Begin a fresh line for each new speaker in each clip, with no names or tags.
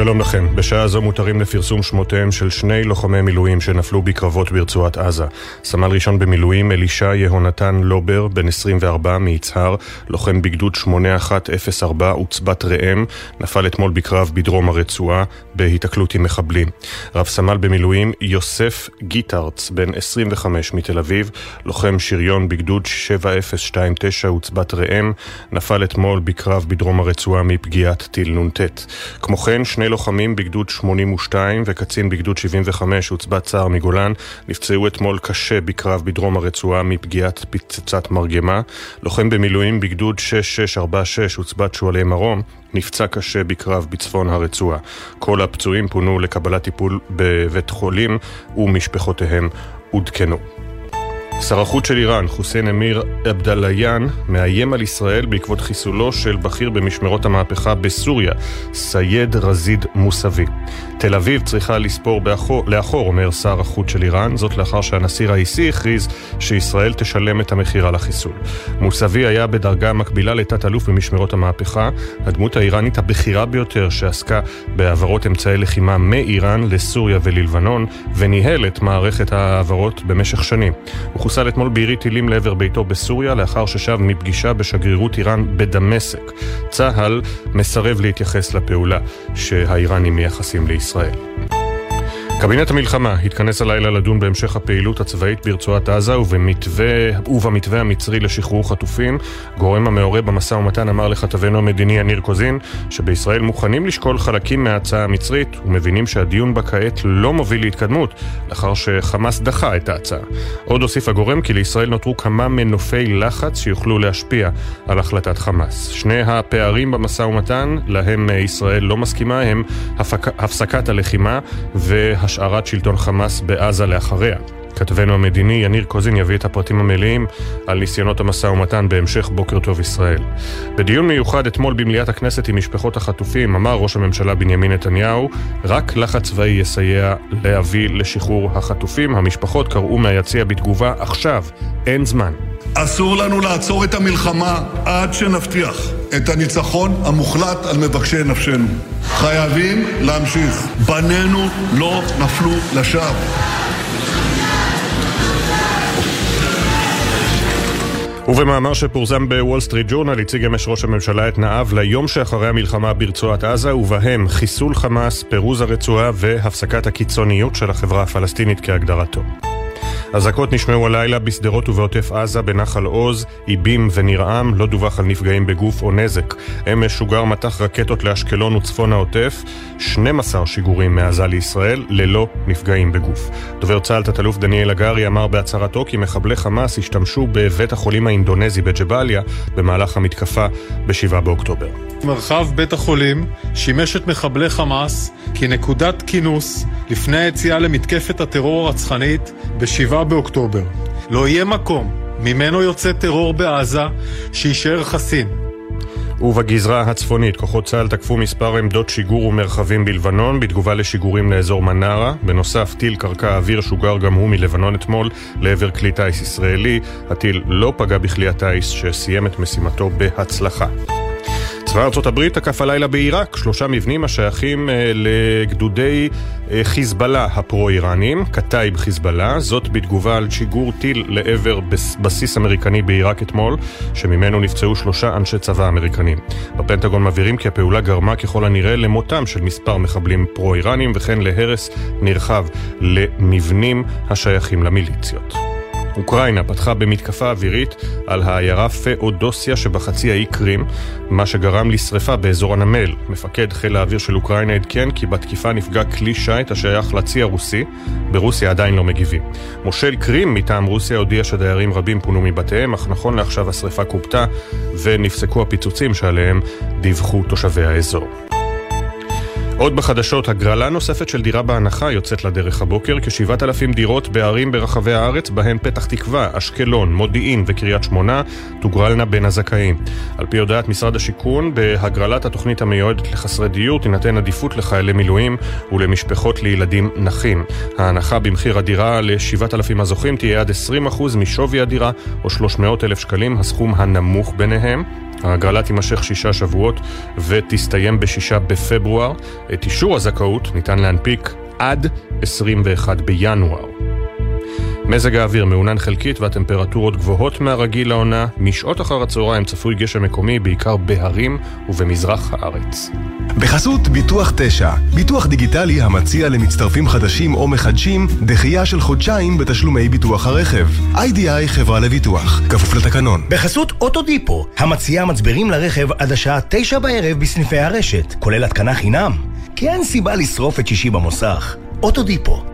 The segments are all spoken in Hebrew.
שלום לכם. בשעה זו מותרים לפרסום שמותיהם של שני לוחמי מילואים שנפלו בקרבות ברצועת עזה. סמל ראשון במילואים אלישע יהונתן לובר, בן 24 מיצהר, לוחם בגדוד 8104 עוצבת ראם, נפל אתמול בקרב בדרום הרצועה בהיתקלות עם מחבלים. רב סמל במילואים יוסף גיטרץ, בן 25 מתל אביב, לוחם שריון בגדוד 7029 עוצבת ראם, נפל אתמול בקרב בדרום הרצועה מפגיעת טיל נ"ט. כמו כן, שני לוחמים בגדוד 82 וקצין בגדוד 75 עוצבת צער מגולן נפצעו אתמול קשה בקרב בדרום הרצועה מפגיעת פצצת מרגמה. לוחם במילואים בגדוד 6646 עוצבת שועלי מרום נפצע קשה בקרב בצפון הרצועה. כל הפצועים פונו לקבלת טיפול בבית חולים ומשפחותיהם עודכנו. שר החוץ של איראן, חוסיין אמיר עבדאלליאן, מאיים על ישראל בעקבות חיסולו של בכיר במשמרות המהפכה בסוריה, סייד רזיד מוסאווי. תל אביב צריכה לספור באחור, לאחור, אומר שר החוץ של איראן, זאת לאחר שהנשיא ראיסי הכריז שישראל תשלם את המחיר על החיסול. מוסאווי היה בדרגה מקבילה לתת-אלוף במשמרות המהפכה, הדמות האיראנית הבכירה ביותר שעסקה בהעברות אמצעי לחימה מאיראן לסוריה וללבנון, וניהל את מערכת ההעברות במשך שנים. חוסל אתמול בירי טילים לעבר ביתו בסוריה לאחר ששב מפגישה בשגרירות איראן בדמשק. צה"ל מסרב להתייחס לפעולה שהאיראנים מייחסים לישראל. קבינט המלחמה התכנס הלילה לדון בהמשך הפעילות הצבאית ברצועת עזה ובמתווה, ובמתווה המצרי לשחרור חטופים. גורם המעורה במשא ומתן אמר לכתבנו המדיני יניר קוזין שבישראל מוכנים לשקול חלקים מההצעה המצרית ומבינים שהדיון בה כעת לא מוביל להתקדמות לאחר שחמאס דחה את ההצעה. עוד הוסיף הגורם כי לישראל נותרו כמה מנופי לחץ שיוכלו להשפיע על החלטת חמאס. שני הפערים במשא ומתן להם ישראל לא מסכימה הם הפק... הפסקת הלחימה וה... השארת שלטון חמאס בעזה לאחריה. כתבנו המדיני יניר קוזין יביא את הפרטים המלאים על ניסיונות המשא ומתן בהמשך בוקר טוב ישראל. בדיון מיוחד אתמול במליאת הכנסת עם משפחות החטופים אמר ראש הממשלה בנימין נתניהו רק לחץ צבאי יסייע להביא לשחרור החטופים. המשפחות קראו מהיציע בתגובה עכשיו, אין זמן.
אסור לנו לעצור את המלחמה עד שנבטיח את הניצחון המוחלט על מבקשי נפשנו. חייבים להמשיך. בנינו לא נפלו לשווא.
ובמאמר שפורסם בוול סטריט ג'ורנל הציג אמש ראש הממשלה את תנאיו ליום שאחרי המלחמה ברצועת עזה ובהם חיסול חמאס, פירוז הרצועה והפסקת הקיצוניות של החברה הפלסטינית כהגדרתו. אזעקות נשמעו הלילה בשדרות ובעוטף עזה, בנחל עוז, איבים ונרעם, לא דווח על נפגעים בגוף או נזק. אמש שוגר מטח רקטות לאשקלון וצפון העוטף, 12 שיגורים מעזה לישראל, ללא נפגעים בגוף. דובר צה"ל תת-אלוף דניאל הגרי אמר בהצהרתו כי מחבלי חמאס השתמשו בבית החולים האינדונזי בג'באליה במהלך המתקפה ב-7 באוקטובר.
מרחב בית החולים שימש את מחבלי חמאס כנקודת כינוס לפני היציאה למתקפת הטרור הרצחנית ב-7 באוקטובר. לא יהיה מקום ממנו יוצא טרור בעזה שיישאר חסין.
ובגזרה הצפונית, כוחות צה"ל תקפו מספר עמדות שיגור ומרחבים בלבנון בתגובה לשיגורים לאזור מנרה. בנוסף, טיל קרקע אוויר שוגר גם הוא מלבנון אתמול לעבר כלי טיס ישראלי. הטיל לא פגע בכלי הטיס שסיים את משימתו בהצלחה. צבא ארצות הברית תקף הלילה בעיראק שלושה מבנים השייכים אה, לגדודי אה, חיזבאללה הפרו-איראנים, קטאיב חיזבאללה, זאת בתגובה על שיגור טיל לעבר בסיס אמריקני בעיראק אתמול, שממנו נפצעו שלושה אנשי צבא אמריקנים. בפנטגון מבהירים כי הפעולה גרמה ככל הנראה למותם של מספר מחבלים פרו-איראנים וכן להרס נרחב למבנים השייכים למיליציות. אוקראינה פתחה במתקפה אווירית על העיירה פאודוסיה שבחצי האי קרים, מה שגרם לשרפה באזור הנמל. מפקד חיל האוויר של אוקראינה עדכן כי בתקיפה נפגע כלי שיט השייך לצי הרוסי, ברוסיה עדיין לא מגיבים. מושל קרים מטעם רוסיה הודיע שדיירים רבים פונו מבתיהם, אך נכון לעכשיו השרפה כובתה ונפסקו הפיצוצים שעליהם דיווחו תושבי האזור. עוד בחדשות, הגרלה נוספת של דירה בהנחה יוצאת לדרך הבוקר, כ-7,000 דירות בערים ברחבי הארץ, בהן פתח תקווה, אשקלון, מודיעין וקריית שמונה, תוגרלנה בין הזכאים. על פי הודעת משרד השיכון, בהגרלת התוכנית המיועדת לחסרי דיור תינתן עדיפות לחיילי מילואים ולמשפחות לילדים נכים. ההנחה במחיר הדירה ל-7,000 הזוכים תהיה עד 20% משווי הדירה, או 300,000 שקלים, הסכום הנמוך ביניהם. ההגרלה תימשך שישה שבועות ותסתיים בשישה בפברואר. את אישור הזכאות ניתן להנפיק עד 21 בינואר. מזג האוויר מעונן חלקית והטמפרטורות גבוהות מהרגיל לעונה. משעות אחר הצהריים צפוי גשם מקומי, בעיקר בהרים ובמזרח הארץ.
בחסות ביטוח 9, ביטוח דיגיטלי המציע למצטרפים חדשים או מחדשים דחייה של חודשיים בתשלומי ביטוח הרכב. איי-די-איי חברה לביטוח, כפוף לתקנון.
בחסות אוטודיפו, המציע מצברים לרכב עד השעה 9 בערב בסניפי הרשת, כולל התקנה חינם. כי אין סיבה לשרוף את שישי במוסך. אוטודיפו.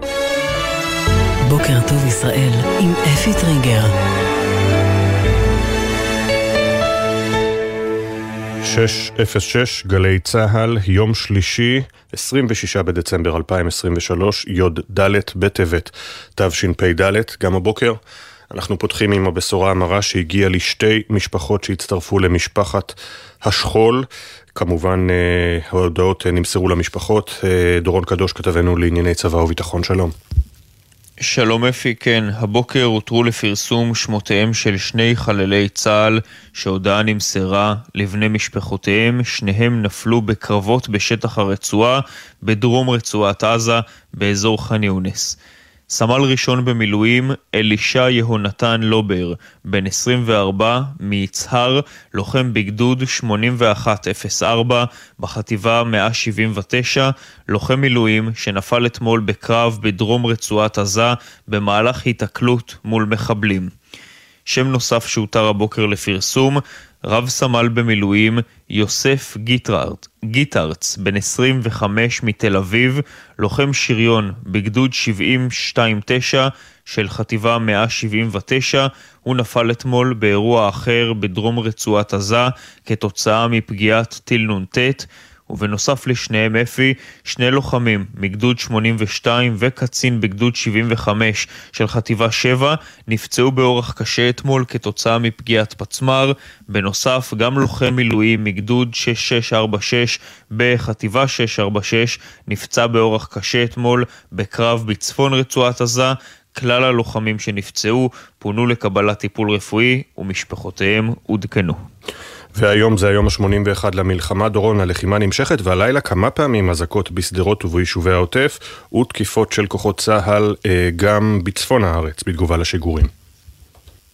בוקר טוב ישראל עם אפי טריגר.
606 גלי צה"ל, יום שלישי, 26 בדצמבר 2023, י"ד בטבת תשפ"ד, גם הבוקר. אנחנו פותחים עם הבשורה המרה שהגיעה לשתי משפחות שהצטרפו למשפחת השכול. כמובן אה, ההודעות נמסרו למשפחות. אה, דורון קדוש כתבנו לענייני צבא וביטחון, שלום.
שלום אפי, כן, הבוקר הותרו לפרסום שמותיהם של שני חללי צה"ל שהודעה נמסרה לבני משפחותיהם, שניהם נפלו בקרבות בשטח הרצועה, בדרום רצועת עזה, באזור ח'אן יונס. סמל ראשון במילואים, אלישע יהונתן לובר, בן 24, מיצהר, לוחם בגדוד 8104 בחטיבה 179, לוחם מילואים שנפל אתמול בקרב בדרום רצועת עזה במהלך היתקלות מול מחבלים. שם נוסף שהותר הבוקר לפרסום, רב סמל במילואים יוסף גיטרארט, גיטרץ, בן 25 מתל אביב, לוחם שריון בגדוד 7029 של חטיבה 179, הוא נפל אתמול באירוע אחר בדרום רצועת עזה כתוצאה מפגיעת טיל נ"ט. ובנוסף לשניהם אפי, שני לוחמים מגדוד 82 וקצין בגדוד 75 של חטיבה 7 נפצעו באורח קשה אתמול כתוצאה מפגיעת פצמ"ר. בנוסף, גם לוחם מילואים מגדוד 6646 בחטיבה 646 נפצע באורח קשה אתמול בקרב בצפון רצועת עזה. כלל הלוחמים שנפצעו פונו לקבלת טיפול רפואי ומשפחותיהם עודכנו.
והיום זה היום ה-81 למלחמה, דורון, הלחימה נמשכת, והלילה כמה פעמים אזעקות בשדרות וביישובי העוטף, ותקיפות של כוחות צה"ל אה, גם בצפון הארץ, בתגובה לשיגורים.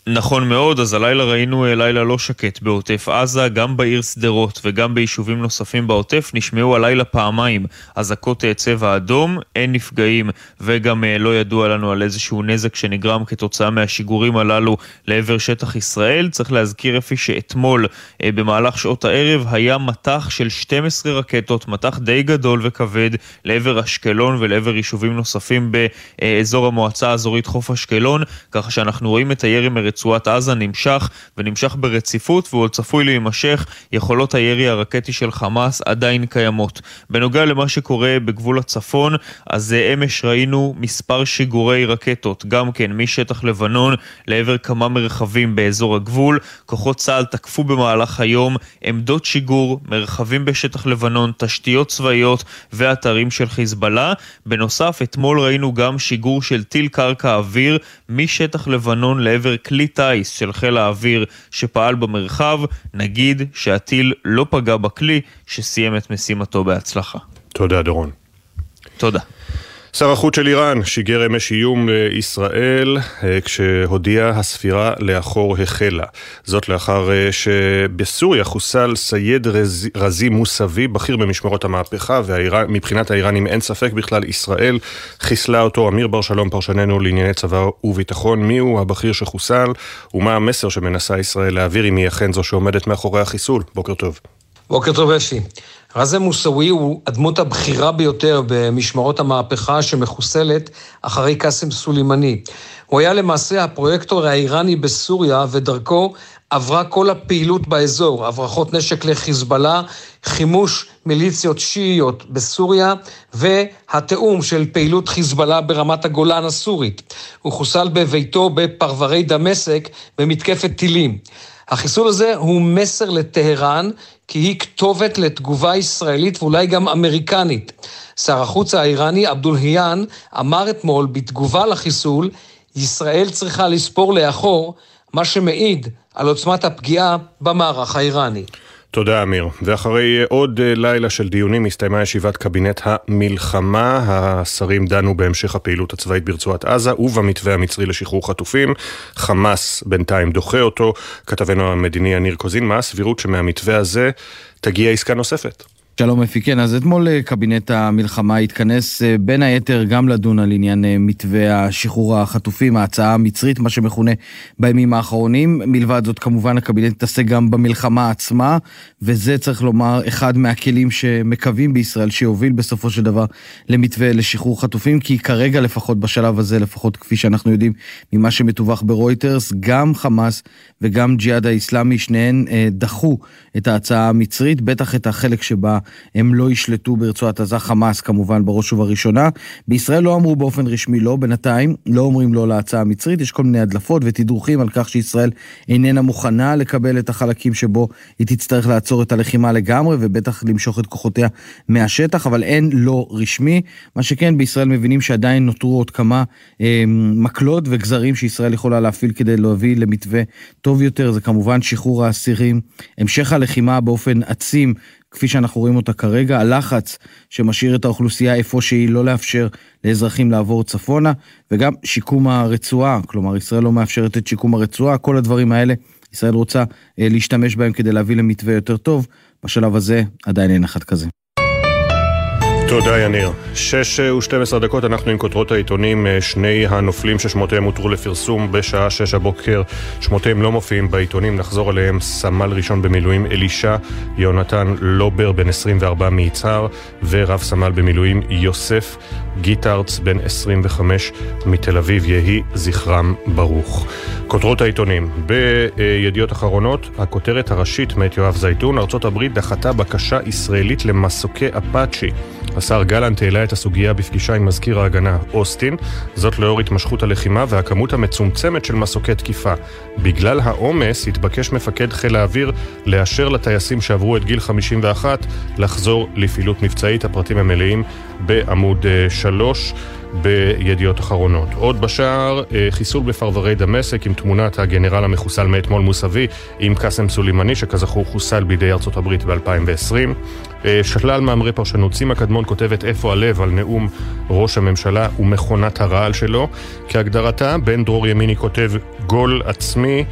נכון מאוד, אז הלילה ראינו אה, לילה לא שקט. בעוטף עזה, גם בעיר שדרות וגם ביישובים נוספים בעוטף נשמעו הלילה פעמיים. אזעקות אה, צבע אדום, אין נפגעים. וגם אה, לא ידוע לנו על איזשהו נזק שנגרם כתוצאה מהשיגורים הללו לעבר שטח ישראל. צריך להזכיר אפי שאתמול במהלך שעות הערב היה מטח של 12 רקטות, מטח די גדול וכבד לעבר אשקלון ולעבר יישובים נוספים באזור המועצה האזורית חוף אשקלון, ככה שאנחנו רואים את הירי מרצ... ברצועת עזה נמשך ונמשך ברציפות והוא עוד צפוי להימשך, יכולות הירי הרקטי של חמאס עדיין קיימות. בנוגע למה שקורה בגבול הצפון, אז אמש ראינו מספר שיגורי רקטות, גם כן משטח לבנון לעבר כמה מרחבים באזור הגבול. כוחות צה"ל תקפו במהלך היום עמדות שיגור, מרחבים בשטח לבנון, תשתיות צבאיות ואתרים של חיזבאללה. בנוסף, אתמול ראינו גם שיגור של טיל קרקע אוויר משטח לבנון לעבר כלי כלי טיס של חיל האוויר שפעל במרחב, נגיד שהטיל לא פגע בכלי שסיים את משימתו בהצלחה.
תודה, דורון.
תודה.
שר החוץ של איראן שיגר אמש איום לישראל אה, כשהודיע הספירה לאחור החלה. זאת לאחר אה, שבסוריה חוסל סייד רז... רזי מוסבי, בכיר במשמרות המהפכה, ומבחינת האיראנים אין ספק בכלל, ישראל חיסלה אותו. אמיר בר שלום, פרשננו לענייני צבא וביטחון, מיהו הבכיר שחוסל ומה המסר שמנסה ישראל להעביר אם היא אכן זו שעומדת מאחורי החיסול. בוקר טוב.
בוקר טוב אפי. רזה מוסאווי הוא הדמות הבכירה ביותר במשמרות המהפכה שמחוסלת אחרי קאסם סולימני. הוא היה למעשה הפרויקטור האיראני בסוריה, ודרכו עברה כל הפעילות באזור, הברחות נשק לחיזבאללה, חימוש מיליציות שיעיות בסוריה והתיאום של פעילות חיזבאללה ברמת הגולן הסורית. הוא חוסל בביתו בפרברי דמשק במתקפת טילים. החיסול הזה הוא מסר לטהרן, כי היא כתובת לתגובה ישראלית ואולי גם אמריקנית. שר החוץ האיראני עבדולהיאן אמר אתמול בתגובה לחיסול, ישראל צריכה לספור לאחור, מה שמעיד על עוצמת הפגיעה במערך האיראני.
תודה אמיר. ואחרי עוד אה, לילה של דיונים הסתיימה ישיבת קבינט המלחמה. השרים דנו בהמשך הפעילות הצבאית ברצועת עזה ובמתווה המצרי לשחרור חטופים. חמאס בינתיים דוחה אותו. כתבנו המדיני יניר קוזין, מה הסבירות שמהמתווה הזה תגיע עסקה נוספת?
שלום אפי, כן, אז אתמול אה, קבינט המלחמה התכנס אה, בין היתר גם לדון על עניין אה, מתווה השחרור החטופים, ההצעה המצרית, מה שמכונה בימים האחרונים. מלבד זאת, כמובן, הקבינט התעסק גם במלחמה עצמה, וזה צריך לומר אחד מהכלים שמקווים בישראל שיוביל בסופו של דבר למתווה לשחרור חטופים, כי כרגע לפחות בשלב הזה, לפחות כפי שאנחנו יודעים ממה שמתווך ברויטרס, גם חמאס וגם ג'יהאד האיסלאמי, שניהם דחו את ההצעה המצרית, בטח את החלק שבה הם לא ישלטו ברצועת עזה, חמאס כמובן בראש ובראשונה. בישראל לא אמרו באופן רשמי לא, בינתיים לא אומרים לא להצעה המצרית, יש כל מיני הדלפות ותדרוכים על כך שישראל איננה מוכנה לקבל את החלקים שבו היא תצטרך לעצור את הלחימה לגמרי ובטח למשוך את כוחותיה מהשטח, אבל אין לא רשמי. מה שכן, בישראל מבינים שעדיין נותרו עוד כמה אה, מקלות וגזרים שישראל יכולה להפעיל כדי להביא למתווה טוב יותר, זה כמובן שחרור האסירים, המשך הלחימה באופן עצים כפי שאנחנו רואים אותה כרגע, הלחץ שמשאיר את האוכלוסייה איפה שהיא לא לאפשר לאזרחים לעבור צפונה, וגם שיקום הרצועה, כלומר ישראל לא מאפשרת את שיקום הרצועה, כל הדברים האלה, ישראל רוצה אה, להשתמש בהם כדי להביא למתווה יותר טוב, בשלב הזה עדיין אין אחד כזה.
תודה יניר. שש ושתים עשרה דקות אנחנו עם כותרות העיתונים. אה, שני הנופלים ששמותיהם הותרו לפרסום בשעה שש הבוקר. שמותיהם לא מופיעים בעיתונים, נחזור עליהם. סמל ראשון במילואים אלישע יונתן לובר, בן 24 מיצהר, ורב סמל במילואים יוסף גיטרץ, בן 25 מתל אביב. יהי זכרם ברוך. כותרות העיתונים. בידיעות אחרונות, הכותרת הראשית מאת יואב זייתון, ארה"ב דחתה בקשה ישראלית למסוקי אפאצ'י. השר גלנט העלה את הסוגיה בפגישה עם מזכיר ההגנה אוסטין, זאת לאור התמשכות הלחימה והכמות המצומצמת של מסוקי תקיפה. בגלל העומס התבקש מפקד חיל האוויר לאשר לטייסים שעברו את גיל 51 לחזור לפעילות מבצעית. הפרטים המלאים בעמוד 3. בידיעות אחרונות. עוד בשער, אה, חיסול בפרברי דמשק עם תמונת הגנרל המחוסל מאתמול מוסבי עם קאסם סולימני, שכזכור חוסל בידי ארצות הברית ב-2020. אה, שלל מאמרי פרשנות. סימה קדמון כותבת איפה הלב על נאום ראש הממשלה ומכונת הרעל שלו. כהגדרתה, בן דרור ימיני כותב גול עצמי,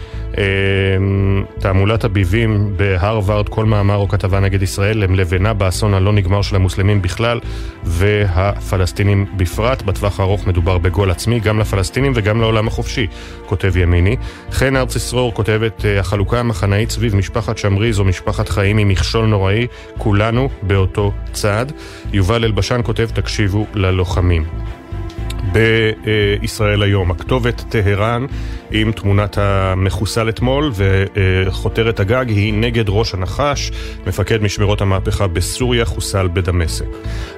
תעמולת הביבים בהרווארד, כל מאמר או כתבה נגד ישראל הם לבנה באסון הלא נגמר של המוסלמים בכלל והפלסטינים בפרט. בטווח הארוך מדובר בגול עצמי גם לפלסטינים וגם לעולם החופשי, כותב ימיני. חן ארצי סרור כותבת אה, החלוקה המחנאית סביב משפחת שמריז או משפחת חיים היא מכשול נוראי, כולנו באותו צד. יובל אלבשן כותב תקשיבו ללוחמים. בישראל היום. הכתובת טהרן עם תמונת המחוסל אתמול וחותרת הגג היא נגד ראש הנחש, מפקד משמרות המהפכה בסוריה חוסל בדמשק.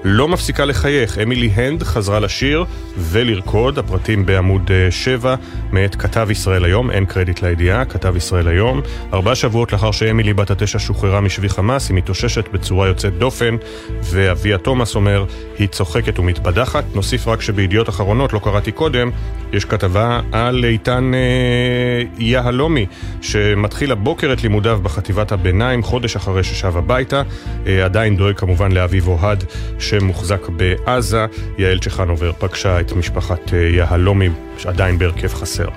לא מפסיקה לחייך, אמילי הנד חזרה לשיר ולרקוד, הפרטים בעמוד 7 מאת כתב ישראל היום, אין קרדיט לידיעה, כתב ישראל היום. ארבעה שבועות לאחר שאמילי בת התשע שוחררה משבי חמאס, היא מתאוששת בצורה יוצאת דופן, ואביה תומאס אומר, היא צוחקת ומתבדחת. נוסיף רק שבידיעות אחרונות, לא קראתי קודם, יש כתבה על איתן אה, יהלומי, שמתחיל הבוקר את לימודיו בחטיבת הביניים, חודש אחרי ששב הביתה. אה, עדיין דואג כמובן לאביו אוהד, שמוחזק בעזה. יעל צ'חנובר פגשה את משפחת אה, יהלומי, שעדיין בהרכב חסר.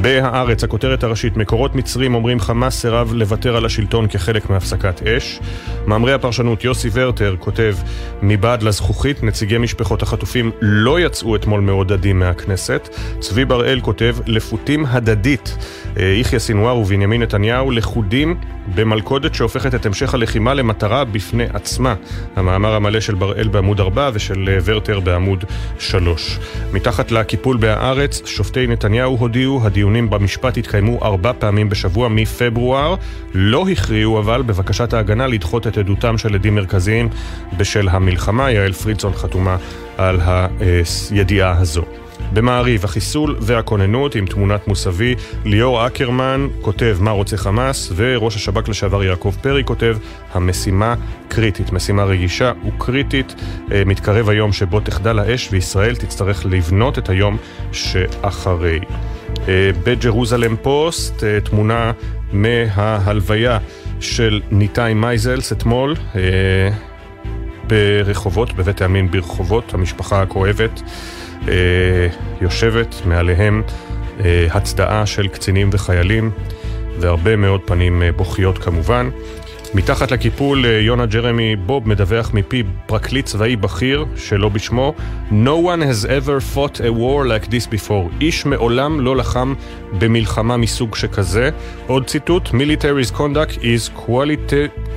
בהארץ, הכותרת הראשית, מקורות מצרים אומרים חמאס סירב לוותר על השלטון כחלק מהפסקת אש. מאמרי הפרשנות יוסי ורטר כותב מבעד לזכוכית, נציגי משפחות החטופים לא יצאו אתמול מעודדים מהכנסת. צבי בראל כותב לפותים הדדית. אה, יחיא סינואר ובנימין נתניהו לכודים במלכודת שהופכת את המשך הלחימה למטרה בפני עצמה. המאמר המלא של בראל בעמוד 4 ושל אה, ורטר בעמוד 3. מתחת לקיפול בהארץ, שופטי נתניהו הודיעו, הדיונים במשפט התקיימו ארבע פעמים בשבוע מפברואר. לא הכריעו אבל בבקשת ההגנה לדחות את עדותם של עדים מרכזיים בשל המלחמה. יעל פרידסון חתומה על הידיעה הזו. במעריב, החיסול והכוננות עם תמונת מוסבי, ליאור אקרמן כותב מה רוצה חמאס, וראש השב"כ לשעבר יעקב פרי כותב המשימה קריטית, משימה רגישה וקריטית. אה, מתקרב היום שבו תחדל האש וישראל תצטרך לבנות את היום שאחרי. אה, בג'רוזלם פוסט, אה, תמונה מההלוויה של ניתאי מייזלס אתמול. ברחובות, בבית העלמין ברחובות, המשפחה הכואבת. אה, יושבת מעליהם אה, הצדעה של קצינים וחיילים והרבה מאוד פנים אה, בוכיות כמובן. מתחת לקיפול יונה ג'רמי בוב מדווח מפי פרקליט צבאי בכיר, שלא בשמו No one has ever fought a war like this before. איש מעולם לא לחם במלחמה מסוג שכזה. עוד ציטוט, Military's conduct is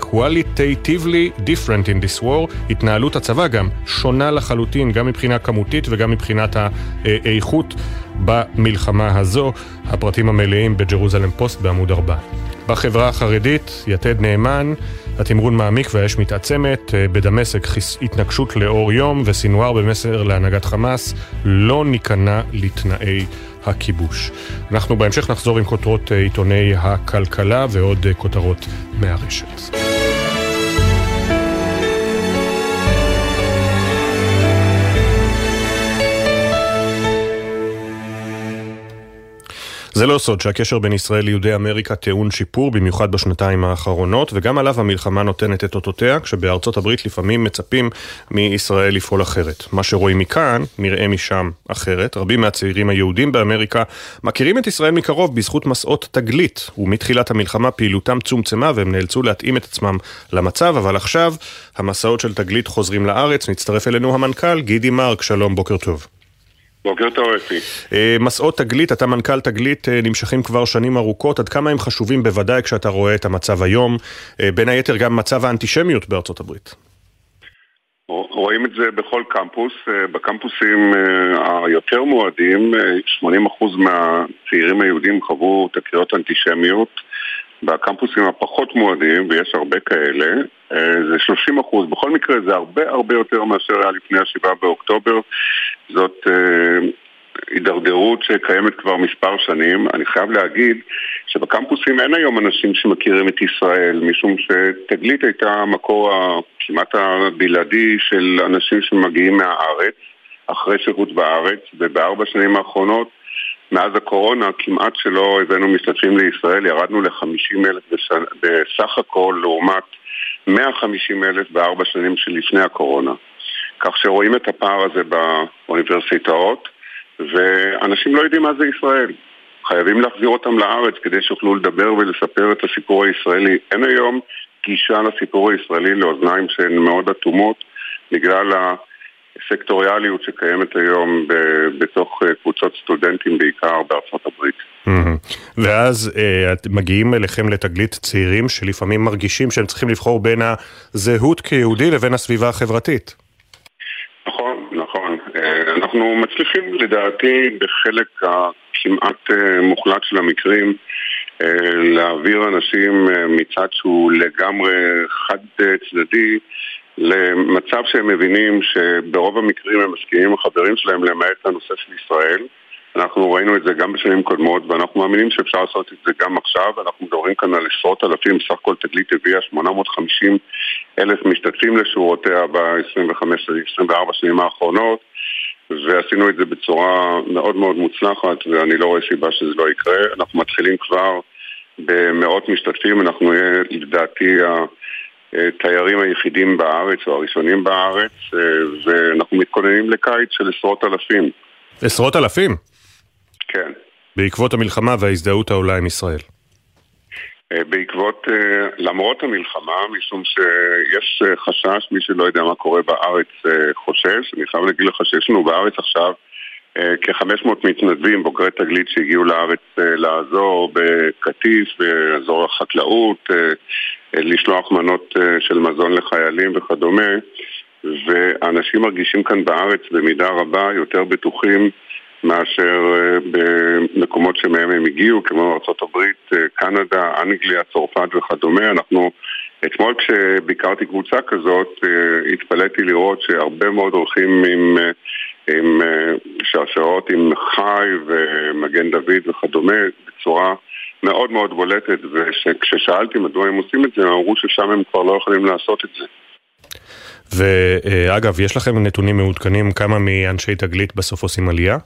qualitatively different in this war. התנהלות הצבא גם שונה לחלוטין, גם מבחינה כמותית וגם מבחינת האיכות במלחמה הזו. הפרטים המלאים בג'רוזלם פוסט בעמוד 4. בחברה החרדית, יתד נאמן, התמרון מעמיק והאש מתעצמת, אה, בדמשק התנגשות לאור יום וסינואר במסר להנהגת חמאס, לא ניכנע לתנאי הכיבוש. אנחנו בהמשך נחזור עם כותרות אה, עיתוני הכלכלה ועוד אה, כותרות מהרשת. זה לא סוד שהקשר בין ישראל ליהודי אמריקה טעון שיפור, במיוחד בשנתיים האחרונות, וגם עליו המלחמה נותנת את אותותיה, כשבארצות הברית לפעמים מצפים מישראל לפעול אחרת. מה שרואים מכאן, נראה משם אחרת. רבים מהצעירים היהודים באמריקה מכירים את ישראל מקרוב בזכות מסעות תגלית, ומתחילת המלחמה פעילותם צומצמה והם נאלצו להתאים את עצמם למצב, אבל עכשיו המסעות של תגלית חוזרים לארץ. מצטרף אלינו המנכ"ל גידי מרק, שלום, בוקר טוב.
בוקר טוב אפי.
אה, מסעות תגלית, אתה מנכ"ל תגלית, אה, נמשכים כבר שנים ארוכות, עד כמה הם חשובים בוודאי כשאתה רואה את המצב היום, אה, בין היתר גם מצב האנטישמיות בארצות הברית.
רואים את זה בכל קמפוס, בקמפוסים היותר מועדים, 80% מהצעירים היהודים חוו תקריות אנטישמיות, בקמפוסים הפחות מועדים, ויש הרבה כאלה, זה 30 אחוז. בכל מקרה זה הרבה הרבה יותר מאשר היה לפני השבעה באוקטובר. זאת אה, הידרדרות שקיימת כבר מספר שנים. אני חייב להגיד שבקמפוסים אין היום אנשים שמכירים את ישראל, משום שתגלית הייתה המקור כמעט הבלעדי של אנשים שמגיעים מהארץ, אחרי שירות בארץ, ובארבע שנים האחרונות מאז הקורונה כמעט שלא הבאנו משתתפים לישראל, ירדנו ל-50 אלף בסך הכל לעומת 150 אלף בארבע שנים שלפני הקורונה. כך שרואים את הפער הזה באוניברסיטאות, ואנשים לא יודעים מה זה ישראל. חייבים להחזיר אותם לארץ כדי שיוכלו לדבר ולספר את הסיפור הישראלי. אין היום גישה לסיפור הישראלי לאוזניים שהן מאוד אטומות בגלל הסקטוריאליות שקיימת היום בתוך אה, קבוצות סטודנטים בעיקר בארצות הברית.
ואז אה, מגיעים אליכם לתגלית צעירים שלפעמים מרגישים שהם צריכים לבחור בין הזהות כיהודי לבין הסביבה החברתית.
אה, אנחנו מצליחים לדעתי בחלק הכמעט אה, מוחלט של המקרים אה, להעביר אנשים מצד שהוא לגמרי חד צדדי למצב שהם מבינים שברוב המקרים הם מסכימים עם החברים שלהם למעט הנושא של ישראל. אנחנו ראינו את זה גם בשנים קודמות ואנחנו מאמינים שאפשר לעשות את זה גם עכשיו. אנחנו מדברים כאן על עשרות אלפים, סך הכל תגלית הביאה 850 אלף משתתפים לשורותיה ב-25-24 שנים האחרונות ועשינו את זה בצורה מאוד מאוד מוצלחת ואני לא רואה סיבה שזה לא יקרה אנחנו מתחילים כבר במאות משתתפים, אנחנו נהיה לדעתי התיירים היחידים בארץ או הראשונים בארץ ואנחנו מתכוננים לקיץ של עשרות אלפים
עשרות אלפים?
כן.
בעקבות המלחמה וההזדהות העולה עם ישראל.
בעקבות, למרות המלחמה, משום שיש חשש, מי שלא יודע מה קורה בארץ חושש, אני חייב להגיד לך שיש לנו בארץ עכשיו כ-500 מתנדבים, בוגרי תגלית שהגיעו לארץ לעזור בקטיף, באזור החקלאות, לשלוח מנות של מזון לחיילים וכדומה ואנשים מרגישים כאן בארץ במידה רבה יותר בטוחים מאשר במקומות שמהם הם הגיעו, כמו ארה"ב, קנדה, אנגליה, צרפת וכדומה. אנחנו, אתמול כשביקרתי קבוצה כזאת, התפלאתי לראות שהרבה מאוד הולכים עם, עם שרשרות עם חי ומגן דוד וכדומה בצורה מאוד מאוד בולטת, וכששאלתי מדוע הם עושים את זה, הם אמרו ששם הם כבר לא יכולים לעשות את זה.
ואגב, יש לכם נתונים מעודכנים כמה מאנשי תגלית בסוף עושים עלייה?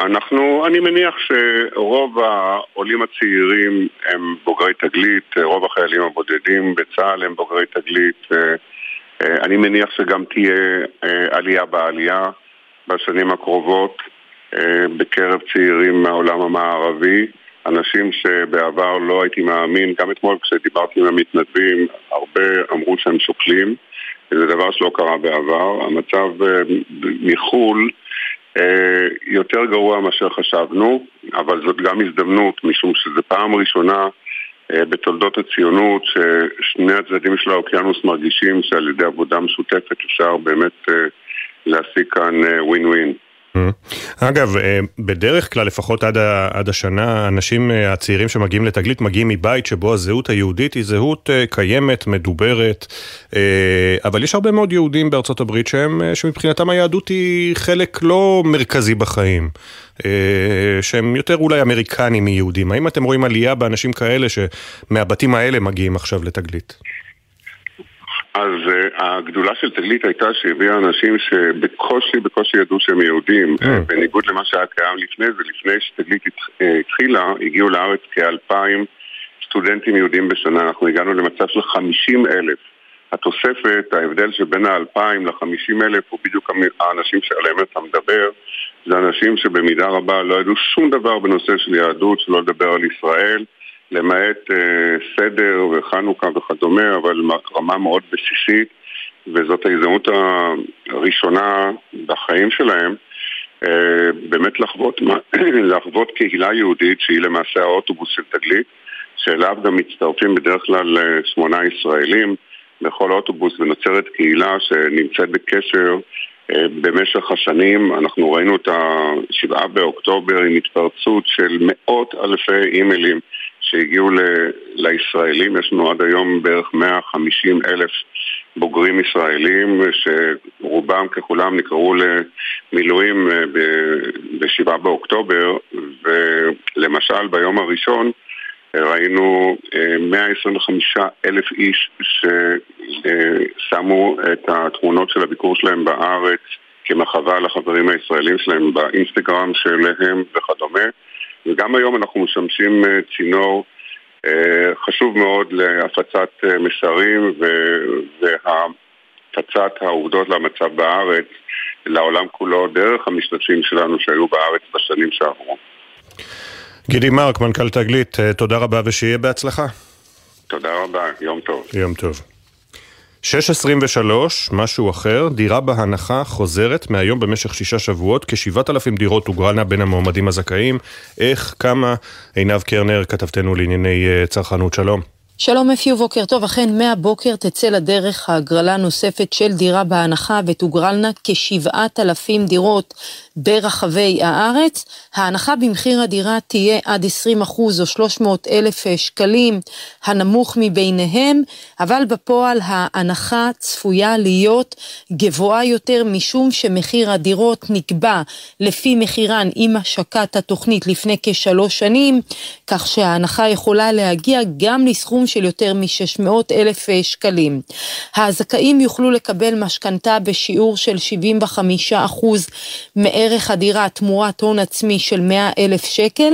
אנחנו, אני מניח שרוב העולים הצעירים הם בוגרי תגלית, רוב החיילים הבודדים בצה"ל הם בוגרי תגלית. אני מניח שגם תהיה עלייה בעלייה בשנים הקרובות בקרב צעירים מהעולם המערבי. אנשים שבעבר לא הייתי מאמין, גם אתמול כשדיברתי עם המתנדבים, הרבה אמרו שהם שוקלים, זה דבר שלא קרה בעבר. המצב מחו"ל יותר גרוע מאשר חשבנו, אבל זאת גם הזדמנות, משום שזו פעם ראשונה בתולדות הציונות ששני הצדדים של האוקיינוס מרגישים שעל ידי עבודה משותפת אפשר באמת להשיג כאן ווין ווין.
אגב, בדרך כלל, לפחות עד, עד השנה, האנשים הצעירים שמגיעים לתגלית מגיעים מבית שבו הזהות היהודית היא זהות קיימת, מדוברת, אבל יש הרבה מאוד יהודים בארצות הברית שהם, שמבחינתם היהדות היא חלק לא מרכזי בחיים, שהם יותר אולי אמריקנים מיהודים. האם אתם רואים עלייה באנשים כאלה שמהבתים האלה מגיעים עכשיו לתגלית?
אז uh, הגדולה של תגלית הייתה שהביאה אנשים שבקושי, בקושי ידעו שהם יהודים, mm. בניגוד למה שהיה קיים לפני זה, לפני שתגלית התחילה, הגיעו לארץ כאלפיים סטודנטים יהודים בשנה, אנחנו הגענו למצב של חמישים אלף. התוספת, ההבדל שבין האלפיים לחמישים אלף הוא בדיוק האנשים שעליהם אתה מדבר, זה אנשים שבמידה רבה לא ידעו שום דבר בנושא של יהדות, שלא לדבר על ישראל. למעט אה, סדר וחנוכה וכדומה, אבל רמה מאוד בסיסית, וזאת ההזדמנות הראשונה בחיים שלהם אה, באמת לחוות, לחוות קהילה יהודית שהיא למעשה האוטובוס של תגלית, שאליו גם מצטרפים בדרך כלל אה, שמונה ישראלים בכל אוטובוס ונוצרת קהילה שנמצאת בקשר במשך השנים. אנחנו ראינו את השבעה באוקטובר עם התפרצות של מאות אלפי אימיילים שהגיעו ל- לישראלים, יש לנו עד היום בערך 150 אלף בוגרים ישראלים שרובם ככולם נקראו למילואים אה, ב-7 באוקטובר ולמשל ביום הראשון אה, ראינו 125 אה, אלף איש ששמו את התמונות של הביקור שלהם בארץ כמחווה לחברים הישראלים שלהם באינסטגרם שלהם וכדומה וגם היום אנחנו משמשים אה, צינור אה, חשוב מאוד להפצת אה, מסרים והפצת העובדות למצב בארץ לעולם כולו דרך המשתתפים שלנו שהיו בארץ בשנים שעברו.
גידי מרק, מנכ"ל תגלית, תודה רבה ושיהיה בהצלחה.
תודה רבה, יום טוב.
יום טוב. 6.23, משהו אחר, דירה בהנחה חוזרת מהיום במשך שישה שבועות, כ-7,000 דירות הוגרלנה בין המועמדים הזכאים. איך, כמה? עינב קרנר, כתבתנו לענייני אה, צרכנות, שלום.
שלום אפי ובוקר טוב, אכן מהבוקר תצא לדרך ההגרלה נוספת של דירה בהנחה ותוגרלנה כשבעת אלפים דירות ברחבי הארץ. ההנחה במחיר הדירה תהיה עד 20 אחוז או 300 אלף שקלים, הנמוך מביניהם, אבל בפועל ההנחה צפויה להיות גבוהה יותר משום שמחיר הדירות נקבע לפי מחירן עם השקת התוכנית לפני כשלוש שנים, כך שההנחה יכולה להגיע גם לסכום של יותר מ-600 אלף שקלים. הזכאים יוכלו לקבל משכנתה בשיעור של 75 אחוז מערך הדירה תמורת הון עצמי של 100 אלף שקל.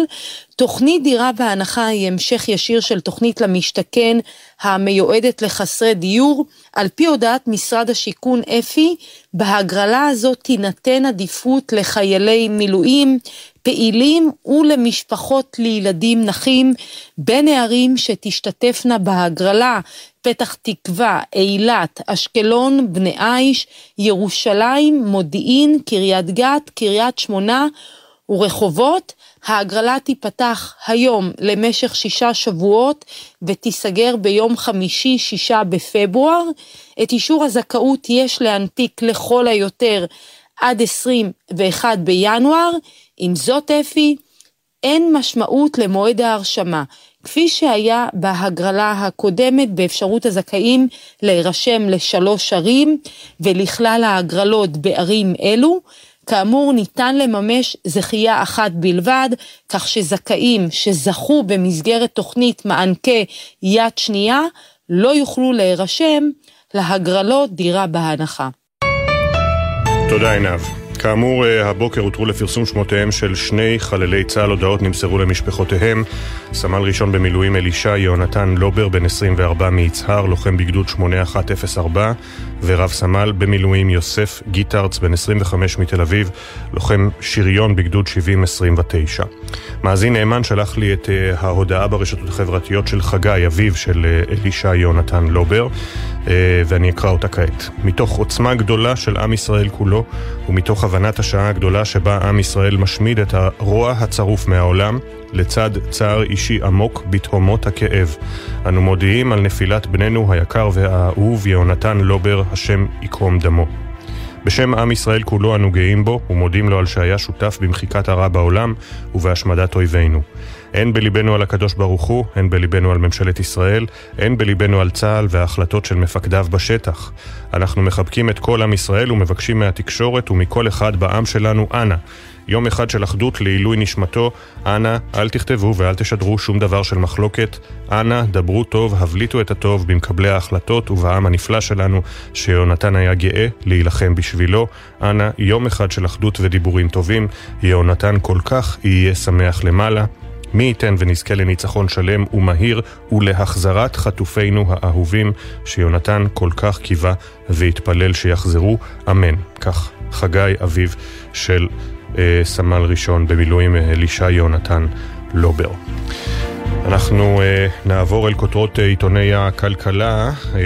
תוכנית דירה בהנחה היא המשך ישיר של תוכנית למשתכן המיועדת לחסרי דיור. על פי הודעת משרד השיכון אפי, בהגרלה הזאת תינתן עדיפות לחיילי מילואים, פעילים ולמשפחות לילדים נכים בין הערים שתשתתפנה בהגרלה פתח תקווה, אילת, אשקלון, בני עיש, ירושלים, מודיעין, קריית גת, קריית שמונה ורחובות. ההגרלה תיפתח היום למשך שישה שבועות ותיסגר ביום חמישי, שישה בפברואר. את אישור הזכאות יש להנפיק לכל היותר עד 21 בינואר. עם זאת, אפי, אין משמעות למועד ההרשמה, כפי שהיה בהגרלה הקודמת באפשרות הזכאים להירשם לשלוש ערים ולכלל ההגרלות בערים אלו. כאמור, ניתן לממש זכייה אחת בלבד, כך שזכאים שזכו במסגרת תוכנית מענקי יד שנייה, לא יוכלו להירשם להגרלות דירה בהנחה.
תודה עינב. כאמור, אה, הבוקר הותרו לפרסום שמותיהם של שני חללי צה"ל, הודעות נמסרו למשפחותיהם. סמל ראשון במילואים אלישע יהונתן לובר, בן 24 מיצהר, לוחם בגדוד 8104, ורב סמל במילואים יוסף גיטרץ, בן 25 מתל אביב, לוחם שריון בגדוד 7029. מאזין נאמן שלח לי את uh, ההודעה ברשתות החברתיות של חגי, אביו של uh, אלישע יהונתן לובר, ואני אקרא אותה כעת. מתוך עוצמה גדולה של עם ישראל כולו, ומתוך הבנת השעה הגדולה שבה עם ישראל משמיד את הרוע הצרוף מהעולם, לצד צער אישי עמוק בתהומות הכאב. אנו מודיעים על נפילת בננו היקר והאהוב יהונתן לובר, השם יקום דמו. בשם עם ישראל כולו אנו גאים בו ומודים לו על שהיה שותף במחיקת הרע בעולם ובהשמדת אויבינו. אין בליבנו על הקדוש ברוך הוא, אין בליבנו על ממשלת ישראל, אין בליבנו על צה"ל וההחלטות של מפקדיו בשטח. אנחנו מחבקים את כל עם ישראל ומבקשים מהתקשורת ומכל אחד בעם שלנו, אנא, יום אחד של אחדות לעילוי נשמתו, אנא, אל תכתבו ואל תשדרו שום דבר של מחלוקת. אנא, דברו טוב, הבליטו את הטוב במקבלי ההחלטות ובעם הנפלא שלנו, שיונתן היה גאה להילחם בשבילו. אנא, יום אחד של אחדות ודיבורים טובים, יהונתן כל כך יהיה שמח למעלה. מי ייתן ונזכה לניצחון שלם ומהיר ולהחזרת חטופינו האהובים, שיונתן כל כך קיווה והתפלל שיחזרו, אמן. כך חגי אביו של אה, סמל ראשון במילואים אה, אלישע יונתן לובר. אנחנו uh, נעבור אל כותרות uh, עיתוני הכלכלה. Uh,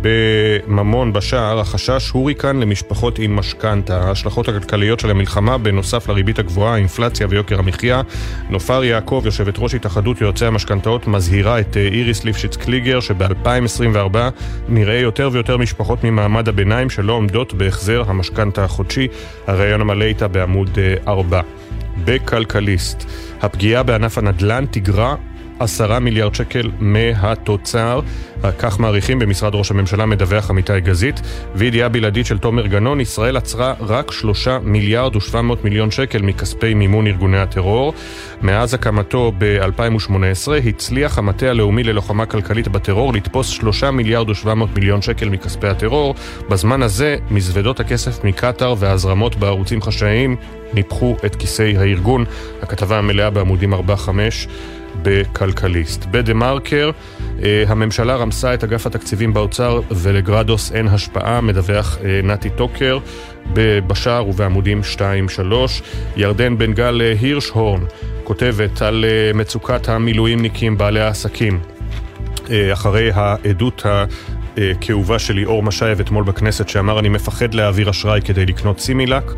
בממון בשער, החשש הוריקן למשפחות עם משכנתה. ההשלכות הכלכליות של המלחמה, בנוסף לריבית הגבוהה, האינפלציה ויוקר המחיה. נופר יעקב, יושבת ראש התאחדות יועצי המשכנתאות, מזהירה את uh, איריס ליפשיץ קליגר, שב-2024 נראה יותר ויותר משפחות ממעמד הביניים שלא עומדות בהחזר המשכנתה החודשי. הראיון המלא איתה בעמוד 4. בכלכליסט, הפגיעה בענף הנדל"ן תגרע עשרה מיליארד שקל מהתוצר, כך מעריכים במשרד ראש הממשלה, מדווח עמיתי גזית. וידיעה בלעדית של תומר גנון, ישראל עצרה רק שלושה מיליארד ושבע מאות מיליון שקל מכספי מימון ארגוני הטרור. מאז הקמתו ב-2018 הצליח המטה הלאומי ללוחמה כלכלית בטרור לתפוס שלושה מיליארד ושבע מאות מיליון שקל מכספי הטרור. בזמן הזה מזוודות הכסף מקטאר וההזרמות בערוצים חשאיים ניפחו את כיסי הארגון. הכתבה המלאה בעמודים 4-5 בכלכליסט. בדה מרקר, אה, הממשלה רמסה את אגף התקציבים באוצר ולגרדוס אין השפעה, מדווח אה, נתי טוקר בשער ובעמודים 2-3. ירדן בן גל אה, הירשהורן כותבת על מצוקת המילואימניקים בעלי העסקים. אחרי העדות הכאובה של ליאור משייב אתמול בכנסת שאמר אני מפחד להעביר אשראי כדי לקנות סימילק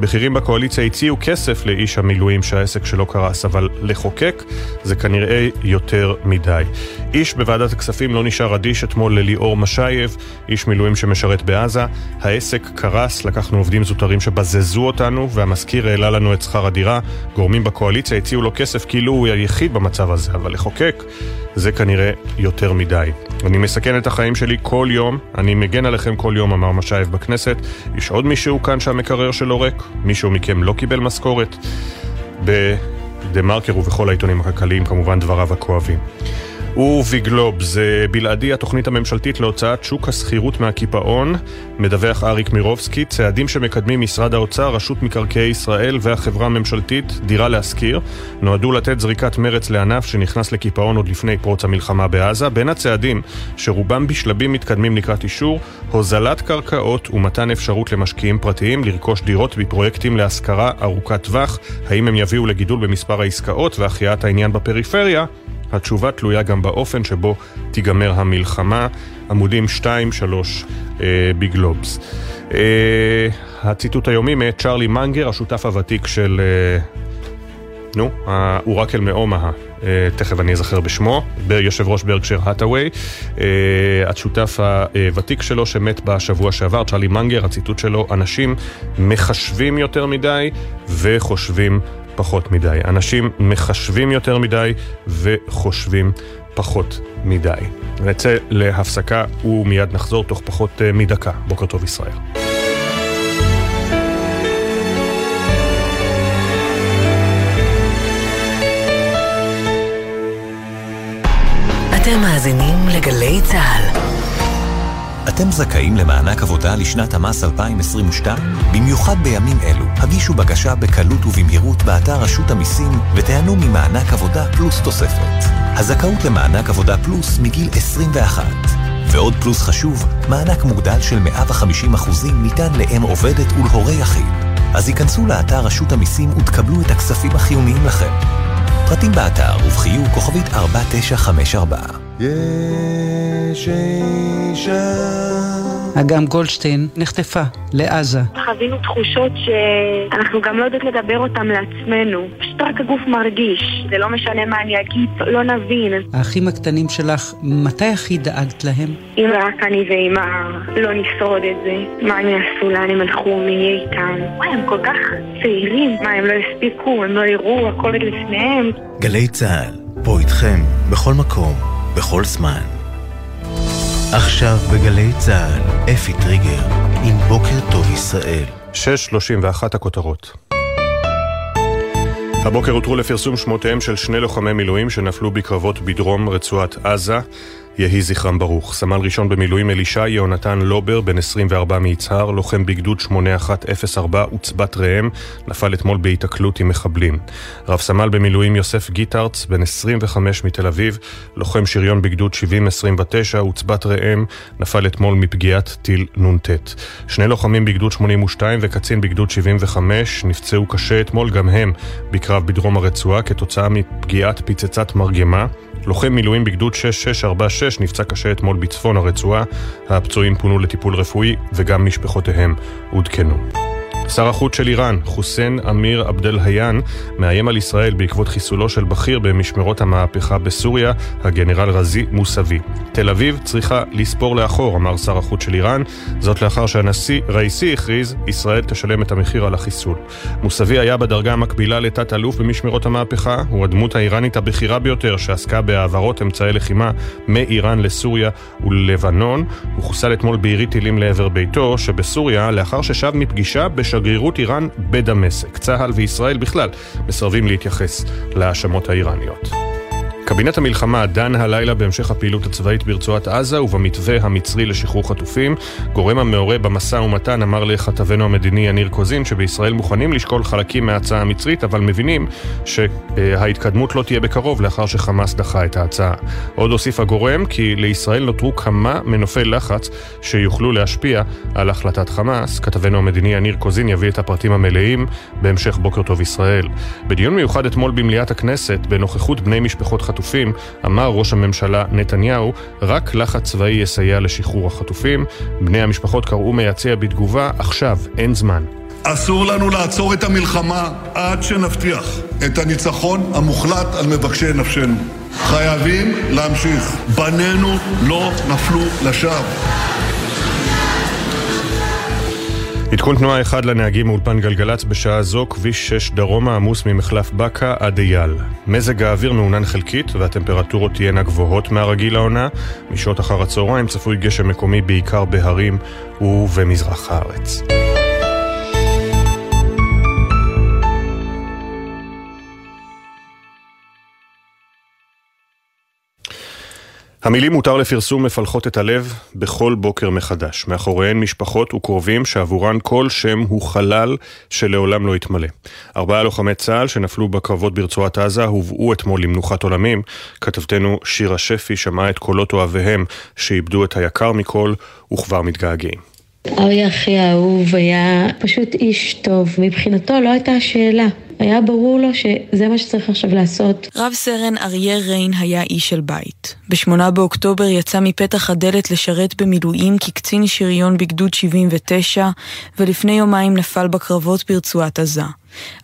בכירים בקואליציה הציעו כסף לאיש המילואים שהעסק שלו קרס, אבל לחוקק זה כנראה יותר מדי. איש בוועדת הכספים לא נשאר אדיש אתמול לליאור משייב, איש מילואים שמשרת בעזה. העסק קרס, לקחנו עובדים זוטרים שבזזו אותנו, והמשכיר העלה לנו את שכר הדירה. גורמים בקואליציה הציעו לו כסף כאילו הוא היחיד במצב הזה, אבל לחוקק זה כנראה יותר מדי. אני מסכן את החיים שלי כל יום, אני מגן עליכם כל יום, אמר משייב בכנסת. יש עוד מישהו כאן שהמקרר שלו ריק? מישהו מכם לא קיבל משכורת? בדה מרקר ובכל העיתונים הכלכליים כמובן דבריו הכואבים. ובגלובס, בלעדי התוכנית הממשלתית להוצאת שוק השכירות מהקיפאון, מדווח אריק מירובסקי, צעדים שמקדמים משרד האוצר, רשות מקרקעי ישראל והחברה הממשלתית, דירה להשכיר, נועדו לתת זריקת מרץ לענף שנכנס לקיפאון עוד לפני פרוץ המלחמה בעזה. בין הצעדים, שרובם בשלבים מתקדמים לקראת אישור, הוזלת קרקעות ומתן אפשרות למשקיעים פרטיים לרכוש דירות בפרויקטים להשכרה ארוכת טווח. האם הם יביאו לגידול במספר העסקאות והחייאת העניין בפריפריה? התשובה תלויה גם באופן שבו תיגמר המלחמה. עמודים 2-3 אה, בגלובס. אה, הציטוט היומי מאת צ'רלי מנגר, השותף הוותיק של... אה, נו, האורקל מאומהה, אה, תכף אני אזכר בשמו, יושב ראש ברקשר האטאווי, אה, השותף הוותיק שלו שמת בשבוע שעבר, צ'רלי מנגר, הציטוט שלו, אנשים מחשבים יותר מדי וחושבים פחות מדי. אנשים מחשבים יותר מדי וחושבים פחות מדי. נצא להפסקה ומיד נחזור תוך פחות אה, מדקה. בוקר טוב ישראל.
אתם מאזינים לגלי צה"ל.
אתם זכאים למענק עבודה לשנת המס 2022? במיוחד בימים אלו, הגישו בקשה בקלות ובמהירות באתר רשות המיסים ותיהנו ממענק עבודה פלוס תוספת. הזכאות למענק עבודה פלוס מגיל 21. ועוד פלוס חשוב, מענק מוגדל של 150% ניתן לאם עובדת ולהורה יחיד. אז היכנסו לאתר רשות המיסים ותקבלו את הכספים החיוניים לכם. פרטים באתר ובחיוב כוכבית 4954.
יש אישה
אגם גולדשטיין נחטפה לעזה.
חווינו תחושות שאנחנו גם לא יודעות לדבר אותן לעצמנו. פשוט רק הגוף מרגיש. זה לא משנה מה אני אגיד, לא נבין.
האחים הקטנים שלך, מתי הכי דאגת להם?
אם רק אני ואמא לא נשרוד את זה, מה הם יעשו, לאן הם הלכו, מי יהיה איתם? וואי, הם כל כך צעירים. מה, הם לא הספיקו, הם לא יראו, הכל עוד לפניהם.
גלי צה"ל, פה איתכם, בכל מקום, בכל זמן. עכשיו בגלי צה"ל, אפי טריגר, עם בוקר טוב ישראל.
6.31 הכותרות. הבוקר הותרו לפרסום שמותיהם של שני לוחמי מילואים שנפלו בקרבות בדרום רצועת עזה. יהי זכרם ברוך. סמל ראשון במילואים אלישע יהונתן לובר, בן 24 מיצהר, לוחם בגדוד 8104 עוצבת ראם, נפל אתמול בהיתקלות עם מחבלים. רב סמל במילואים יוסף גיטרץ, בן 25 מתל אביב, לוחם שריון בגדוד 7029 עוצבת ראם, נפל אתמול מפגיעת טיל נ"ט. שני לוחמים בגדוד 82 וקצין בגדוד 75 נפצעו קשה אתמול גם הם בקרב בדרום הרצועה כתוצאה מפגיעת פצצת מרגמה. לוחם מילואים בגדוד 6646 נפצע קשה אתמול בצפון הרצועה. הפצועים פונו לטיפול רפואי וגם משפחותיהם עודכנו. שר החוץ של איראן, חוסיין אמיר עבדל היאן, מאיים על ישראל בעקבות חיסולו של בכיר במשמרות המהפכה בסוריה, הגנרל רזי מוסאווי. תל אביב צריכה לספור לאחור, אמר שר החוץ של איראן, זאת לאחר שהנשיא ראיסי הכריז, ישראל תשלם את המחיר על החיסול. מוסאווי היה בדרגה המקבילה לתת אלוף במשמרות המהפכה, הוא הדמות האיראנית הבכירה ביותר שעסקה בהעברות אמצעי לחימה מאיראן לסוריה וללבנון. הוא חוסל אתמול בעירי טילים לעבר ביתו, שבסוריה, לאחר ששב מפגישה בשגרירות שגרירות איראן בדמשק. צה"ל וישראל בכלל מסרבים להתייחס להאשמות האיראניות. קבינט המלחמה דן הלילה בהמשך הפעילות הצבאית ברצועת עזה ובמתווה המצרי לשחרור חטופים. גורם המעורה במשא ומתן אמר לכתבנו המדיני יניר קוזין שבישראל מוכנים לשקול חלקים מההצעה המצרית, אבל מבינים שההתקדמות לא תהיה בקרוב לאחר שחמאס דחה את ההצעה. עוד הוסיף הגורם כי לישראל נותרו כמה מנופי לחץ שיוכלו להשפיע על החלטת חמאס. כתבנו המדיני יניר קוזין יביא את הפרטים המלאים בהמשך בוקר טוב ישראל. בדיון מיוחד אתמול במליאת הכנסת, בנוכחות בני משפחות חטופים החטופים, אמר ראש הממשלה נתניהו, רק לחץ צבאי יסייע לשחרור החטופים. בני המשפחות קראו מיציע בתגובה, עכשיו, אין זמן.
אסור לנו לעצור את המלחמה עד שנבטיח את הניצחון המוחלט על מבקשי נפשנו. חייבים להמשיך. בנינו לא נפלו לשווא.
עדכון תנועה אחד לנהגים מאולפן גלגלצ בשעה זו, כביש 6 דרומה עמוס ממחלף בקה עד אייל. מזג האוויר מעונן חלקית והטמפרטורות תהיינה גבוהות מהרגיל לעונה. משעות אחר הצהריים צפוי גשם מקומי בעיקר בהרים ובמזרח הארץ. המילים מותר לפרסום מפלחות את הלב בכל בוקר מחדש. מאחוריהן משפחות וקרובים שעבורן כל שם הוא חלל שלעולם לא יתמלא. ארבעה לוחמי צה"ל שנפלו בקרבות ברצועת עזה הובאו אתמול למנוחת עולמים. כתבתנו שירה שפי שמעה את קולות אוהביהם שאיבדו את היקר מכל וכבר מתגעגעים.
אריה אחי האהוב היה פשוט איש טוב, מבחינתו לא הייתה שאלה. היה ברור לו שזה מה שצריך עכשיו לעשות.
רב סרן אריה ריין היה איש של בית. בשמונה באוקטובר יצא מפתח הדלת לשרת במילואים כקצין שריון בגדוד 79, ולפני יומיים נפל בקרבות ברצועת עזה.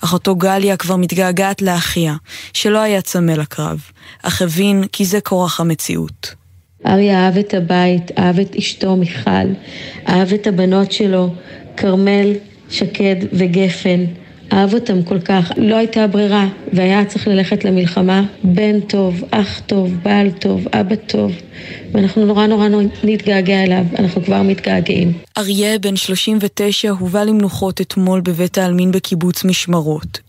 אחותו גליה כבר מתגעגעת לאחיה, שלא היה צמא לקרב, אך הבין כי זה כורח המציאות.
אריה אהב את הבית, אהב את אשתו מיכל, אהב את הבנות שלו, כרמל, שקד וגפן. אהב אותם כל כך, לא הייתה ברירה, והיה צריך ללכת למלחמה. בן טוב, אח טוב, בעל טוב, אבא טוב, ואנחנו נורא נורא נתגעגע אליו, אנחנו כבר מתגעגעים.
אריה, בן 39, הובא למנוחות אתמול בבית העלמין בקיבוץ משמרות.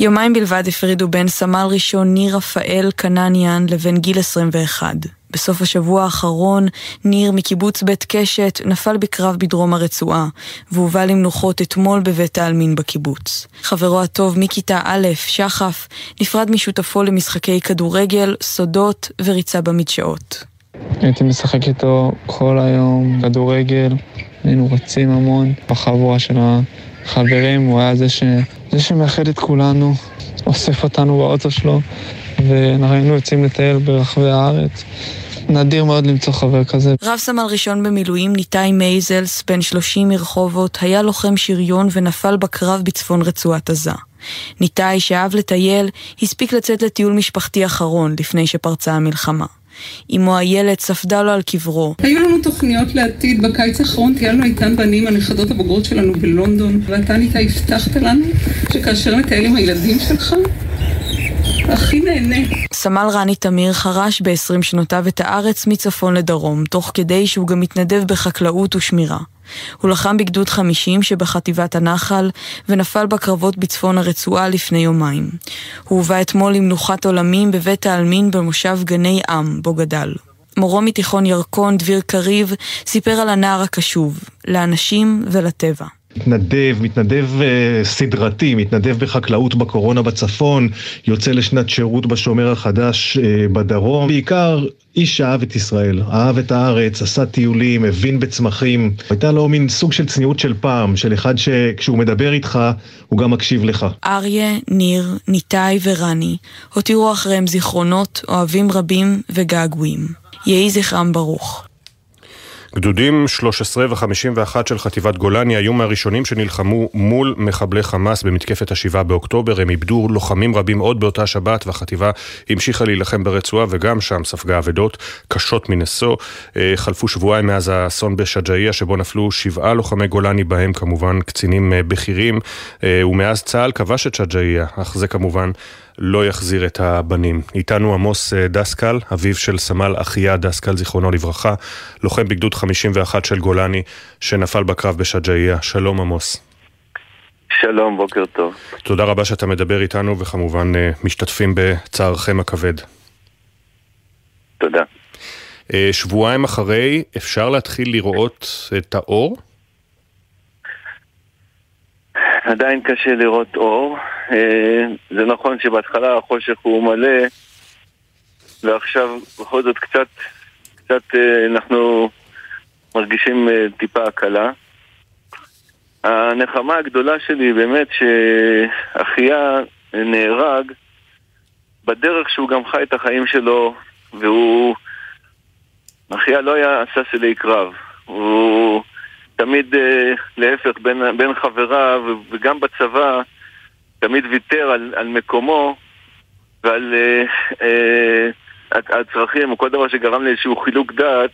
יומיים בלבד הפרידו בין סמל ראשון ניר רפאל קנניאן לבין גיל 21. בסוף השבוע האחרון, ניר מקיבוץ בית קשת נפל בקרב בדרום הרצועה, והובא למנוחות אתמול בבית העלמין בקיבוץ. חברו הטוב מכיתה א', שחף, נפרד משותפו למשחקי כדורגל, סודות וריצה במדשאות.
הייתי משחק איתו כל היום, כדורגל, היינו רצים המון בחבורה של החברים, הוא היה זה, ש... זה שמאחד את כולנו, אוסף אותנו באוטו שלו, ואנחנו היינו יוצאים לטייל ברחבי הארץ. נדיר מאוד למצוא חבר כזה.
רב סמל ראשון במילואים ניתאי מייזלס, בן 30 מרחובות, היה לוחם שריון ונפל בקרב בצפון רצועת עזה. ניתאי, שאהב לטייל, הספיק לצאת לטיול משפחתי אחרון לפני שפרצה המלחמה. אמו איילת ספדה לו על קברו.
היו לנו תוכניות לעתיד. בקיץ האחרון טיילנו איתן בנים, הנכדות הבוגרות שלנו בלונדון, ואתה ניתה הבטחת לנו שכאשר נטייל עם הילדים שלך, הכי נהנה.
סמל רני תמיר חרש ב-20 שנותיו את הארץ מצפון לדרום, תוך כדי שהוא גם מתנדב בחקלאות ושמירה. הוא לחם בגדוד 50 שבחטיבת הנחל, ונפל בקרבות בצפון הרצועה לפני יומיים. הוא הובא אתמול למנוחת עולמים בבית העלמין במושב גני עם, בו גדל. מורו מתיכון ירקון, דביר קריב, סיפר על הנער הקשוב, לאנשים ולטבע.
מתנדב, מתנדב uh, סדרתי, מתנדב בחקלאות בקורונה בצפון, יוצא לשנת שירות בשומר החדש uh, בדרום. בעיקר איש שאהב את ישראל, אהב את הארץ, עשה טיולים, הבין בצמחים. הייתה לו מין סוג של צניעות של פעם, של אחד שכשהוא מדבר איתך, הוא גם מקשיב לך.
אריה, ניר, ניתאי ורני הותירו אחריהם זיכרונות, אוהבים רבים וגעגועים. יהי זכרם ברוך.
גדודים 13 ו-51 של חטיבת גולני היו מהראשונים שנלחמו מול מחבלי חמאס במתקפת השבעה באוקטובר. הם איבדו לוחמים רבים עוד באותה שבת, והחטיבה המשיכה להילחם ברצועה, וגם שם ספגה אבדות קשות מנשוא. אה, חלפו שבועיים מאז האסון בשג'אעיה, שבו נפלו שבעה לוחמי גולני, בהם כמובן קצינים אה, בכירים, אה, ומאז צה"ל כבש את שג'אעיה, אך זה כמובן לא יחזיר את הבנים. איתנו עמוס אה, דסקל, אביו של סמל אחיה דסקל, זיכרונו לברכה, לוחם בגדוד 51 של גולני, שנפל בקרב בשג'אעיה. שלום עמוס.
שלום, בוקר טוב.
תודה רבה שאתה מדבר איתנו, וכמובן אה, משתתפים בצערכם הכבד.
תודה.
אה, שבועיים אחרי, אפשר להתחיל לראות את האור?
עדיין קשה לראות אור. אה, זה נכון שבהתחלה החושך הוא מלא, ועכשיו בכל זאת קצת, קצת אה, אנחנו מרגישים אה, טיפה הקלה. הנחמה הגדולה שלי באמת שאחיה נהרג בדרך שהוא גם חי את החיים שלו, והוא... אחיה לא היה עשה שלי קרב. הוא תמיד להפך בין, בין חבריו וגם בצבא תמיד ויתר על, על מקומו ועל אה, אה, הצרכים או כל דבר שגרם לאיזשהו חילוק דעת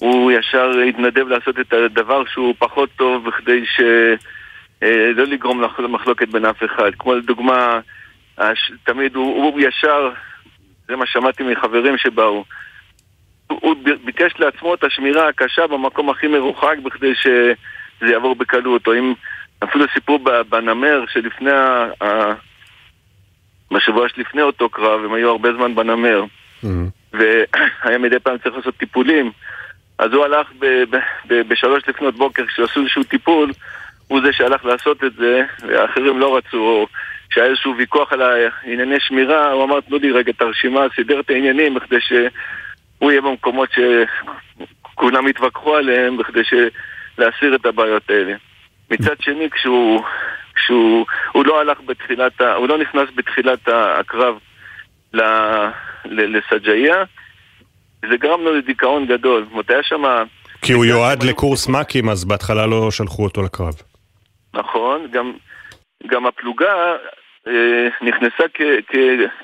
הוא ישר התנדב לעשות את הדבר שהוא פחות טוב בכדי שלא אה, לגרום למחלוקת בין אף אחד. כמו לדוגמה, הש, תמיד הוא, הוא ישר, זה מה שמעתי מחברים שבאו, הוא, ביקש לעצמו את השמירה הקשה במקום הכי מרוחק בכדי שזה יעבור בקלות, או אם אפילו סיפרו בנמר שלפני ה... בשבוע שלפני אותו קרב, הם היו הרבה זמן בנמר. Mm-hmm. והיה מדי פעם צריך לעשות טיפולים. אז הוא הלך בשלוש לפנות בוקר כשעשו איזשהו טיפול, הוא זה שהלך לעשות את זה, והאחרים לא רצו, או שהיה איזשהו ויכוח על ענייני שמירה, הוא אמר תנו לי רגע את הרשימה, סידר את העניינים בכדי שהוא יהיה במקומות שכולם יתווכחו עליהם, בכדי להסיר את הבעיות האלה. מצד שני, כשהוא, כשהוא הוא לא הלך בתחילת, הוא לא נכנס בתחילת הקרב לסג'איה, זה גרם לו לדיכאון גדול. זאת אומרת, היה שם...
כי הוא יועד לקורס מ"כים, אז בהתחלה לא שלחו אותו לקרב.
נכון, גם, גם הפלוגה נכנסה כ, כ,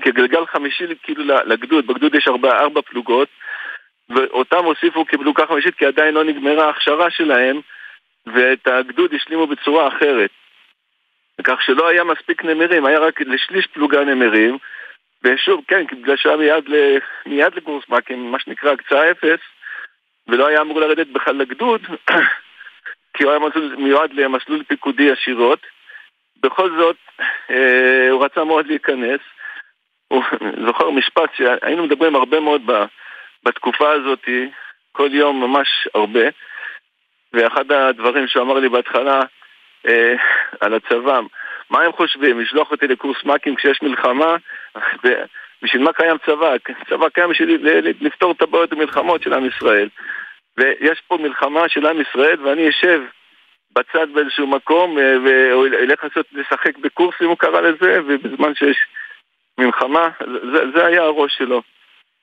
כגלגל חמישי כאילו לגדוד, בגדוד יש ארבע, ארבע פלוגות, ואותם הוסיפו כפלוגה חמישית כי עדיין לא נגמרה ההכשרה שלהם, ואת הגדוד השלימו בצורה אחרת. כך שלא היה מספיק נמרים, היה רק לשליש פלוגה נמרים, ושוב, כן, בגלל שהיה מיד. מיד לקורס מ"כים, מה שנקרא הקצאה אפס, ולא היה אמור לרדת בכלל לגדוד, כי הוא היה מיועד למסלול פיקודי ישירות. בכל זאת, אה, הוא רצה מאוד להיכנס. הוא זוכר משפט שהיינו מדברים הרבה מאוד בתקופה הזאת, כל יום ממש הרבה, ואחד הדברים שהוא אמר לי בהתחלה אה, על הצבא, מה הם חושבים? לשלוח אותי לקורס מ"כים כשיש מלחמה? בשביל מה קיים צבא? צבא קיים בשביל לפתור את הבעיות המלחמות של עם ישראל. ויש פה מלחמה של עם ישראל ואני אשב בצד באיזשהו מקום אה, ואלך לעשות, לשחק בקורסים הוא קרא לזה ובזמן שיש מלחמה, זה, זה היה הראש שלו.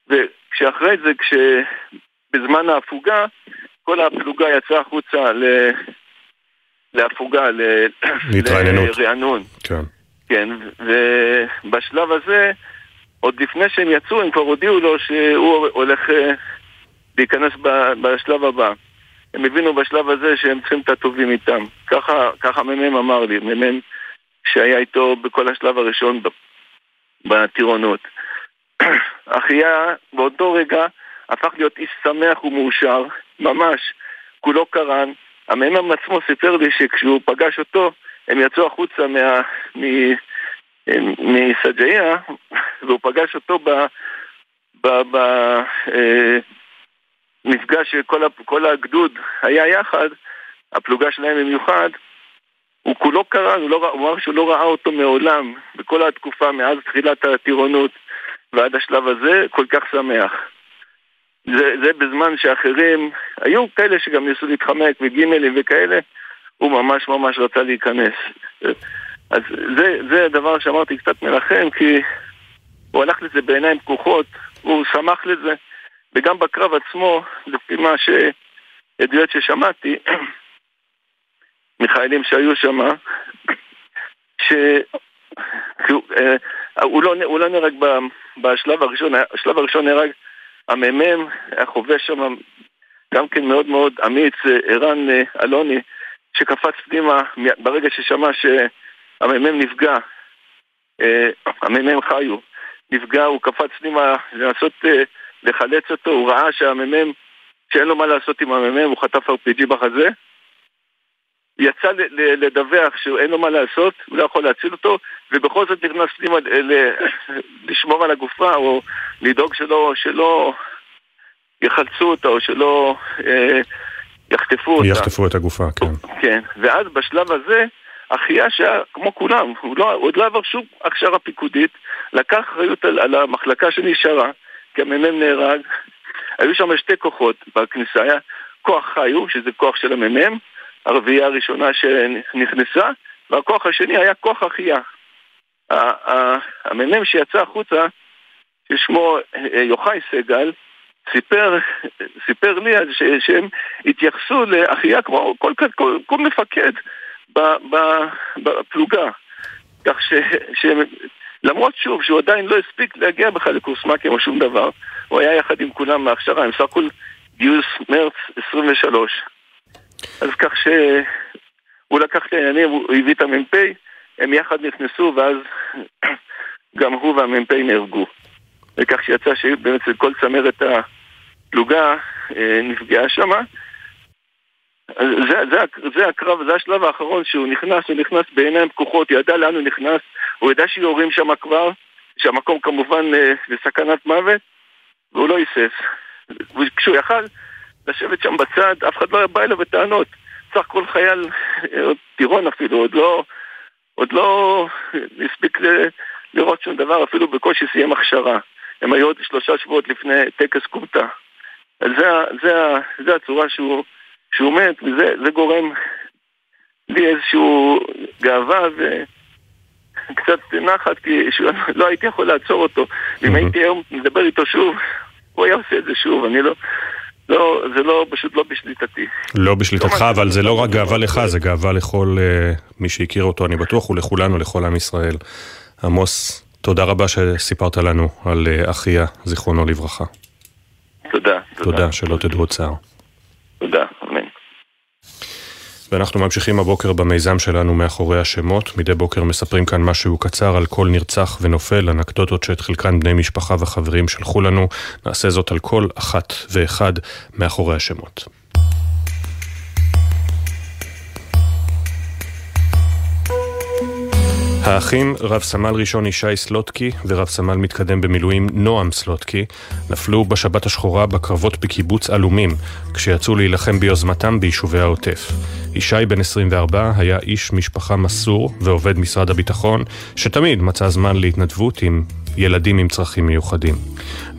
וכשאחרי זה, כשבזמן ההפוגה, כל הפלוגה יצאה החוצה ל... להפוגה, לרענון.
כן.
כן, ובשלב הזה, עוד לפני שהם יצאו, הם כבר הודיעו לו שהוא הולך אה, להיכנס בשלב הבא. הם הבינו בשלב הזה שהם צריכים את הטובים איתם. ככה, ככה מ"מ אמר לי, מ"מ שהיה איתו בכל השלב הראשון בטירונות. אחיה באותו רגע הפך להיות איש שמח ומאושר, ממש, כולו קרן. המ"מ עצמו סיפר לי שכשהוא פגש אותו, הם יצאו החוצה מה... מסג'איה, והוא פגש אותו ב... ב... ב... מפגש שכל הגדוד היה יחד, הפלוגה שלהם במיוחד, הוא כולו קרא, הוא, לא, הוא אמר שהוא לא ראה אותו מעולם, בכל התקופה מאז תחילת הטירונות ועד השלב הזה, כל כך שמח. זה, זה בזמן שאחרים, היו כאלה שגם ניסו להתחמק וגימלים וכאלה, הוא ממש ממש רצה להיכנס. אז זה, זה הדבר שאמרתי קצת מנחם, כי הוא הלך לזה בעיניים פקוחות, הוא שמח לזה. וגם בקרב עצמו, לפי מה שעדויות ששמעתי, מחיילים שהיו שם, שהוא אה, לא, הוא לא נהרג בשלב הראשון, השלב הראשון נהרג המ"מ, היה חובש שם גם כן מאוד מאוד אמיץ, אה, ערן אה, אלוני, שקפץ פנימה ברגע ששמע שהמ"מ נפגע, המ"מ חיו, נפגע, הוא קפץ פנימה לנסות לחלץ אותו, הוא ראה שהמ"מ, שאין לו מה לעשות עם המ"מ, הוא חטף RPG בחזה, יצא לדווח שאין לו מה לעשות, הוא לא יכול להציל אותו, ובכל זאת נכנס פנימה לשמור על הגופה, או לדאוג שלא, שלא יחלצו אותה, או שלא אה, יחטפו אותה.
יחטפו את הגופה, כן.
כן, ואז בשלב הזה, אחיה שהיה כמו כולם, הוא, לא, הוא עוד לא עבר שום הכשרה פיקודית, לקח אחריות על, על המחלקה שנשארה, כי המ"מ נהרג. היו שם שתי כוחות בכניסה, היה כוח חיו, שזה כוח של המ"מ, הרביעייה הראשונה שנכנסה, והכוח השני היה כוח אחיה. המ"מ שיצא החוצה, ששמו אה, יוחאי סגל, סיפר, סיפר לי ש, שהם התייחסו לאחיה כמו כל, כל, כל, כל מפקד בפלוגה. כך ש, שהם למרות שוב שהוא עדיין לא הספיק להגיע בכלל לקורס מ"כים או שום דבר, הוא היה יחד עם כולם מההכשרה, הם סך הכול גיוס מרץ 23. אז כך שהוא לקח את העניינים, הוא הביא את המ"פ, הם יחד נכנסו ואז גם הוא והמ"פ נהרגו. וכך שיצא שבאמת כל צמרת הפלוגה אה, נפגעה שמה. זה, זה, זה הקרב, זה השלב האחרון שהוא נכנס, הוא נכנס בעיניים פקוחות, ידע לאן הוא נכנס, הוא ידע שיורים שם כבר, שהמקום כמובן אה, בסכנת מוות, והוא לא היסס. וכשהוא יכל לשבת שם בצד, אף אחד לא היה בא אליו בטענות. סך הכל חייל, טירון אפילו, עוד לא, עוד לא הספיק לראות שום דבר, אפילו בקושי סיים הכשרה. הם היו עוד שלושה שבועות לפני טקס קומטה. זה, זה, זה הצורה שהוא, שהוא מת, וזה גורם לי איזושהי גאווה וקצת נחת, כי לא הייתי יכול לעצור אותו. ואם הייתי היום מדבר איתו שוב, הוא היה עושה את זה שוב, אני לא... לא, זה לא, פשוט לא בשליטתי.
לא בשליטתך, אבל זה לא רק גאווה לך, זה גאווה לכל uh, מי שהכיר אותו, אני בטוח, ולכולנו, לכל עם ישראל. עמוס, תודה רבה שסיפרת לנו על uh, אחיה, זיכרונו לברכה.
תודה.
תודה, שלא תדעו צער.
תודה.
ואנחנו ממשיכים הבוקר במיזם שלנו מאחורי השמות. מדי בוקר מספרים כאן משהו קצר על כל נרצח ונופל, אנקדוטות שאת חלקן בני משפחה וחברים שלחו לנו. נעשה זאת על כל אחת ואחד מאחורי השמות. האחים רב סמל ראשון ישי סלוטקי ורב סמל מתקדם במילואים נועם סלוטקי נפלו בשבת השחורה בקרבות בקיבוץ עלומים כשיצאו להילחם ביוזמתם ביישובי העוטף. ישי בן 24 היה איש משפחה מסור ועובד משרד הביטחון שתמיד מצא זמן להתנדבות עם ילדים עם צרכים מיוחדים.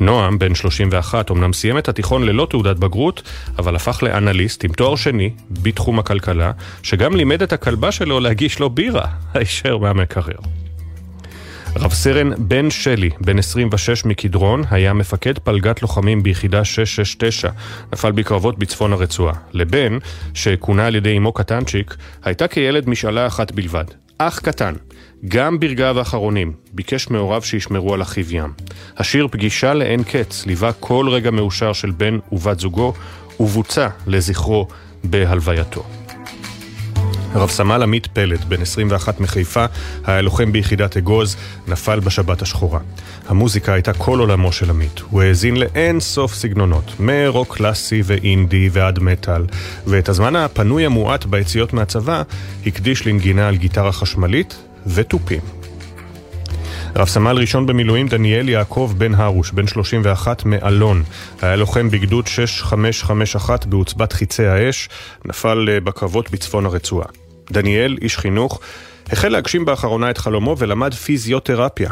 נועם, בן 31, אמנם סיים את התיכון ללא תעודת בגרות, אבל הפך לאנליסט עם תואר שני בתחום הכלכלה, שגם לימד את הכלבה שלו להגיש לו בירה, הישר מהמקרר. רב סרן בן שלי, בן 26 מקדרון, היה מפקד פלגת לוחמים ביחידה 669, נפל בקרבות בצפון הרצועה. לבן, שכונה על ידי אמו קטנצ'יק, הייתה כילד משאלה אחת בלבד. אח קטן, גם ברגעיו האחרונים ביקש מהוריו שישמרו על אחיו ים. השיר פגישה לאין קץ ליווה כל רגע מאושר של בן ובת זוגו ובוצע לזכרו בהלווייתו. רב סמל עמית פלד, בן 21 מחיפה, היה לוחם ביחידת אגוז, נפל בשבת השחורה. המוזיקה הייתה כל עולמו של עמית. הוא האזין לאין סוף סגנונות, מרוק קלאסי ואינדי ועד מטאל, ואת הזמן הפנוי המועט ביציאות מהצבא הקדיש לנגינה על גיטרה חשמלית ותופים. רב סמל ראשון במילואים דניאל יעקב בן הרוש, בן 31 מאלון. היה לוחם בגדוד 6551 בעוצבת חיצי האש, נפל אה, בקרבות בצפון הרצועה. דניאל, איש חינוך, החל להגשים באחרונה את חלומו ולמד פיזיותרפיה.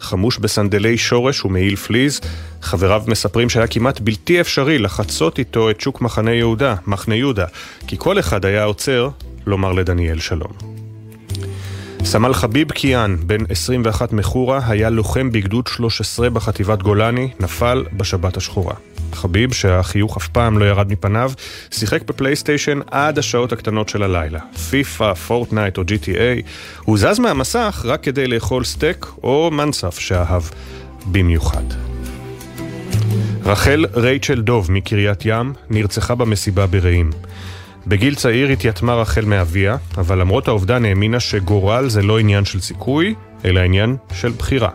חמוש בסנדלי שורש ומעיל פליז, חבריו מספרים שהיה כמעט בלתי אפשרי לחצות איתו את שוק מחנה יהודה, מחנה יהודה, כי כל אחד היה עוצר לומר לדניאל שלום. סמל חביב קיאן, בן 21 מחורה, היה לוחם בגדוד 13 בחטיבת גולני, נפל בשבת השחורה. חביב, שהחיוך אף פעם לא ירד מפניו, שיחק בפלייסטיישן עד השעות הקטנות של הלילה. פיפא, פורטנייט או GTA. הוא זז מהמסך רק כדי לאכול סטייק או מנסף שאהב במיוחד. רחל רייצ'ל דוב מקריית ים נרצחה במסיבה ברעים. בגיל צעיר התייתמה רחל מאביה, אבל למרות האובדן האמינה שגורל זה לא עניין של סיכוי, אלא עניין של בחירה.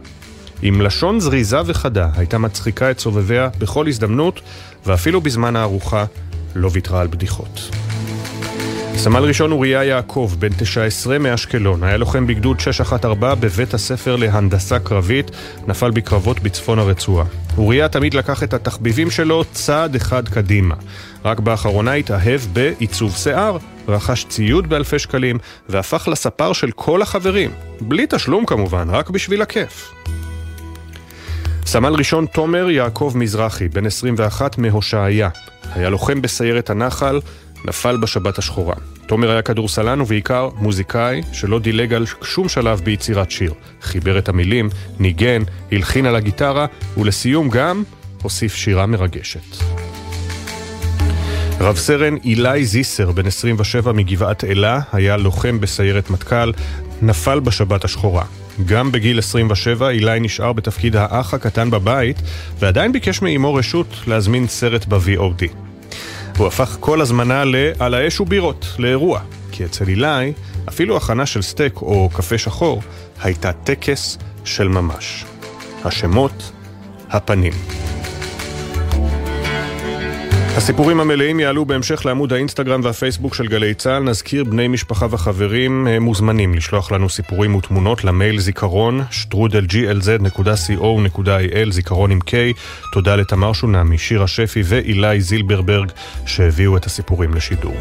עם לשון זריזה וחדה הייתה מצחיקה את סובביה בכל הזדמנות, ואפילו בזמן הארוחה לא ויתרה על בדיחות. סמל ראשון אוריה יעקב, בן 19 מאשקלון, היה לוחם בגדוד 614 בבית הספר להנדסה קרבית, נפל בקרבות בצפון הרצועה. אוריה תמיד לקח את התחביבים שלו צעד אחד קדימה. רק באחרונה התאהב בעיצוב שיער, רכש ציוד באלפי שקלים, והפך לספר של כל החברים. בלי תשלום כמובן, רק בשביל הכיף. סמל ראשון תומר יעקב מזרחי, בן 21 מהושעיה. היה לוחם בסיירת הנחל, נפל בשבת השחורה. תומר היה כדורסלן ובעיקר מוזיקאי שלא דילג על שום שלב ביצירת שיר. חיבר את המילים, ניגן, הלחין על הגיטרה, ולסיום גם הוסיף שירה מרגשת. רב סרן אילי זיסר, בן 27 מגבעת אלה, היה לוחם בסיירת מטכ"ל, נפל בשבת השחורה. גם בגיל 27 אילי נשאר בתפקיד האח הקטן בבית, ועדיין ביקש מאמו רשות להזמין סרט ב-VOD. הוא הפך כל הזמנה ל"על האש ובירות", לאירוע, כי אצל אילי, אפילו הכנה של סטייק או קפה שחור הייתה טקס של ממש. השמות, הפנים. הסיפורים המלאים יעלו בהמשך לעמוד האינסטגרם והפייסבוק של גלי צה"ל. נזכיר בני משפחה וחברים מוזמנים לשלוח לנו סיפורים ותמונות למייל זיכרון שטרודלglz.co.il זיכרון עם K. תודה לתמר שונמי, שירה שפי ואילי זילברברג שהביאו את הסיפורים לשידור.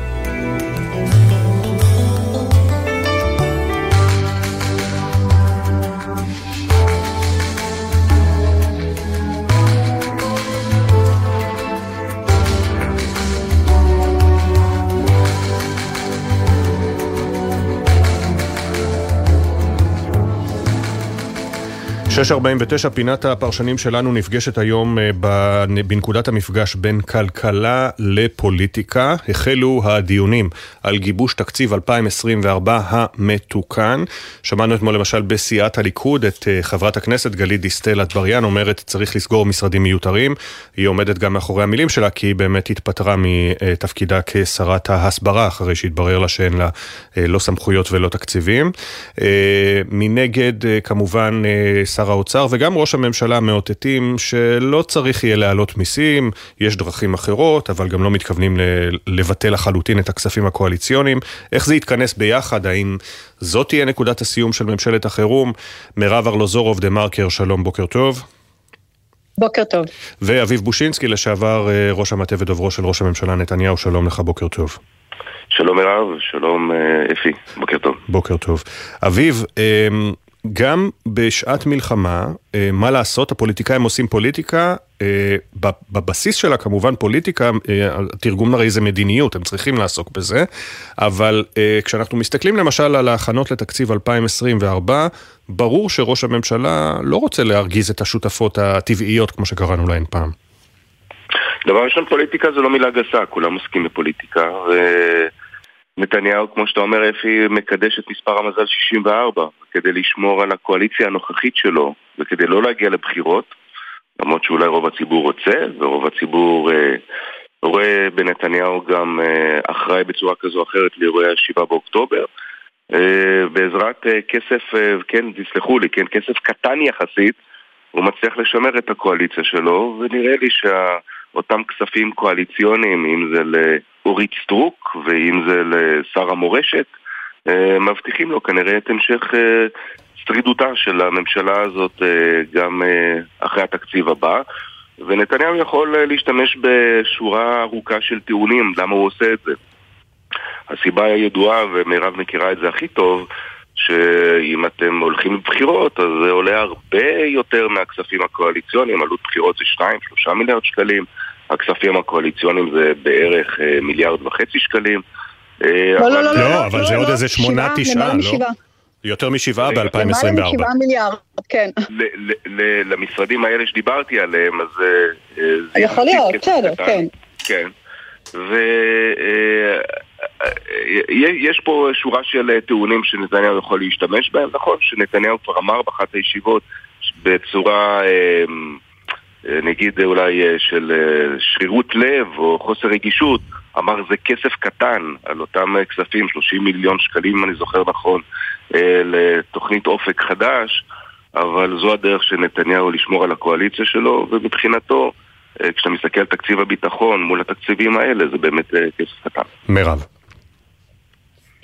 שש ארבעים ותשע, פינת הפרשנים שלנו נפגשת היום אה, בנקודת המפגש בין כלכלה לפוליטיקה. החלו הדיונים על גיבוש תקציב 2024 המתוקן. שמענו אתמול למשל בסיעת הליכוד את אה, חברת הכנסת גלית דיסטל אטבריאן אומרת צריך לסגור משרדים מיותרים. היא עומדת גם מאחורי המילים שלה כי היא באמת התפטרה מתפקידה כשרת ההסברה אחרי שהתברר לה שאין לה אה, לא סמכויות ולא תקציבים. מנגד כמובן שר שר האוצר וגם ראש הממשלה מאותתים שלא צריך יהיה להעלות מיסים, יש דרכים אחרות, אבל גם לא מתכוונים לבטל לחלוטין את הכספים הקואליציוניים. איך זה יתכנס ביחד? האם זאת תהיה נקודת הסיום של ממשלת החירום? מירב ארלוזורוב דה מרקר, שלום, בוקר טוב.
בוקר טוב.
ואביב בושינסקי, לשעבר אה, ראש המטה ודוברו של ראש הממשלה נתניהו, שלום לך, בוקר טוב.
שלום מירב, שלום אה, אפי, בוקר טוב.
בוקר טוב. אביב, אמ, גם בשעת מלחמה, אה, מה לעשות, הפוליטיקאים עושים פוליטיקה, אה, בבסיס שלה כמובן פוליטיקה, אה, תרגום הרי זה מדיניות, הם צריכים לעסוק בזה, אבל כשאנחנו מסתכלים למשל על ההכנות לתקציב 2024, ברור שראש הממשלה לא רוצה להרגיז את השותפות הטבעיות, כמו שקראנו להן פעם.
דבר ראשון, פוליטיקה זה לא מילה גסה, כולם עוסקים בפוליטיקה, ו... נתניהו, כמו שאתה אומר, אפי, מקדש את מספר המזל 64 כדי לשמור על הקואליציה הנוכחית שלו וכדי לא להגיע לבחירות, למרות שאולי רוב הציבור רוצה, ורוב הציבור אה, רואה בנתניהו גם אה, אחראי בצורה כזו או אחרת לאירועי ה-7 באוקטובר. אה, בעזרת אה, כסף, אה, כן, תסלחו לי, כן, כסף קטן יחסית, הוא מצליח לשמר את הקואליציה שלו, ונראה לי שאותם כספים קואליציוניים, אם זה לאורית סטרוק ואם זה לשר המורשת, אה, מבטיחים לו כנראה את המשך אה, שרידותה של הממשלה הזאת אה, גם אחרי התקציב הבא. ונתניהו יכול להשתמש בשורה ארוכה של טיעונים למה הוא עושה את זה. הסיבה הידועה, ומירב מכירה את זה הכי טוב, שאם אתם הולכים לבחירות, אז זה עולה הרבה יותר מהכספים הקואליציוניים, עלות בחירות זה 2-3 מיליארד שקלים, הכספים הקואליציוניים זה בערך אה, מיליארד וחצי שקלים.
אה, לא, לא, לא, לא, אבל זה עוד איזה שמונה, תשעה, לא? יותר משבעה ב-2024. למעלה
משבעה מיליארד, כן.
למשרדים האלה שדיברתי עליהם, אז...
אה, יכול להיות, בסדר, כן.
כן. ויש פה שורה של טיעונים שנתניהו יכול להשתמש בהם, נכון שנתניהו כבר אמר באחת הישיבות בצורה אה, נגיד אולי אה, של אה, שרירות לב או חוסר רגישות, אמר זה כסף קטן על אותם כספים, 30 מיליון שקלים אם אני זוכר נכון, לתוכנית אופק חדש, אבל זו הדרך של נתניהו לשמור על הקואליציה שלו, ומבחינתו, כשאתה מסתכל על תקציב הביטחון מול התקציבים האלה, זה באמת כסף קטן.
מירב.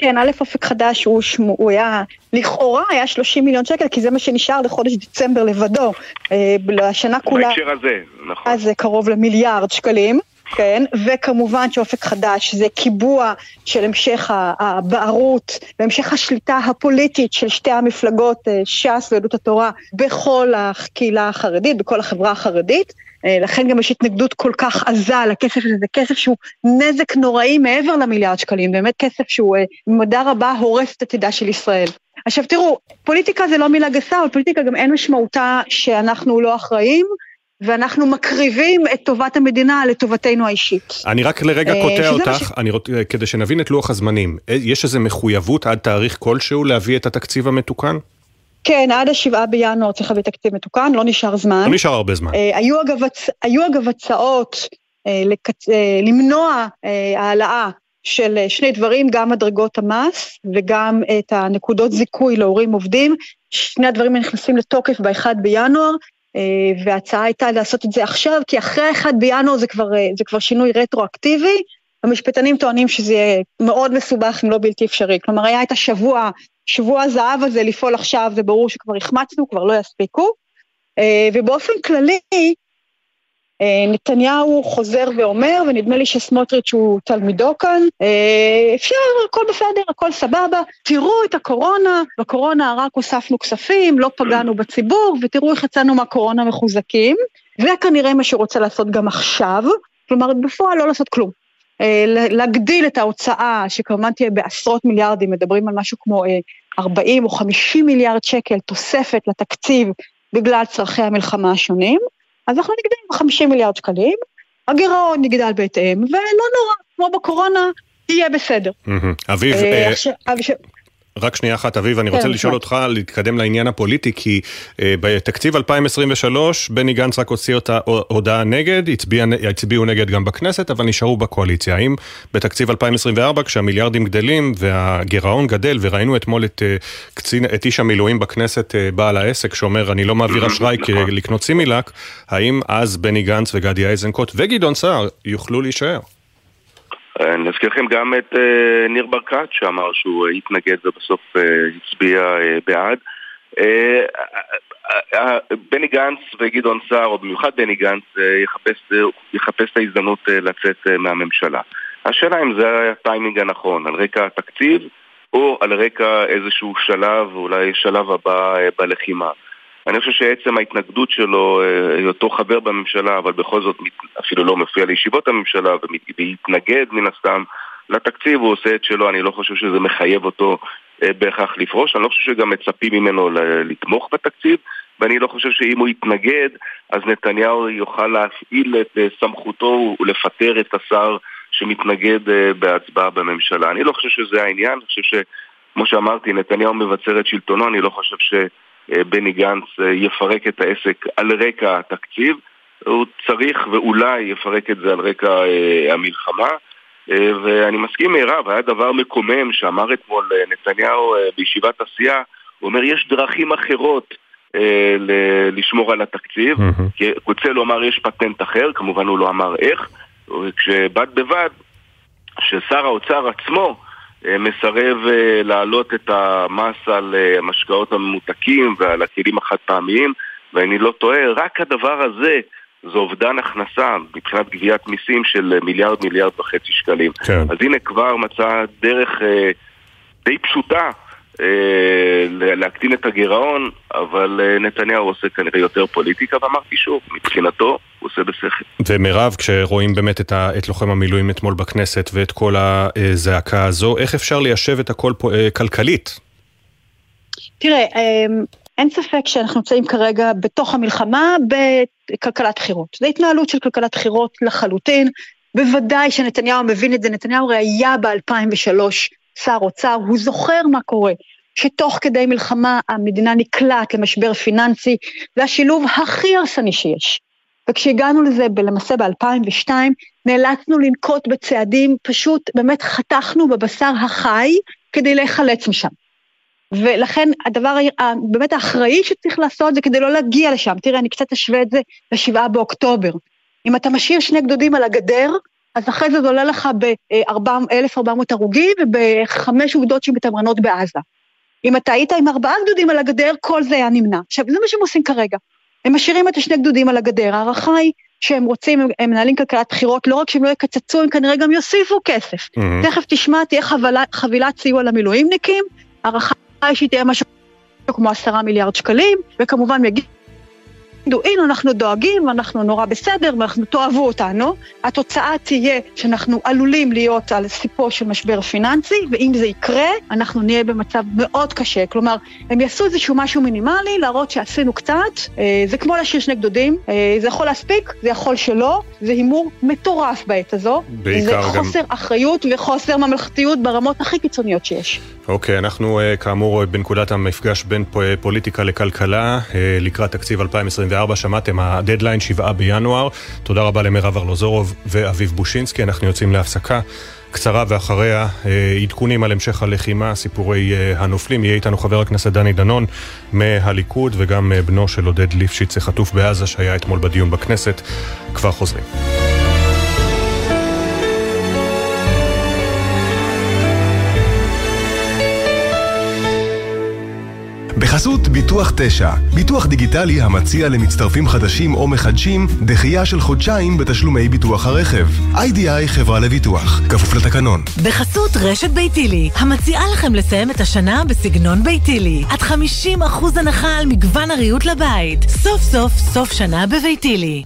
כן, א' אופק חדש הוא, שמו, הוא היה, לכאורה היה 30 מיליון שקל, כי זה מה שנשאר לחודש דצמבר לבדו. אה, לשנה כולה...
בהקשר הזה, נכון.
אז זה קרוב למיליארד שקלים. כן, וכמובן שאופק חדש זה קיבוע של המשך הבערות והמשך השליטה הפוליטית של שתי המפלגות, אה, ש"ס ויהדות התורה, בכל הקהילה החרדית, בכל החברה החרדית. אה, לכן גם יש התנגדות כל כך עזה לכסף הזה, זה כסף שהוא נזק נוראי מעבר למיליארד שקלים, באמת כסף שהוא אה, במידה רבה הורס את עתידה של ישראל. עכשיו תראו, פוליטיקה זה לא מילה גסה, אבל פוליטיקה גם אין משמעותה שאנחנו לא אחראים. ואנחנו מקריבים את טובת המדינה לטובתנו האישית.
אני רק לרגע אה, קוטע אותך, ש... אני רוצ... כדי שנבין את לוח הזמנים. יש איזו מחויבות עד תאריך כלשהו להביא את התקציב המתוקן?
כן, עד השבעה בינואר צריך להביא תקציב מתוקן, לא נשאר זמן.
לא נשאר הרבה זמן.
אה, היו, אגב, היו אגב הצעות אה, לקצ... אה, למנוע אה, העלאה של שני דברים, גם מדרגות המס וגם את הנקודות זיכוי להורים עובדים. שני הדברים נכנסים לתוקף ב-1 בינואר. וההצעה הייתה לעשות את זה עכשיו, כי אחרי ה-1 בינואר זה כבר, זה כבר שינוי רטרואקטיבי, המשפטנים טוענים שזה יהיה מאוד מסובך אם לא בלתי אפשרי. כלומר, היה את השבוע, שבוע הזהב הזה לפעול עכשיו, זה ברור שכבר החמצנו, כבר לא יספיקו. ובאופן כללי, אה, נתניהו חוזר ואומר, ונדמה לי שסמוטריץ' הוא תלמידו כאן, אה, אפשר, הכל בסדר, הכל סבבה, תראו את הקורונה, בקורונה רק הוספנו כספים, לא פגענו בציבור, ותראו איך יצאנו מהקורונה מחוזקים. זה כנראה מה שרוצה לעשות גם עכשיו, כלומר בפועל לא לעשות כלום. אה, להגדיל את ההוצאה, שכמובן תהיה בעשרות מיליארדים, מדברים על משהו כמו 40 או 50 מיליארד שקל תוספת לתקציב בגלל צורכי המלחמה השונים. אז אנחנו נגדל ב-50 מיליארד שקלים, הגירעון נגדל בהתאם, ולא נורא, כמו בקורונה, יהיה בסדר.
אביב, אה, אה, רק שנייה אחת, אביב, אני רוצה כן, לשאול אותך, להתקדם לעניין הפוליטי, כי אה, בתקציב 2023, בני גנץ רק הוציא אותה הודעה נגד, הצביע, הצביעו נגד גם בכנסת, אבל נשארו בקואליציה. האם בתקציב 2024, כשהמיליארדים גדלים והגירעון גדל, וראינו אתמול את, אה, קצין, את איש המילואים בכנסת, אה, בעל העסק, שאומר, אני לא מעביר אשראי לקנות סימילאק, האם אז בני גנץ וגדי איזנקוט וגדעון סער יוכלו להישאר?
אני אזכיר לכם גם את אה, ניר ברקת שאמר שהוא אה, התנגד ובסוף אה, הצביע בעד. בני גנץ וגדעון סער, או במיוחד בני גנץ, יחפש, יחפש את ההזדמנות לצאת מהממשלה. השאלה אם זה הטיימינג הנכון, על רקע התקציב או על רקע איזשהו שלב, אולי שלב הבא בלחימה. אני חושב שעצם ההתנגדות שלו, אה, היותו חבר בממשלה, אבל בכל זאת אפילו לא מופיע לישיבות הממשלה והתנגד מן הסתם לתקציב, הוא עושה את שלו, אני לא חושב שזה מחייב אותו אה, בהכרח לפרוש, אני לא חושב שגם מצפים ממנו לתמוך בתקציב, ואני לא חושב שאם הוא יתנגד, אז נתניהו יוכל להפעיל את אה, סמכותו ולפטר את השר שמתנגד בהצבעה בממשלה. אני לא חושב שזה העניין, אני חושב שכמו שאמרתי, נתניהו מבצר את שלטונו, אני לא חושב ש... אה, בני גנץ אה, יפרק את העסק על רקע התקציב, הוא צריך ואולי יפרק את זה על רקע אה, המלחמה. ואני מסכים מירב, היה דבר מקומם שאמר אתמול נתניהו בישיבת הסיעה, הוא אומר יש דרכים אחרות לשמור על התקציב, mm-hmm. רוצה לומר יש פטנט אחר, כמובן הוא לא אמר איך, כשבד בבד ששר האוצר עצמו מסרב אה, להעלות את המס על אה, המשקאות הממותקים ועל הכלים החד פעמיים ואני לא טועה, רק הדבר הזה זה אובדן הכנסה מבחינת גביית מיסים של מיליארד מיליארד וחצי שקלים. כן. אז הנה כבר מצא דרך אה, די פשוטה אה, להקטין את הגירעון, אבל אה, נתניהו עושה כנראה יותר פוליטיקה, ואמרתי שוב, מבחינתו הוא עושה בשכל.
ומירב, כשרואים באמת את, ה, את לוחם המילואים אתמול בכנסת ואת כל הזעקה הזו, איך אפשר ליישב את הכל פה, אה, כלכלית?
תראה, אין ספק שאנחנו נמצאים כרגע בתוך המלחמה בכלכלת בחירות. זו התנהלות של כלכלת בחירות לחלוטין. בוודאי שנתניהו מבין את זה, נתניהו הרי היה ב-2003 שר אוצר, הוא זוכר מה קורה. שתוך כדי מלחמה המדינה נקלעת למשבר פיננסי, זה השילוב הכי הרסני שיש. וכשהגענו לזה למעשה ב-2002, נאלצנו לנקוט בצעדים, פשוט באמת חתכנו בבשר החי כדי להיחלץ משם. ולכן הדבר באמת האחראי שצריך לעשות זה כדי לא להגיע לשם. תראה, אני קצת אשווה את זה לשבעה באוקטובר. אם אתה משאיר שני גדודים על הגדר, אז אחרי זה זה עולה לך ב-1,400 הרוגים ובחמש אוגדות שמתמרנות בעזה. אם אתה היית עם ארבעה גדודים על הגדר, כל זה היה נמנע. עכשיו, זה מה שהם עושים כרגע. הם משאירים את השני גדודים על הגדר, ההערכה היא שהם רוצים, הם מנהלים כלכלת בחירות, לא רק שהם לא יקצצו, הם כנראה גם יוסיפו כסף. Mm-hmm. תכף תשמע, תהיה חבילה, חבילת סיוע למילואימניקים, ההערכה היא שהיא תהיה משהו כמו עשרה מיליארד שקלים, וכמובן יגידו... הנה אנחנו דואגים, אנחנו נורא בסדר, ואנחנו תאהבו אותנו. התוצאה תהיה שאנחנו עלולים להיות על סיפו של משבר פיננסי, ואם זה יקרה, אנחנו נהיה במצב מאוד קשה. כלומר, הם יעשו איזשהו משהו מינימלי, להראות שעשינו קצת. אה, זה כמו להשאיר שני גדודים, אה, זה יכול להספיק, זה יכול שלא, זה הימור מטורף בעת הזו. בעיקר זה גם... חוסר אחריות וחוסר ממלכתיות ברמות הכי קיצוניות שיש.
אוקיי, אנחנו אה, כאמור בנקודת המפגש בין פוליטיקה לכלכלה לקראת תקציב 2024. שמעתם, הדדליין 7 בינואר. תודה רבה למירב ארלוזורוב ואביב בושינסקי. אנחנו יוצאים להפסקה. קצרה ואחריה עדכונים על המשך הלחימה, סיפורי הנופלים. יהיה איתנו חבר הכנסת דני דנון מהליכוד וגם בנו של עודד ליפשיץ החטוף בעזה שהיה אתמול בדיון בכנסת. כבר חוזרים.
בחסות ביטוח 9, ביטוח דיגיטלי המציע למצטרפים חדשים או מחדשים דחייה של חודשיים בתשלומי ביטוח הרכב. איי-די-איי חברה לביטוח, כפוף לתקנון.
בחסות רשת ביתילי, המציעה לכם לסיים את השנה בסגנון ביתילי. עד 50% הנחה על מגוון הריהוט לבית. סוף סוף סוף שנה בביתילי.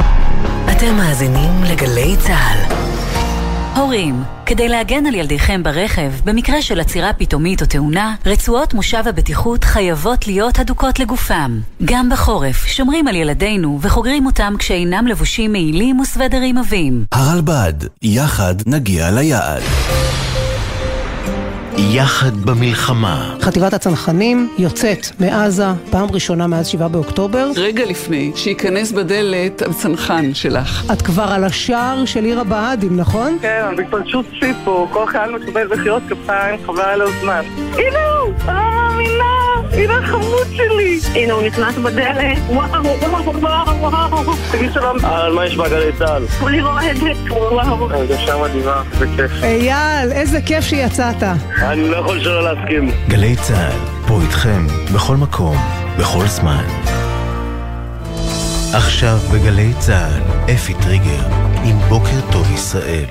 אתם מאזינים לגלי צה"ל. הורים, כדי להגן על ילדיכם ברכב, במקרה של עצירה פתאומית או תאונה, רצועות מושב הבטיחות חייבות להיות הדוקות לגופם. גם בחורף, שומרים על ילדינו וחוגרים אותם כשאינם לבושים מעילים וסוודרים עבים.
הרלב"ד, יחד נגיע ליעד.
יחד במלחמה.
חטיבת הצנחנים יוצאת מעזה פעם ראשונה מאז 7 באוקטובר.
רגע לפני שייכנס בדלת הצנחן שלך.
את כבר על השער של עיר הבה"דים, נכון?
כן, פשוט ציפו, כל חייל מקבל בחירות כפיים, חבל על הזמן. הנה הוא! אני לא מאמינה! הנה החמוד שלי! הנה הוא נכנס בדלת, וואו, וואו, וואו, וואו. תגיד שלום.
על מה יש בגלי צה"ל?
כולי רועדת, וואו.
הרגשה מדהימה, זה כיף.
אייל, איזה כיף שיצאת.
אני לא יכול שלא להסכים.
גלי צה"ל, פה איתכם, בכל מקום, בכל זמן. עכשיו בגלי צה"ל, אפי טריגר, עם בוקר טוב ישראל.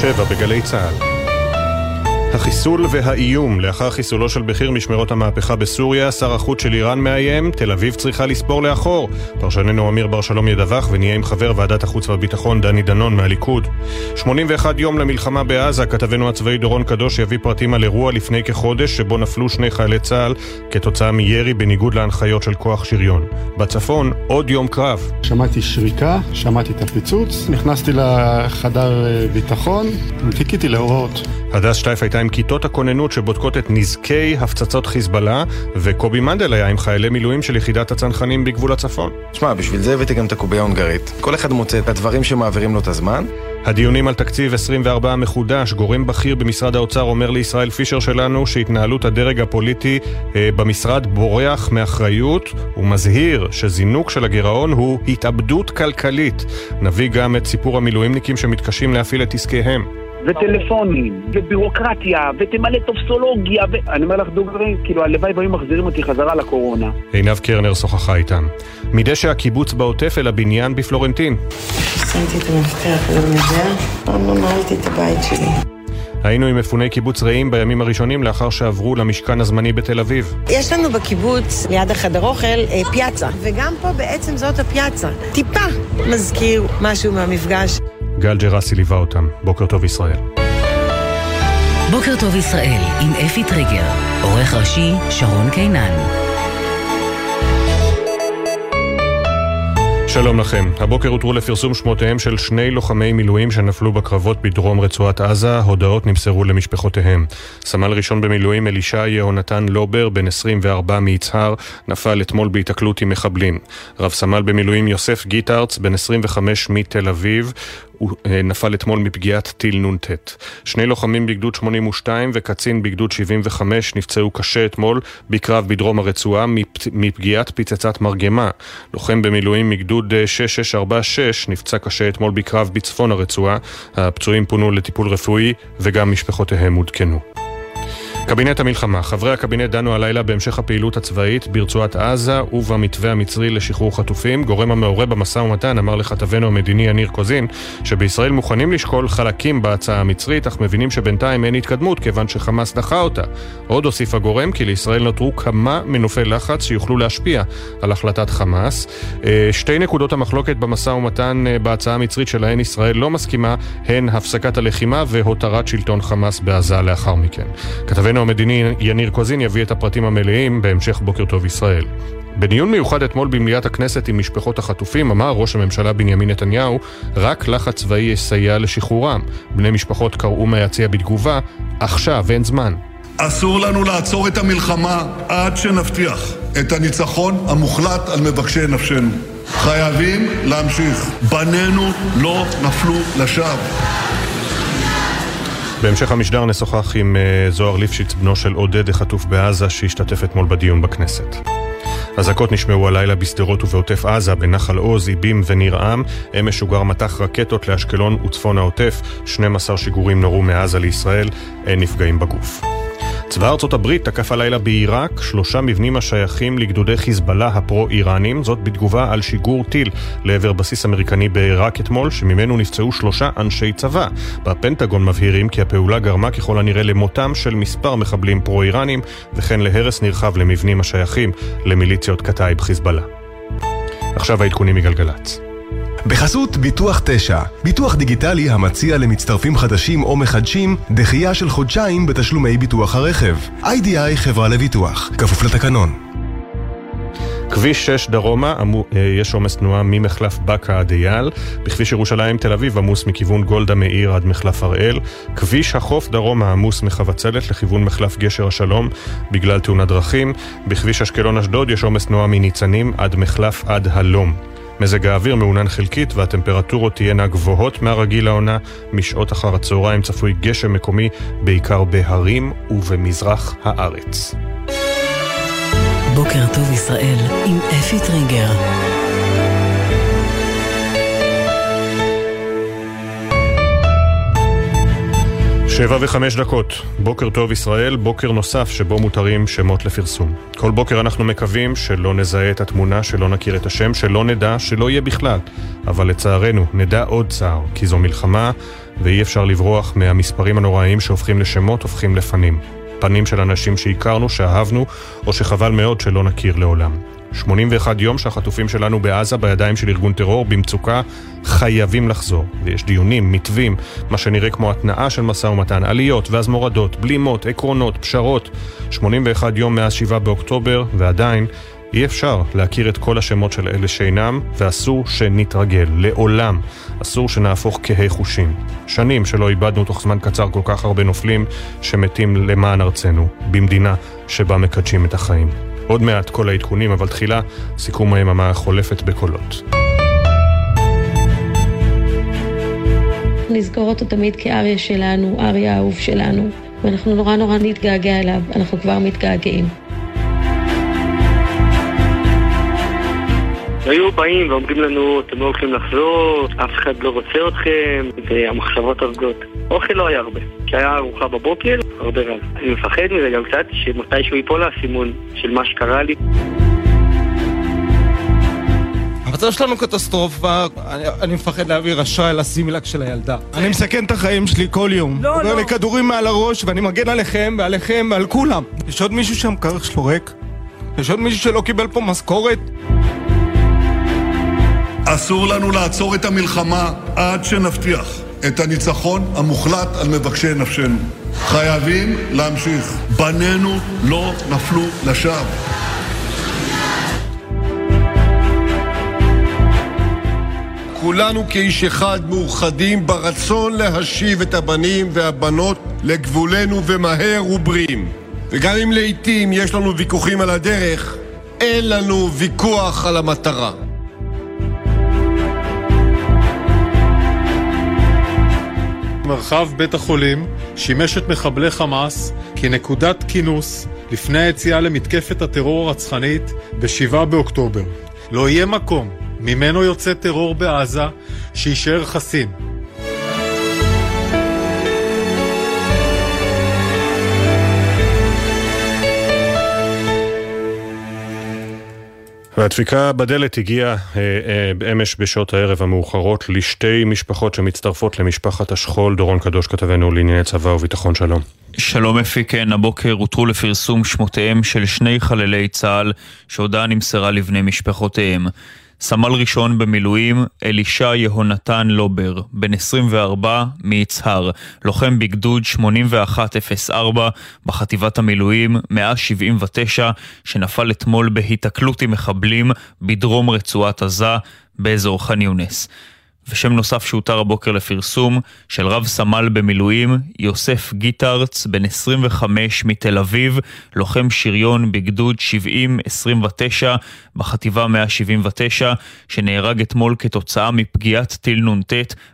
שבע בגלי צה"ל החיסול והאיום לאחר חיסולו של בכיר משמרות המהפכה בסוריה, שר החוץ של איראן מאיים, תל אביב צריכה לספור לאחור. פרשננו אמיר בר שלום ידווח ונהיה עם חבר ועדת החוץ והביטחון דני דנון מהליכוד. 81 יום למלחמה בעזה, כתבנו הצבאי דורון קדוש יביא פרטים על אירוע לפני כחודש שבו נפלו שני חיילי צה"ל כתוצאה מירי בניגוד להנחיות של כוח שריון. בצפון, עוד יום קרב.
שמעתי שריקה, שמעתי את הפיצוץ, נכנסתי לחדר ביטחון, חיכיתי להוראות.
הדס שטייף הייתה עם כיתות הכוננות שבודקות את נזקי הפצצות חיזבאללה, וקובי מנדל היה עם חיילי מילואים של יחידת הצנחנים בגבול הצפון.
שמע, בשביל זה הבאתי גם את הקובייה ההונגרית. כל אחד מוצא את הדברים שמעבירים לו את הזמן.
הדיונים על תקציב 24 מחודש, גורם בכיר במשרד האוצר אומר לישראל פישר שלנו שהתנהלות הדרג הפוליטי אה, במשרד בורח מאחריות ומזהיר שזינוק של הגירעון הוא התאבדות כלכלית. נביא גם את סיפור המילואימניקים שמתקשים להפעיל את עסקיהם.
וטלפונים, ובירוקרטיה, ותמלא טופסולוגיה, ו... אני אומר לך דוגרי, כאילו הלוואי והיו מחזירים אותי חזרה לקורונה.
עינב קרנר שוחחה איתם. מדשא הקיבוץ בעוטף אל הבניין בפלורנטין.
שמתי את המפתח פעם לא את הבית שלי.
היינו עם מפוני קיבוץ רעים בימים הראשונים לאחר שעברו למשכן הזמני בתל אביב.
יש לנו בקיבוץ, ליד החדר אוכל, אה, פיאצה, וגם פה בעצם זאת הפיאצה. טיפה מזכיר משהו מהמפגש.
גל ג'רסי ליווה אותם. בוקר טוב ישראל.
בוקר טוב ישראל עם אפי טריגר, עורך ראשי שרון קינן.
שלום לכם. הבוקר הותרו לפרסום שמותיהם של שני לוחמי מילואים שנפלו בקרבות בדרום רצועת עזה. הודעות נמסרו למשפחותיהם. סמל ראשון במילואים אלישע יהונתן לובר, בן 24 מיצהר, נפל אתמול בהיתקלות עם מחבלים. רב סמל במילואים יוסף גיטארץ, בן 25 מתל אביב, אה, נפל אתמול מפגיעת טיל נ"ט. שני לוחמים בגדוד 82 וקצין בגדוד 75 נפצעו קשה אתמול בקרב בדרום הרצועה מפגיעת פצצת מרגמה. לוחם במילואים מגדוד 6646 נפצע קשה אתמול בקרב בצפון הרצועה. הפצועים פונו לטיפול רפואי וגם משפחותיהם עודכנו. קבינט המלחמה. חברי הקבינט דנו הלילה בהמשך הפעילות הצבאית ברצועת עזה ובמתווה המצרי לשחרור חטופים. גורם המעורה במשא ומתן אמר לכתבנו המדיני יניר קוזין שבישראל מוכנים לשקול חלקים בהצעה המצרית, אך מבינים שבינתיים אין התקדמות כיוון שחמאס דחה אותה. עוד הוסיף הגורם כי לישראל נותרו כמה מנופי לחץ שיוכלו להשפיע על החלטת חמאס. אה, שתי נקודות המחלוקת במשא ומתן אה, בהצעה המצרית שלהן ישראל לא מסכימה הן הפסקת הלחימה והותרת שלטון חמאס בעזה לאחר מכן. המדיני יניר קוזין יביא את הפרטים המלאים בהמשך בוקר טוב ישראל. בדיון מיוחד אתמול במליאת הכנסת עם משפחות החטופים אמר ראש הממשלה בנימין נתניהו רק לחץ צבאי יסייע לשחרורם. בני משפחות קראו מהיציע בתגובה עכשיו אין זמן.
אסור לנו לעצור את המלחמה עד שנבטיח את הניצחון המוחלט על מבקשי נפשנו. חייבים להמשיך. בנינו לא נפלו לשווא.
בהמשך המשדר נשוחח עם אה, זוהר ליפשיץ, בנו של עודד החטוף בעזה, שהשתתף אתמול בדיון בכנסת. אזעקות נשמעו הלילה בשדרות ובעוטף עזה, בנחל עוז, איבים וניר עם. אמש שוגר מטח רקטות לאשקלון וצפון העוטף. 12 שיגורים נורו מעזה לישראל, אין נפגעים בגוף. צבא ארצות הברית תקף הלילה בעיראק שלושה מבנים השייכים לגדודי חיזבאללה הפרו-איראנים, זאת בתגובה על שיגור טיל לעבר בסיס אמריקני בעיראק אתמול, שממנו נפצעו שלושה אנשי צבא. בפנטגון מבהירים כי הפעולה גרמה ככל הנראה למותם של מספר מחבלים פרו-איראנים, וכן להרס נרחב למבנים השייכים למיליציות קטאיב חיזבאללה. עכשיו העדכונים מגלגלצ.
בחסות ביטוח 9, ביטוח דיגיטלי המציע למצטרפים חדשים או מחדשים דחייה של חודשיים בתשלומי ביטוח הרכב. איי-די-איי חברה לביטוח, כפוף לתקנון.
כביש 6 דרומה, עמו, אה, יש עומס תנועה ממחלף בקה עד אייל. בכביש ירושלים תל אביב עמוס מכיוון גולדה מאיר עד מחלף הראל. כביש החוף דרומה עמוס מחבצלת לכיוון מחלף גשר השלום בגלל תאונת דרכים. בכביש אשקלון אשדוד יש עומס תנועה מניצנים עד מחלף עד הלום. מזג האוויר מעונן חלקית והטמפרטורות תהיינה גבוהות מהרגיל לעונה. משעות אחר הצהריים צפוי גשם מקומי, בעיקר בהרים ובמזרח הארץ.
בוקר טוב ישראל עם אפי טריגר.
שבע וחמש דקות, בוקר טוב ישראל, בוקר נוסף שבו מותרים שמות לפרסום. כל בוקר אנחנו מקווים שלא נזהה את התמונה, שלא נכיר את השם, שלא נדע, שלא יהיה בכלל. אבל לצערנו, נדע עוד צער, כי זו מלחמה, ואי אפשר לברוח מהמספרים הנוראיים שהופכים לשמות, הופכים לפנים. פנים של אנשים שהכרנו, שאהבנו, או שחבל מאוד שלא נכיר לעולם. 81 יום שהחטופים שלנו בעזה בידיים של ארגון טרור במצוקה חייבים לחזור. ויש דיונים, מתווים, מה שנראה כמו התנעה של משא ומתן, עליות ואז מורדות, בלימות, עקרונות, פשרות. 81 יום מאז 7 באוקטובר, ועדיין אי אפשר להכיר את כל השמות של אלה שאינם, ואסור שנתרגל, לעולם. אסור שנהפוך כהי חושים. שנים שלא איבדנו תוך זמן קצר כל כך הרבה נופלים שמתים למען ארצנו, במדינה שבה מקדשים את החיים. עוד מעט כל העדכונים, אבל תחילה סיכום היממה החולפת בקולות.
נזכור אותו תמיד כאריה שלנו, אריה האהוב שלנו, ואנחנו נורא נורא נתגעגע אליו, אנחנו כבר מתגעגעים.
היו באים ואומרים לנו, אתם לא הולכים לחזור, אף אחד לא רוצה אתכם, והמחשבות הרגות. אוכל לא היה הרבה, כי היה ארוחה בבוקר, הרבה רב. אני מפחד מזה גם קצת, שמתישהו ייפול האסימון של מה שקרה לי.
המצב שלנו קטסטרופה, אני, אני מפחד להעביר אשראי לסימילק של הילדה. אני מסכן את החיים שלי כל יום. לא, לא. לי כדורים מעל הראש, ואני מגן עליכם ועליכם ועל כולם. יש עוד מישהו שהמקרר שלו ריק? יש עוד מישהו שלא קיבל פה משכורת?
אסור לנו לעצור את המלחמה עד שנבטיח את הניצחון המוחלט על מבקשי נפשנו. חייבים להמשיך. בנינו לא נפלו לשווא.
כולנו כאיש אחד מאוחדים ברצון להשיב את הבנים והבנות לגבולנו ומהר ובריאים. וגם אם לעיתים יש לנו ויכוחים על הדרך, אין לנו ויכוח על המטרה.
מרחב בית החולים שימש את מחבלי חמאס כנקודת כינוס לפני היציאה למתקפת הטרור הרצחנית ב-7 באוקטובר. לא יהיה מקום ממנו יוצא טרור בעזה שיישאר חסין.
והדפיקה בדלת הגיעה אה, אה, אמש בשעות הערב המאוחרות לשתי משפחות שמצטרפות למשפחת השכול. דורון קדוש כתבנו לענייני צבא וביטחון שלום.
שלום אפי, כן, הבוקר הותרו לפרסום שמותיהם של שני חללי צה"ל שהודעה נמסרה לבני משפחותיהם. סמל ראשון במילואים אלישע יהונתן לובר, בן 24 מיצהר, לוחם בגדוד 8104 בחטיבת המילואים 179, שנפל אתמול בהיתקלות עם מחבלים בדרום רצועת עזה באזור ח'אן יונס. ושם נוסף שהותר הבוקר לפרסום של רב סמל במילואים יוסף גיטרץ, בן 25 מתל אביב, לוחם שריון בגדוד 70-29 בחטיבה 179, שנהרג אתמול כתוצאה מפגיעת טיל נ"ט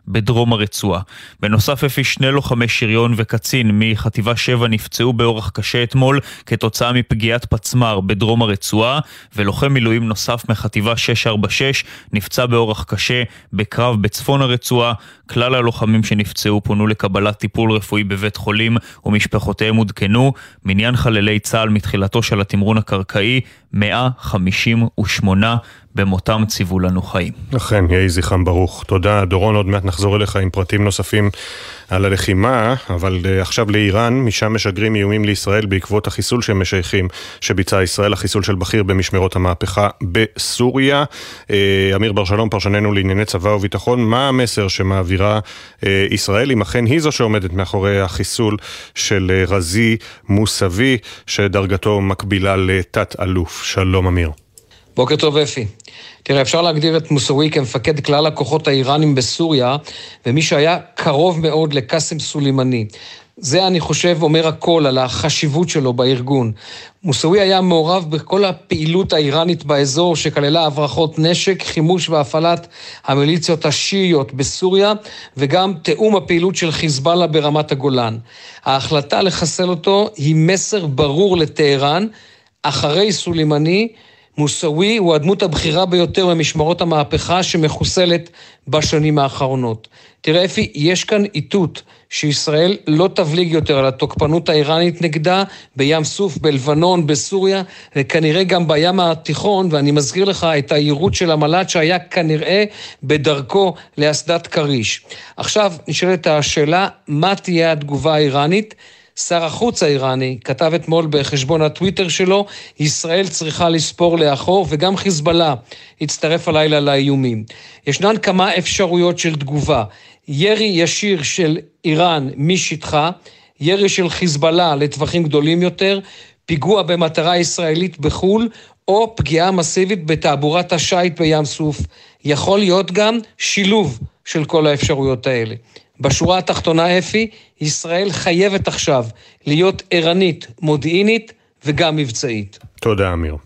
בדרום הרצועה. בנוסף אפי שני לוחמי שריון וקצין מחטיבה 7 נפצעו באורח קשה אתמול כתוצאה מפגיעת פצמ"ר בדרום הרצועה, ולוחם מילואים נוסף מחטיבה 646 נפצע באורח קשה בקרב בצפון הרצועה. כלל הלוחמים שנפצעו פונו לקבלת טיפול רפואי בבית חולים ומשפחותיהם עודכנו. מניין חללי צה"ל מתחילתו של התמרון הקרקעי 158 במותם ציוו לנו חיים.
אכן, יהי זכרם ברוך. תודה, דורון, עוד מעט נחזור אליך עם פרטים נוספים על הלחימה, אבל uh, עכשיו לאיראן, משם משגרים איומים לישראל בעקבות החיסול שהם משייכים, שביצעה ישראל, החיסול של בכיר במשמרות המהפכה בסוריה. Uh, אמיר בר שלום, פרשננו לענייני צבא וביטחון, מה המסר שמעבירה uh, ישראל, אם אכן היא זו שעומדת מאחורי החיסול של רזי מוסבי, שדרגתו מקבילה לתת-אלוף. שלום אמיר.
בוקר טוב אפי. תראה, אפשר להגדיר את מוסאווי כמפקד כלל הכוחות האיראנים בסוריה, ומי שהיה קרוב מאוד לקאסם סולימני. זה, אני חושב, אומר הכל על החשיבות שלו בארגון. מוסאווי היה מעורב בכל הפעילות האיראנית באזור, שכללה הברחות נשק, חימוש והפעלת המיליציות השיעיות בסוריה, וגם תיאום הפעילות של חיזבאללה ברמת הגולן. ההחלטה לחסל אותו היא מסר ברור לטהרן, אחרי סולימני, מוסאווי הוא הדמות הבכירה ביותר במשמרות המהפכה שמחוסלת בשנים האחרונות. תראה אפי, יש כאן איתות שישראל לא תבליג יותר על התוקפנות האיראנית נגדה בים סוף, בלבנון, בסוריה, וכנראה גם בים התיכון, ואני מזכיר לך את היירוט של המל"ט שהיה כנראה בדרכו לאסדת כריש. עכשיו נשאלת השאלה, מה תהיה התגובה האיראנית? שר החוץ האיראני כתב אתמול בחשבון הטוויטר שלו, ישראל צריכה לספור לאחור, וגם חיזבאללה הצטרף הלילה לאיומים. ישנן כמה אפשרויות של תגובה. ירי ישיר של איראן משטחה, ירי של חיזבאללה לטווחים גדולים יותר, פיגוע במטרה ישראלית בחו"ל, או פגיעה מסיבית בתעבורת השיט בים סוף. יכול להיות גם שילוב של כל האפשרויות האלה. בשורה התחתונה, אפי, ישראל חייבת עכשיו להיות ערנית, מודיעינית וגם מבצעית.
תודה, אמיר.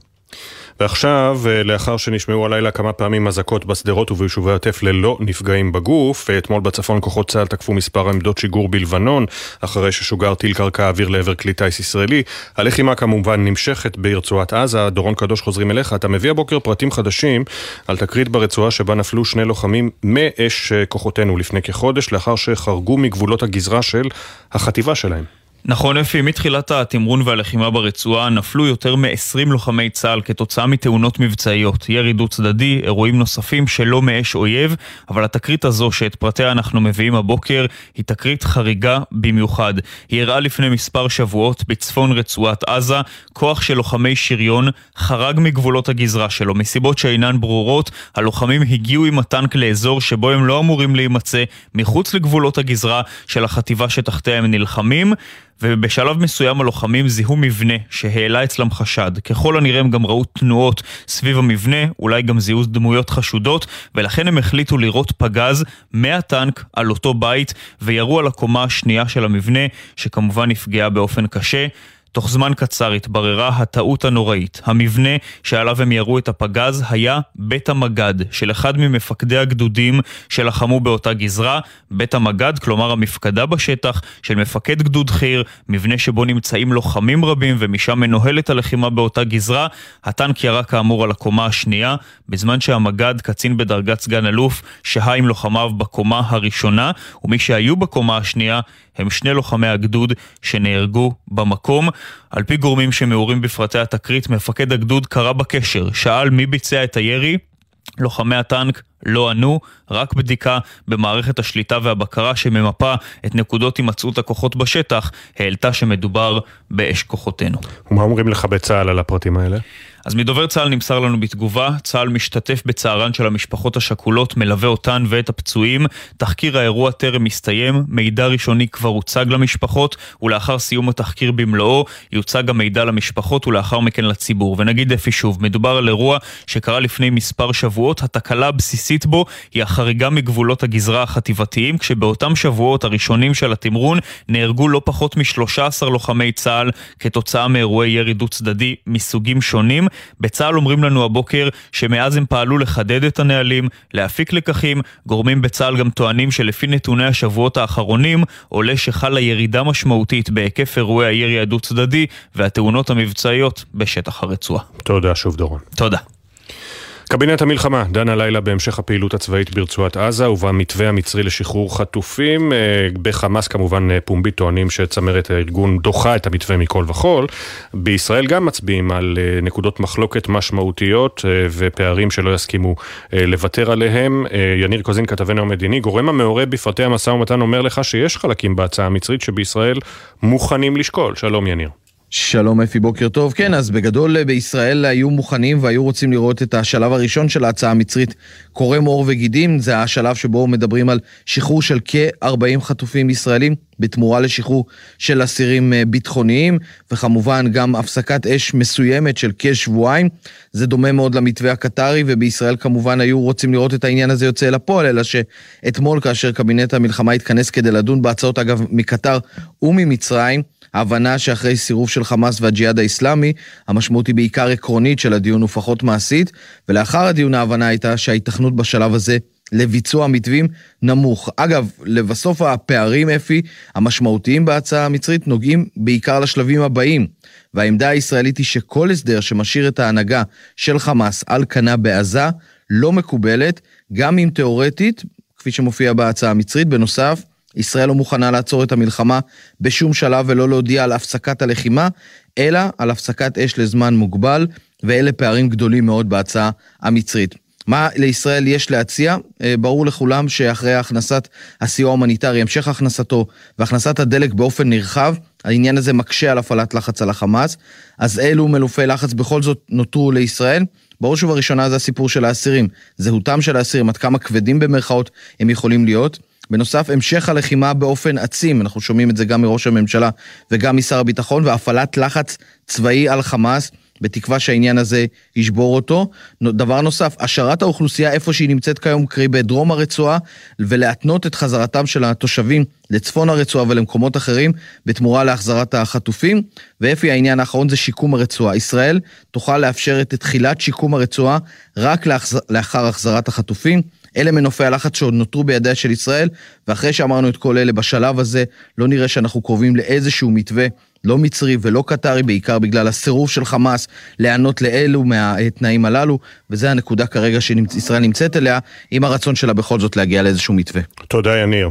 ועכשיו, אה, לאחר שנשמעו הלילה כמה פעמים אזעקות בשדרות וביישובי עוטף ללא נפגעים בגוף, אה, אתמול בצפון כוחות צה"ל תקפו מספר עמדות שיגור בלבנון, אחרי ששוגר טיל קרקע אוויר לעבר כלי טיס ישראלי. הלחימה כמובן נמשכת ברצועת עזה. דורון קדוש חוזרים אליך. אתה מביא הבוקר פרטים חדשים על תקרית ברצועה שבה נפלו שני לוחמים מאש אה, כוחותינו לפני כחודש, לאחר שחרגו מגבולות הגזרה של החטיבה שלהם.
נכון אפי, מתחילת התמרון והלחימה ברצועה נפלו יותר מ-20 לוחמי צה"ל כתוצאה מתאונות מבצעיות, ירי דו צדדי, אירועים נוספים שלא מאש אויב, אבל התקרית הזו שאת פרטיה אנחנו מביאים הבוקר היא תקרית חריגה במיוחד. היא אירעה לפני מספר שבועות בצפון רצועת עזה, כוח של לוחמי שריון חרג מגבולות הגזרה שלו. מסיבות שאינן ברורות, הלוחמים הגיעו עם הטנק לאזור שבו הם לא אמורים להימצא, מחוץ לגבולות הגזרה של החטיבה שתחתיה הם נלחמים. ובשלב מסוים הלוחמים זיהו מבנה שהעלה אצלם חשד. ככל הנראה הם גם ראו תנועות סביב המבנה, אולי גם זיהו דמויות חשודות, ולכן הם החליטו לירות פגז מהטנק על אותו בית, וירו על הקומה השנייה של המבנה, שכמובן נפגעה באופן קשה. תוך זמן קצר התבררה הטעות הנוראית. המבנה שעליו הם ירו את הפגז היה בית המג"ד של אחד ממפקדי הגדודים שלחמו באותה גזרה. בית המג"ד, כלומר המפקדה בשטח של מפקד גדוד חי"ר, מבנה שבו נמצאים לוחמים רבים ומשם מנוהלת הלחימה באותה גזרה. הטנק ירה כאמור על הקומה השנייה, בזמן שהמג"ד, קצין בדרגת סגן אלוף, שהה עם לוחמיו בקומה הראשונה, ומי שהיו בקומה השנייה הם שני לוחמי הגדוד שנהרגו במקום. על פי גורמים שמעורים בפרטי התקרית, מפקד הגדוד קרא בקשר, שאל מי ביצע את הירי, לוחמי הטנק לא ענו, רק בדיקה במערכת השליטה והבקרה שממפה את נקודות הימצאות הכוחות בשטח, העלתה שמדובר באש כוחותינו.
ומה אומרים לך בצה"ל על הפרטים האלה?
אז מדובר צה"ל נמסר לנו בתגובה, צה"ל משתתף בצערן של המשפחות השכולות, מלווה אותן ואת הפצועים. תחקיר האירוע טרם מסתיים, מידע ראשוני כבר הוצג למשפחות, ולאחר סיום התחקיר במלואו, יוצג המידע למשפחות ולאחר מכן לציבור. ונגיד אפי שוב, מדובר על אירוע שקרה לפני מספר שבועות, התקלה הבסיסית בו היא החריגה מגבולות הגזרה החטיבתיים, כשבאותם שבועות הראשונים של התמרון נהרגו לא פחות מ-13 לוחמי צה"ל כתוצאה מאירועי ירי דו צדדי מסוגים שונים. בצה"ל אומרים לנו הבוקר שמאז הם פעלו לחדד את הנהלים, להפיק לקחים, גורמים בצה"ל גם טוענים שלפי נתוני השבועות האחרונים עולה שחלה ירידה משמעותית בהיקף אירועי הירי הדו צדדי והתאונות המבצעיות בשטח הרצועה.
תודה שוב דורון.
תודה.
קבינט המלחמה דן הלילה בהמשך הפעילות הצבאית ברצועת עזה ובמתווה המצרי לשחרור חטופים. אה, בחמאס כמובן אה, פומבי טוענים שצמרת הארגון דוחה את המתווה מכל וכול. בישראל גם מצביעים על אה, נקודות מחלוקת משמעותיות ופערים שלא יסכימו לוותר עליהם. יניר קוזין, כתבנו המדיני, גורם המעורה בפרטי המשא ומתן אומר לך שיש חלקים בהצעה המצרית שבישראל מוכנים לשקול. שלום יניר.
שלום אפי, בוקר טוב. כן, אז בגדול בישראל היו מוכנים והיו רוצים לראות את השלב הראשון של ההצעה המצרית קורם עור וגידים. זה השלב שבו מדברים על שחרור של כ-40 חטופים ישראלים בתמורה לשחרור של אסירים אה, ביטחוניים, וכמובן גם הפסקת אש מסוימת של כשבועיים. זה דומה מאוד למתווה הקטרי, ובישראל כמובן היו רוצים לראות את העניין הזה יוצא לפועל, אלא שאתמול כאשר קבינט המלחמה התכנס כדי לדון בהצעות, אגב, מקטר וממצרים, ההבנה שאחרי סירוב של חמאס והג'יהאד האיסלאמי, המשמעות היא בעיקר עקרונית של הדיון ופחות מעשית, ולאחר הדיון ההבנה הייתה שההיתכנות בשלב הזה לביצוע מתווים נמוך. אגב, לבסוף הפערים, אפי, המשמעותיים בהצעה המצרית נוגעים בעיקר לשלבים הבאים, והעמדה הישראלית היא שכל הסדר שמשאיר את ההנהגה של חמאס על כנה בעזה לא מקובלת, גם אם תאורטית, כפי שמופיע בהצעה המצרית. בנוסף, ישראל לא מוכנה לעצור את המלחמה בשום שלב ולא להודיע על הפסקת הלחימה, אלא על הפסקת אש לזמן מוגבל, ואלה פערים גדולים מאוד בהצעה המצרית. מה לישראל יש להציע? אה, ברור לכולם שאחרי הכנסת הסיוע ההומניטרי, המשך הכנסתו והכנסת הדלק באופן נרחב, העניין הזה מקשה על הפעלת לחץ על החמאס. אז אילו מנופי לחץ בכל זאת נותרו לישראל? בראש ובראשונה זה הסיפור של האסירים. זהותם של האסירים, עד כמה כבדים במרכאות הם יכולים להיות. בנוסף, המשך הלחימה באופן עצים, אנחנו שומעים את זה גם מראש הממשלה וגם משר הביטחון, והפעלת לחץ צבאי על חמאס. בתקווה שהעניין הזה ישבור אותו. דבר נוסף, השארת האוכלוסייה איפה שהיא נמצאת כיום, קרי בדרום הרצועה, ולהתנות את חזרתם של התושבים לצפון הרצועה ולמקומות אחרים, בתמורה להחזרת החטופים. ואפי, העניין האחרון זה שיקום הרצועה. ישראל תוכל לאפשר את תחילת שיקום הרצועה רק לאחר החזרת החטופים. אלה מנופי הלחץ שעוד נותרו בידיה של ישראל, ואחרי שאמרנו את כל אלה, בשלב הזה לא נראה שאנחנו קרובים לאיזשהו מתווה לא מצרי ולא קטרי, בעיקר בגלל הסירוב של חמאס להיענות לאלו מהתנאים הללו, וזו הנקודה כרגע שישראל נמצאת אליה, עם הרצון שלה בכל זאת להגיע לאיזשהו מתווה.
תודה יניר.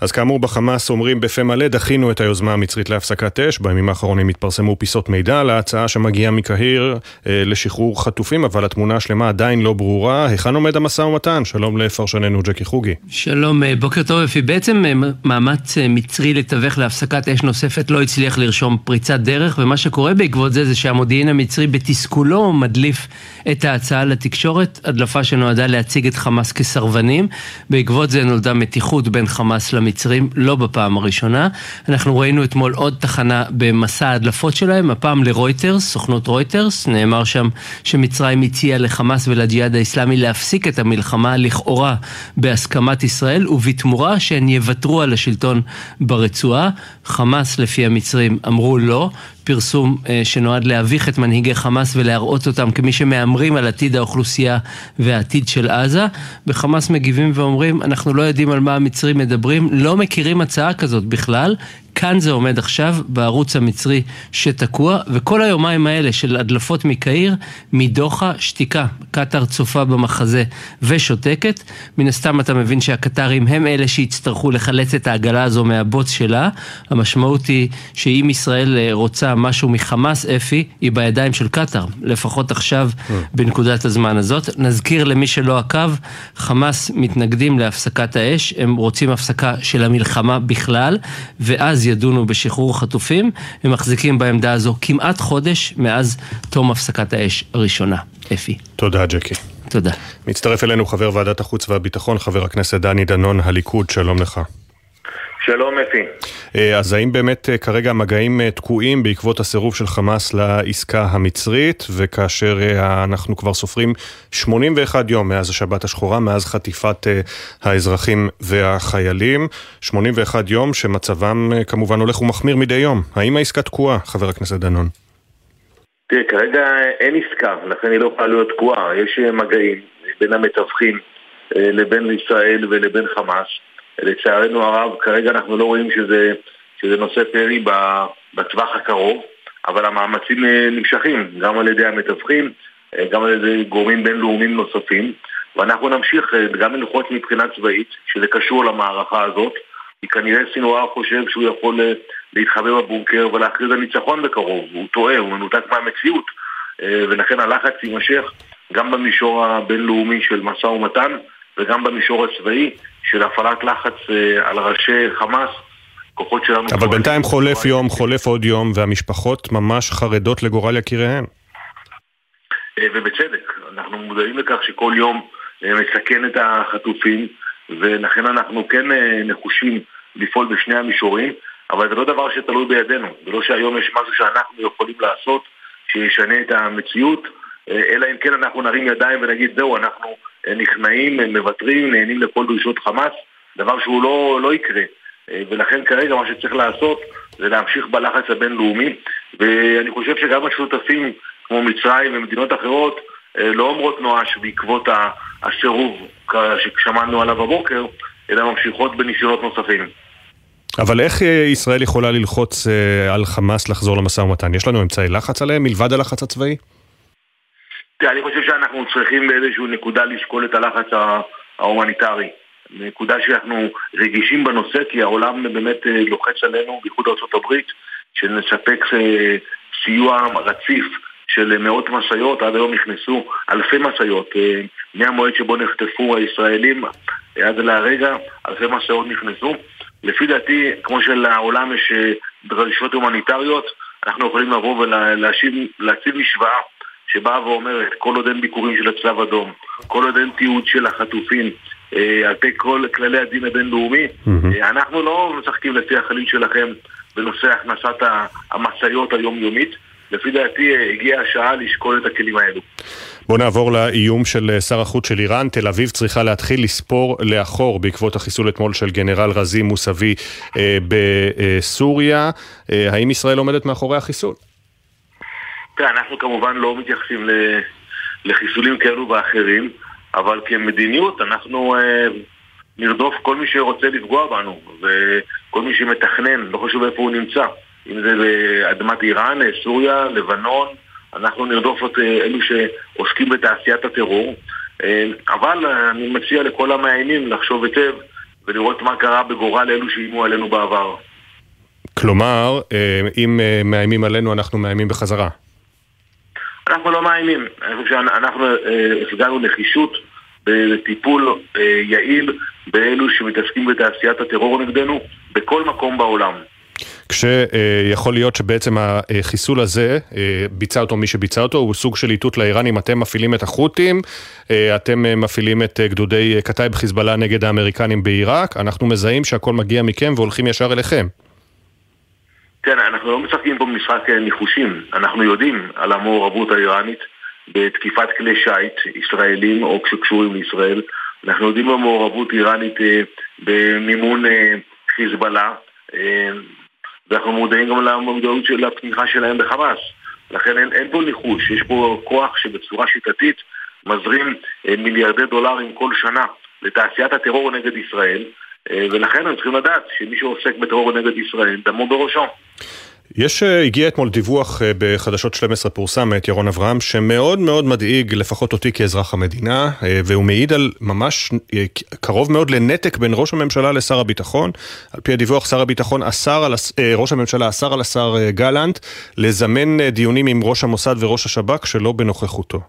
אז כאמור בחמאס אומרים בפה מלא דחינו את היוזמה המצרית להפסקת אש, בימים האחרונים התפרסמו פיסות מידע על ההצעה שמגיעה מקהיר אה, לשחרור חטופים, אבל התמונה השלמה עדיין לא ברורה. היכן עומד המשא ומתן? שלום לפרשננו ג'קי חוגי.
שלום, אה, בוקר טוב אפי. בעצם אה, מאמץ אה, מצרי לתווך להפסקת אש נוספת לא הצליח לרשום פריצת דרך, ומה שקורה בעקבות זה זה שהמודיעין המצרי בתסכולו מדליף את ההצעה לתקשורת, הדלפה שנועדה להציג את חמאס כסרבנים. בעקבות זה נולדה מתיחות בין חמאס למצרים. המצרים, לא בפעם הראשונה. אנחנו ראינו אתמול עוד תחנה במסע ההדלפות שלהם, הפעם לרויטרס, סוכנות רויטרס, נאמר שם שמצרים הציעה לחמאס ולג'יהאד האיסלאמי להפסיק את המלחמה לכאורה בהסכמת ישראל, ובתמורה שהן יוותרו על השלטון ברצועה. חמאס לפי המצרים אמרו לא, פרסום אה, שנועד להביך את מנהיגי חמאס ולהראות אותם כמי שמהמרים על עתיד האוכלוסייה והעתיד של עזה. בחמאס מגיבים ואומרים, אנחנו לא יודעים על מה המצרים מדברים, לא מכירים הצעה כזאת בכלל. כאן זה עומד עכשיו, בערוץ המצרי שתקוע, וכל היומיים האלה של הדלפות מקהיר, מדוחה, שתיקה. קטאר צופה במחזה ושותקת. מן הסתם אתה מבין שהקטרים הם אלה שיצטרכו לחלץ את העגלה הזו מהבוץ שלה. המשמעות היא שאם ישראל אה, רוצה משהו מחמאס, אפי, היא בידיים של קטאר. לפחות עכשיו, mm. בנקודת הזמן הזאת. נזכיר למי שלא עקב, חמאס מתנגדים להפסקת האש, הם רוצים הפסקה של המלחמה בכלל, ואז ידונו בשחרור החטופים. הם מחזיקים בעמדה הזו כמעט חודש מאז תום הפסקת האש הראשונה. אפי.
תודה, ג'קי.
תודה.
מצטרף אלינו חבר ועדת החוץ והביטחון, חבר הכנסת דני דנון, הליכוד, שלום לך.
שלום אפי.
אה, אז האם באמת אה, כרגע המגעים אה, תקועים בעקבות הסירוב של חמאס לעסקה המצרית, וכאשר אנחנו כבר סופרים 81 יום מאז השבת השחורה, מאז חטיפת האזרחים והחיילים, 81 יום שמצבם כמובן הולך ומחמיר מדי יום. האם העסקה תקועה, חבר הכנסת דנון?
תראה, כרגע אין עסקה, לכן היא לא יכולה להיות תקועה. יש מגעים בין המתווכים לבין ישראל ולבין חמאס. לצערנו הרב, כרגע אנחנו לא רואים שזה, שזה נושא פרי בטווח הקרוב, אבל המאמצים אה, נמשכים, גם על ידי המתווכים, אה, גם על ידי גורמים בינלאומיים נוספים, ואנחנו נמשיך אה, גם ללחוץ מבחינה צבאית, שזה קשור למערכה הזאת, כי כנראה סינואר חושב שהוא יכול להתחבא בבונקר ולהכריז על ניצחון בקרוב, הוא טועה, הוא מנותק מהמציאות, ולכן הלחץ יימשך גם במישור הבינלאומי של משא ומתן וגם במישור הצבאי, של הפעלת לחץ אה, על ראשי חמאס. כוחות שלנו...
אבל בינתיים חולף יום, חולף עוד יום, והמשפחות ממש חרדות לגורל יקיריהן.
אה, ובצדק, אנחנו מודעים לכך שכל יום אה, מסכן את החטופים, ולכן אנחנו כן נחושים לפעול בשני המישורים, אבל זה לא דבר שתלוי בידינו. זה לא שהיום יש משהו שאנחנו יכולים לעשות שישנה את המציאות, אלא אם כן אנחנו נרים ידיים ונגיד זהו, אנחנו נכנעים, מוותרים, נהנים לכל דרישות חמאס, דבר שהוא לא, לא יקרה. אה, ולכן כרגע מה שצריך לעשות זה להמשיך בלחץ הבינלאומי, ואני חושב שגם השותפים כמו מצרים ומדינות אחרות אה, לא אומרות נואש בעקבות הסירוב ששמענו עליו בבוקר, אלא ממשיכות בניסיונות נוספים.
אבל איך אה, ישראל יכולה ללחוץ על חמאס לחזור למשא ומתן? יש לנו אמצעי לחץ עליהם מלבד הלחץ הצבאי?
תראה, אני חושב שאנחנו צריכים באיזושהי נקודה לשקול את הלחץ ההומניטרי. נקודה שאנחנו רגישים בנושא, כי העולם באמת אה, לוחץ עלינו, בייחוד ארה"ב, שנספק אה, סיוע רציף של מאות משאיות, עד היום נכנסו אלפי משאיות. אה, מהמועד שבו נחטפו הישראלים עד לרגע, אלפי משאיות נכנסו. לפי דעתי, כמו שלעולם יש דרישות הומניטריות, אנחנו יכולים לבוא ולהציב משוואה שבאה ואומרת, כל עוד אין ביקורים של הצלב אדום, כל עוד אין תיעוד של החטופים, אה, על פי כל כללי הדין הבינלאומי, mm-hmm. אנחנו לא משחקים לפי החליל שלכם בנושא הכנסת המשאיות היומיומית. לפי דעתי אה, הגיעה השעה לשקול את הכלים האלו.
בואו נעבור לאיום של שר החוץ של איראן. תל אביב צריכה להתחיל לספור לאחור בעקבות החיסול אתמול של גנרל רזי מוסאווי אה, בסוריה. אה, האם ישראל עומדת מאחורי החיסול?
תראה, אנחנו כמובן לא מתייחסים לחיסולים כאלו ואחרים, אבל כמדיניות אנחנו אה, נרדוף כל מי שרוצה לפגוע בנו, וכל מי שמתכנן, לא חשוב איפה הוא נמצא, אם זה באדמת איראן, סוריה, לבנון, אנחנו נרדוף את אה, אלו שעוסקים בתעשיית הטרור, אה, אבל אני מציע לכל המאיימים לחשוב היטב ולראות מה קרה בגורל אלו שאיימו עלינו בעבר.
כלומר, אם מאיימים עלינו, אנחנו מאיימים בחזרה.
אנחנו לא מאיימים. אני חושב שאנחנו אה, הפגנו נחישות בטיפול אה, יעיל באלו שמתעסקים בתעשיית הטרור נגדנו בכל מקום בעולם.
כשיכול להיות שבעצם החיסול הזה, אה, ביצע אותו מי שביצע אותו, הוא סוג של איתות לאיראנים, אתם מפעילים את החות'ים, אתם מפעילים את גדודי קטאי בחיזבאללה נגד האמריקנים בעיראק, אנחנו מזהים שהכל מגיע מכם והולכים ישר אליכם.
כן, אנחנו לא משחקים פה משחק אה, ניחושים, אנחנו יודעים על המעורבות האיראנית בתקיפת כלי שיט ישראלים או שקשורים לישראל, אנחנו יודעים על מעורבות איראנית אה, במימון אה, חיזבאללה, ואנחנו מודעים גם למודעות של הפתיחה שלהם בחמאס. לכן אין, אין פה ניחוש, יש פה כוח שבצורה שיטתית מזרים מיליארדי דולרים כל שנה לתעשיית הטרור נגד ישראל, ולכן הם צריכים לדעת שמי שעוסק בטרור נגד ישראל, דמו בראשו.
יש, אה, הגיע אתמול דיווח אה, בחדשות 12 פורסם מאת ירון אברהם, שמאוד מאוד מדאיג לפחות אותי כאזרח המדינה, אה, והוא מעיד על ממש קרוב מאוד לנתק בין ראש הממשלה לשר הביטחון. על פי הדיווח, שר הביטחון אסר על, ראש הממשלה אסר על השר גלנט לזמן דיונים עם ראש המוסד וראש השב"כ שלא בנוכחותו.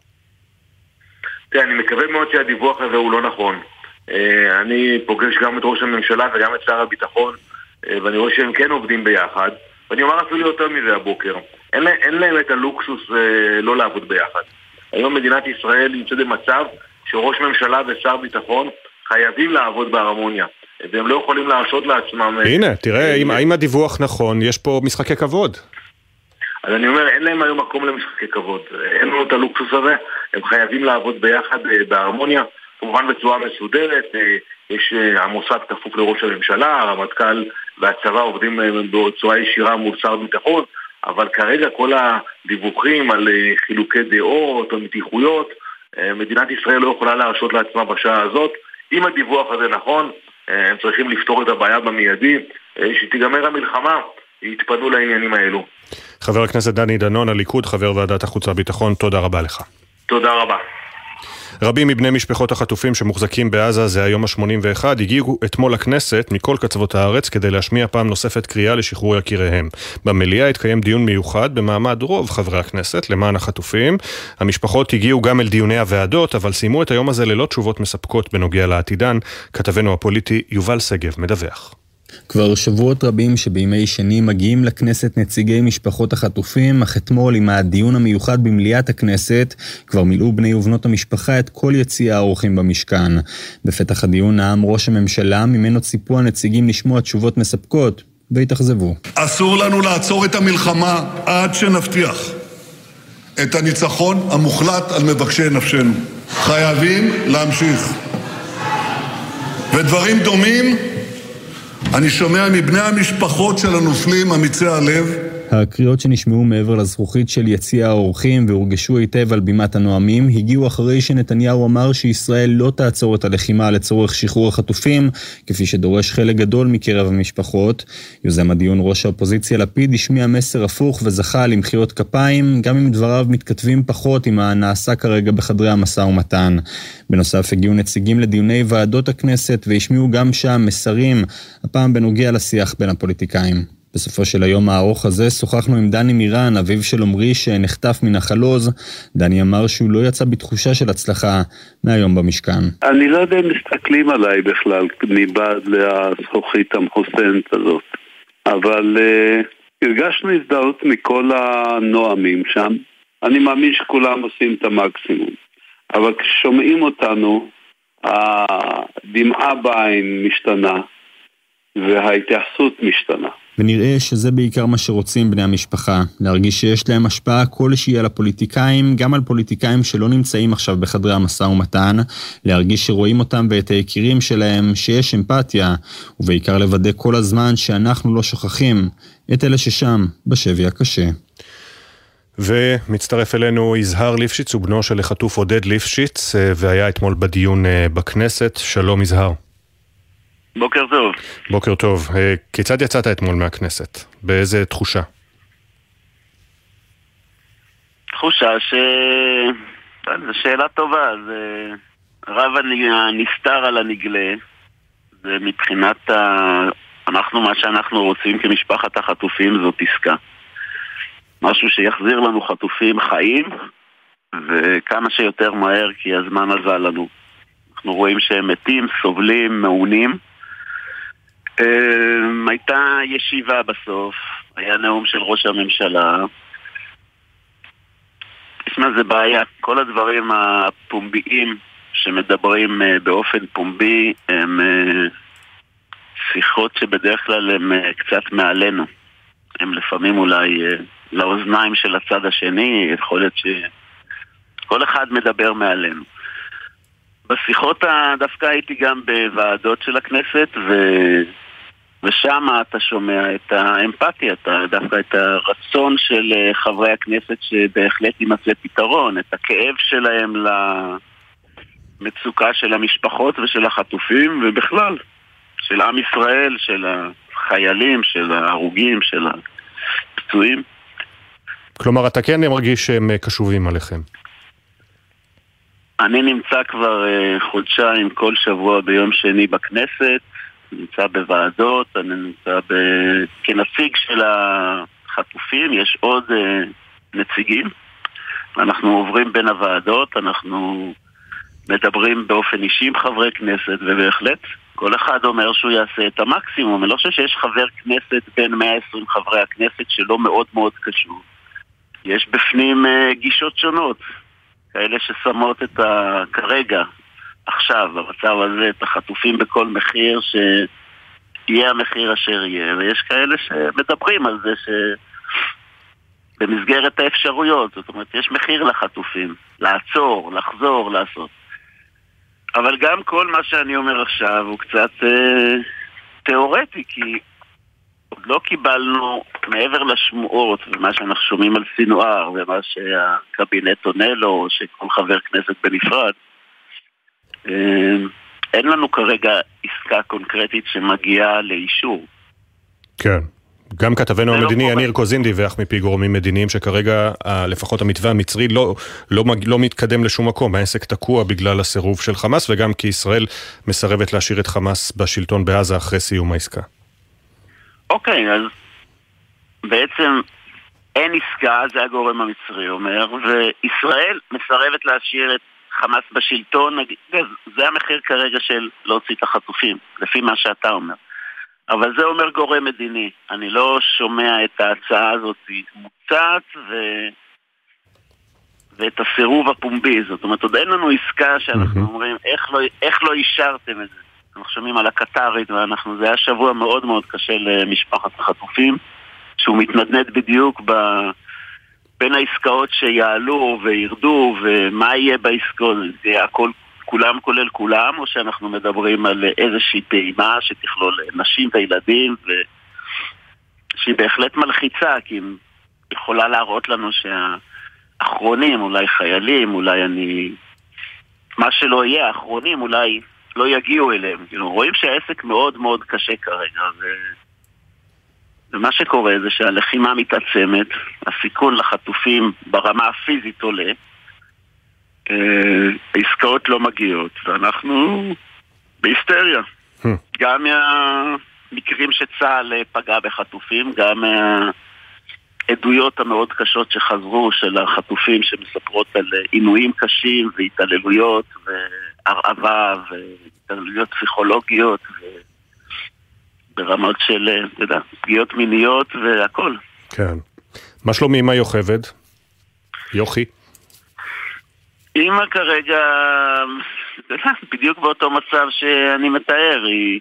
תראה, אני מקווה מאוד שהדיווח הזה הוא לא נכון. אני פוגש גם את ראש הממשלה וגם את שר הביטחון, ואני רואה שהם כן עובדים ביחד. ואני אומר אפילו יותר מזה הבוקר, אין, אין להם את הלוקסוס אה, לא לעבוד ביחד. היום מדינת ישראל נמצאת במצב שראש ממשלה ושר ביטחון חייבים לעבוד בהרמוניה. והם לא יכולים להרשות לעצמם...
אה, הנה, תראה, אם, האם הדיווח נכון, יש פה משחקי כבוד.
אז אני אומר, אין להם היום מקום למשחקי כבוד. אין לנו את הלוקסוס הזה, הם חייבים לעבוד ביחד אה, בהרמוניה, כמובן בצורה מסודרת. יש, המוסד כפוף לראש הממשלה, הרמטכ"ל והצבא עובדים אה, בצורה ישירה מול שר הביטחון, אבל כרגע כל הדיווחים על אה, חילוקי דעות או מתיחויות, אה, מדינת ישראל לא יכולה להרשות לעצמה בשעה הזאת. אם הדיווח הזה נכון, הם צריכים לפתור את הבעיה במיידי, שתיגמר המלחמה, יתפנו לעניינים האלו.
חבר הכנסת דני דנון, הליכוד, חבר ועדת החוץ והביטחון, תודה רבה לך.
תודה רבה.
רבים מבני משפחות החטופים שמוחזקים בעזה זה היום ה-81 הגיעו אתמול לכנסת מכל קצוות הארץ כדי להשמיע פעם נוספת קריאה לשחרור יקיריהם. במליאה התקיים דיון מיוחד במעמד רוב חברי הכנסת למען החטופים. המשפחות הגיעו גם אל דיוני הוועדות אבל סיימו את היום הזה ללא תשובות מספקות בנוגע לעתידן. כתבנו הפוליטי יובל שגב מדווח.
כבר שבועות רבים שבימי שני מגיעים לכנסת נציגי משפחות החטופים, אך אתמול עם הדיון המיוחד במליאת הכנסת, כבר מילאו בני ובנות המשפחה את כל יציע האורחים במשכן. בפתח הדיון נאם ראש הממשלה, ממנו ציפו הנציגים לשמוע תשובות מספקות, והתאכזבו.
אסור לנו לעצור את המלחמה עד שנבטיח את הניצחון המוחלט על מבקשי נפשנו. חייבים להמשיך. ודברים דומים אני שומע מבני המשפחות של הנופלים אמיצי הלב
הקריאות שנשמעו מעבר לזכוכית של יציע האורחים והורגשו היטב על בימת הנואמים, הגיעו אחרי שנתניהו אמר שישראל לא תעצור את הלחימה לצורך שחרור החטופים, כפי שדורש חלק גדול מקרב המשפחות. יוזם הדיון ראש האופוזיציה לפיד השמיע מסר הפוך וזכה למחיאות כפיים, גם אם דבריו מתכתבים פחות עם הנעשה כרגע בחדרי המשא ומתן. בנוסף הגיעו נציגים לדיוני ועדות הכנסת והשמיעו גם שם מסרים, הפעם בנוגע לשיח בין הפוליטיקאים. בסופו של היום הארוך הזה שוחחנו עם דני מירן, אביו של עמרי שנחטף מנחל עוז. דני אמר שהוא לא יצא בתחושה של הצלחה מהיום במשכן.
אני לא יודע אם מסתכלים עליי בכלל מבעד לזכוכית המחוסנת הזאת, אבל uh, הרגשנו הזדהות מכל הנואמים שם. אני מאמין שכולם עושים את המקסימום, אבל כששומעים אותנו, הדמעה בעין משתנה וההתייחסות משתנה.
ונראה שזה בעיקר מה שרוצים בני המשפחה, להרגיש שיש להם השפעה כלשהי על הפוליטיקאים, גם על פוליטיקאים שלא נמצאים עכשיו בחדרי המשא ומתן, להרגיש שרואים אותם ואת היקירים שלהם, שיש אמפתיה, ובעיקר לוודא כל הזמן שאנחנו לא שוכחים את אלה ששם, בשבי הקשה.
ומצטרף אלינו יזהר ליפשיץ, הוא בנו של החטוף עודד ליפשיץ, אה, והיה אתמול בדיון אה, בכנסת. שלום יזהר.
בוקר טוב.
בוקר טוב. אה, כיצד יצאת אתמול מהכנסת? באיזה תחושה?
תחושה ש... זו שאלה טובה, זה רב הנסתר על הנגלה. זה מבחינת ה... אנחנו, מה שאנחנו רוצים כמשפחת החטופים זאת עסקה. משהו שיחזיר לנו חטופים חיים, וכמה שיותר מהר, כי הזמן עזר לנו. אנחנו רואים שהם מתים, סובלים, מעונים. אמ, הייתה ישיבה בסוף, היה נאום של ראש הממשלה. תשמע, זה בעיה. כל הדברים הפומביים שמדברים אה, באופן פומבי הם אה, שיחות שבדרך כלל הם אה, קצת מעלינו. הם לפעמים אולי לאוזניים של הצד השני, יכול להיות שכל אחד מדבר מעלינו. בשיחות דווקא הייתי גם בוועדות של הכנסת, ו... ושם אתה שומע את האמפתיה, אתה, דווקא את הרצון של אה, חברי הכנסת שבהחלט יימצא פתרון, את הכאב שלהם למצוקה של המשפחות ושל החטופים, ובכלל, של עם ישראל, של החיילים, של ההרוגים, של הפצועים.
כלומר, אתה כן מרגיש שהם קשובים עליכם.
אני נמצא כבר uh, חודשיים כל שבוע ביום שני בכנסת, נמצא בוועדות, אני נמצא ב... כנציג של החטופים, יש עוד uh, נציגים. אנחנו עוברים בין הוועדות, אנחנו מדברים באופן אישי עם חברי כנסת, ובהחלט כל אחד אומר שהוא יעשה את המקסימום. אני לא חושב שיש חבר כנסת בין 120 חברי הכנסת שלא מאוד מאוד קשור. יש בפנים uh, גישות שונות. כאלה ששמות את ה... כרגע, עכשיו, במצב הזה, את החטופים בכל מחיר, שיהיה המחיר אשר יהיה, ויש כאלה שמדברים על זה ש... במסגרת האפשרויות, זאת אומרת, יש מחיר לחטופים, לעצור, לחזור, לעשות. אבל גם כל מה שאני אומר עכשיו הוא קצת אה, תיאורטי, כי עוד לא קיבלנו, מעבר לשמועות ומה שאנחנו שומעים על סינואר ומה שהקבינט עונה לו, שכל חבר כנסת בנפרד, אין לנו כרגע עסקה קונקרטית שמגיעה לאישור.
כן. גם כתבנו
לא
המדיני יניר קוזין דיווח מפי גורמים מדיניים שכרגע לפחות המתווה המצרי לא, לא, לא מתקדם לשום מקום, העסק תקוע בגלל הסירוב של חמאס וגם כי ישראל מסרבת להשאיר את חמאס בשלטון בעזה אחרי סיום העסקה.
אוקיי, אז בעצם אין עסקה, זה הגורם המצרי אומר, וישראל מסרבת להשאיר את חמאס בשלטון, זה המחיר כרגע של להוציא את החטופים, לפי מה שאתה אומר. אבל זה אומר גורם מדיני. אני לא שומע את ההצעה הזאת מוצעת ו... ואת הסירוב הפומבי. זאת אומרת, עוד אין לנו עסקה שאנחנו אומרים, איך לא, איך לא אישרתם את זה? אנחנו שומעים על הקטרית, ואנחנו, זה היה שבוע מאוד מאוד קשה למשפחת החטופים, שהוא מתנדנד בדיוק ב... בין העסקאות שיעלו וירדו, ומה יהיה בעסקאות, זה הכל, כולם כולל כולם, או שאנחנו מדברים על איזושהי פעימה שתכלול נשים וילדים, ו... שהיא בהחלט מלחיצה, כי היא יכולה להראות לנו שהאחרונים, אולי חיילים, אולי אני... מה שלא יהיה, האחרונים אולי לא יגיעו אליהם. כאילו, רואים שהעסק מאוד מאוד קשה כרגע, ו... ומה שקורה זה שהלחימה מתעצמת, הסיכון לחטופים ברמה הפיזית עולה, אה, עסקאות לא מגיעות, ואנחנו בהיסטריה. Hmm. גם מהמקרים שצה"ל פגע בחטופים, גם מהעדויות המאוד קשות שחזרו של החטופים שמספרות על עינויים קשים והתעללויות והרעבה והתעללויות פסיכולוגיות ברמות של, אתה יודע, פגיעות מיניות והכל.
כן. מה שלומי אמא יוכבד? יוכי?
אימא כרגע, בדיוק באותו מצב שאני מתאר, היא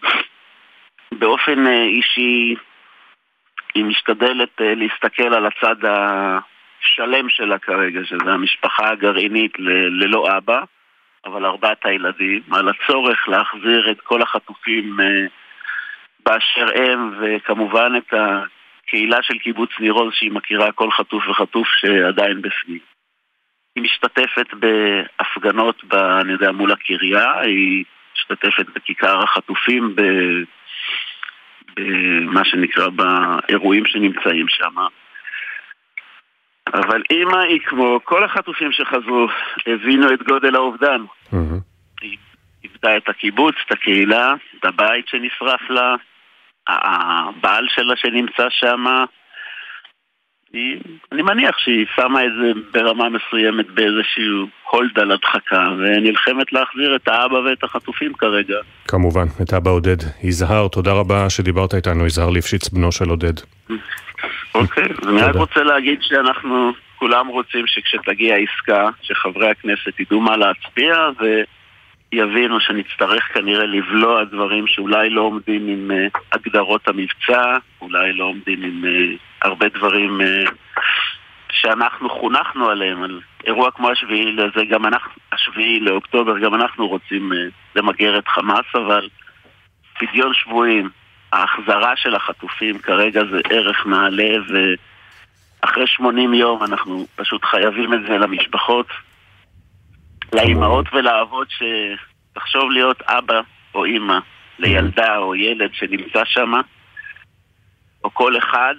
באופן אישי, היא משתדלת להסתכל על הצד השלם שלה כרגע, שזה המשפחה הגרעינית ללא אבא, אבל ארבעת הילדים, על הצורך להחזיר את כל החטופים באשר הם, וכמובן את הקהילה של קיבוץ ניר עוז שהיא מכירה כל חטוף וחטוף שעדיין בפנים. היא משתתפת בהפגנות, ב, אני יודע, מול הקריה, היא משתתפת בכיכר החטופים, במה שנקרא באירועים שנמצאים שם. אבל אימא היא כמו כל החטופים שחזרו, הבינו את גודל האובדן. Mm-hmm. היא איבדה את הקיבוץ, את הקהילה, את הבית שנשרף לה, הבעל שלה שנמצא שם, אני מניח שהיא שמה את זה ברמה מסוימת באיזשהו הולד על הדחקה, ונלחמת להחזיר את האבא ואת החטופים כרגע.
כמובן, את אבא עודד. יזהר, תודה רבה שדיברת איתנו, יזהר ליפשיץ, בנו של עודד.
אוקיי, אני רק רוצה להגיד שאנחנו כולם רוצים שכשתגיע עסקה, שחברי הכנסת ידעו מה להצביע, ו... יבינו שנצטרך כנראה לבלוע דברים שאולי לא עומדים עם uh, הגדרות המבצע, אולי לא עומדים עם uh, הרבה דברים uh, שאנחנו חונכנו עליהם, על אירוע כמו השביעי לזה, גם אנחנו, השביעי לאוקטובר, גם אנחנו רוצים למגר את חמאס, אבל פדיון שבויים, ההחזרה של החטופים כרגע זה ערך נעלה, ואחרי 80 יום אנחנו פשוט חייבים את זה למשפחות. לאימהות ולאבות שתחשוב להיות אבא או אימא לילדה או ילד שנמצא שם, או כל אחד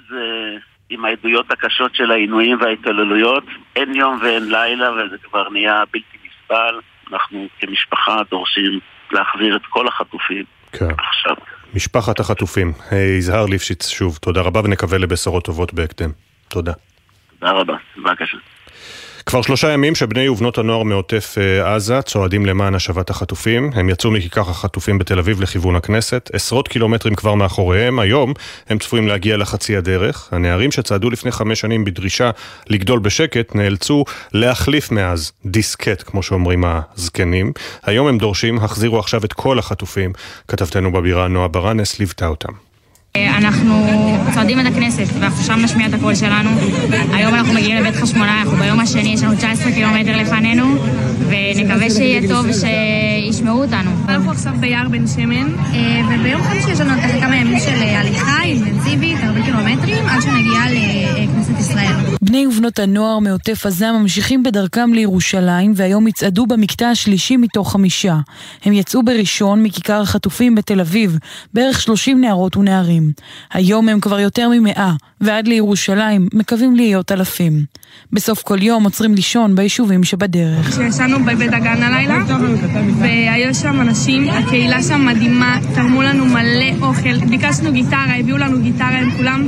עם העדויות הקשות של העינויים וההתעללויות, אין יום ואין לילה וזה כבר נהיה בלתי נסבל. אנחנו כמשפחה דורשים להחזיר את כל החטופים
כן.
עכשיו.
משפחת החטופים, יזהר ליפשיץ שוב, תודה רבה ונקווה לבשורות טובות בהקדם. תודה.
תודה רבה, בבקשה.
כבר שלושה ימים שבני ובנות הנוער מעוטף אה, עזה צועדים למען השבת החטופים. הם יצאו מכיכר החטופים בתל אביב לכיוון הכנסת, עשרות קילומטרים כבר מאחוריהם. היום הם צפויים להגיע לחצי הדרך. הנערים שצעדו לפני חמש שנים בדרישה לגדול בשקט נאלצו להחליף מאז דיסקט, כמו שאומרים הזקנים. היום הם דורשים, החזירו עכשיו את כל החטופים. כתבתנו בבירה נועה ברנס ליוותה אותם.
אנחנו צועדים את הכנסת, ואנחנו שם נשמיע את הקול שלנו. היום אנחנו מגיעים לבית חשמונאי, אנחנו ביום השני, יש לנו 19 קילומטר לפנינו, ונקווה שיהיה טוב ושישמעו אותנו.
אנחנו עכשיו ביער בן שמן, אה, וביום חמישי יש לנו כמה ימים של הליכה אינטנסיבית, הרבה קילומטרים, עד שנגיע לכנסת ישראל.
בני ובנות הנוער מעוטף עזה ממשיכים בדרכם לירושלים, והיום יצעדו במקטע השלישי מתוך חמישה. הם יצאו בראשון מכיכר החטופים בתל אביב, בערך 30 נערות ונערים. היום הם כבר יותר ממאה, ועד לירושלים מקווים להיות אלפים. בסוף כל יום עוצרים לישון ביישובים שבדרך.
כשישנו בבית הגן הלילה, והיו שם אנשים, הקהילה שם מדהימה, תרמו לנו מלא אוכל, ביקשנו גיטרה, הביאו לנו גיטרה, הם כולם...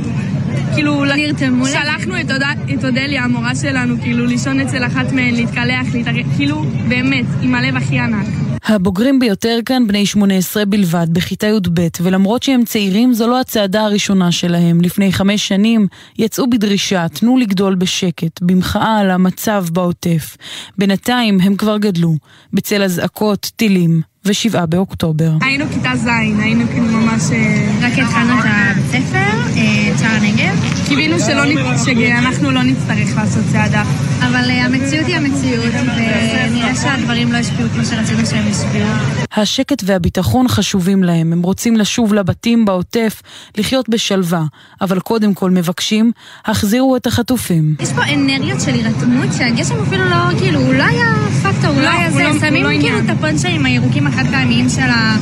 כאילו, נרתמו שלחנו את, את אודליה, המורה שלנו, כאילו, לישון אצל אחת מהן, להתקלח, להתארח, כאילו, באמת, עם הלב הכי ענק.
הבוגרים ביותר כאן בני 18 בלבד, בכיתה י"ב, ולמרות שהם צעירים זו לא הצעדה הראשונה שלהם. לפני חמש שנים יצאו בדרישה, תנו לגדול בשקט, במחאה על המצב בעוטף. בינתיים הם כבר גדלו, בצל אזעקות, טילים, ושבעה באוקטובר.
היינו כיתה ז', היינו כאילו ממש...
רק התחלנו את הבית ספר, שער הנגב.
קיווינו שאנחנו לא נצטרך לעשות צעדה.
אבל המציאות היא המציאות, ונראה שהדברים לא השפיעו כמו שרצינו שהם ישפיעו.
השקט והביטחון חשובים להם, הם רוצים לשוב לבתים בעוטף, לחיות בשלווה, אבל קודם כל מבקשים, החזירו את החטופים.
יש פה אנרגיות של הירתמות שהגשם אפילו לא, כאילו, הוא לא היה פקטור, הוא לא היה זה, שמים כאילו את הפונצ'ים הירוקים החד פעמיים של ה...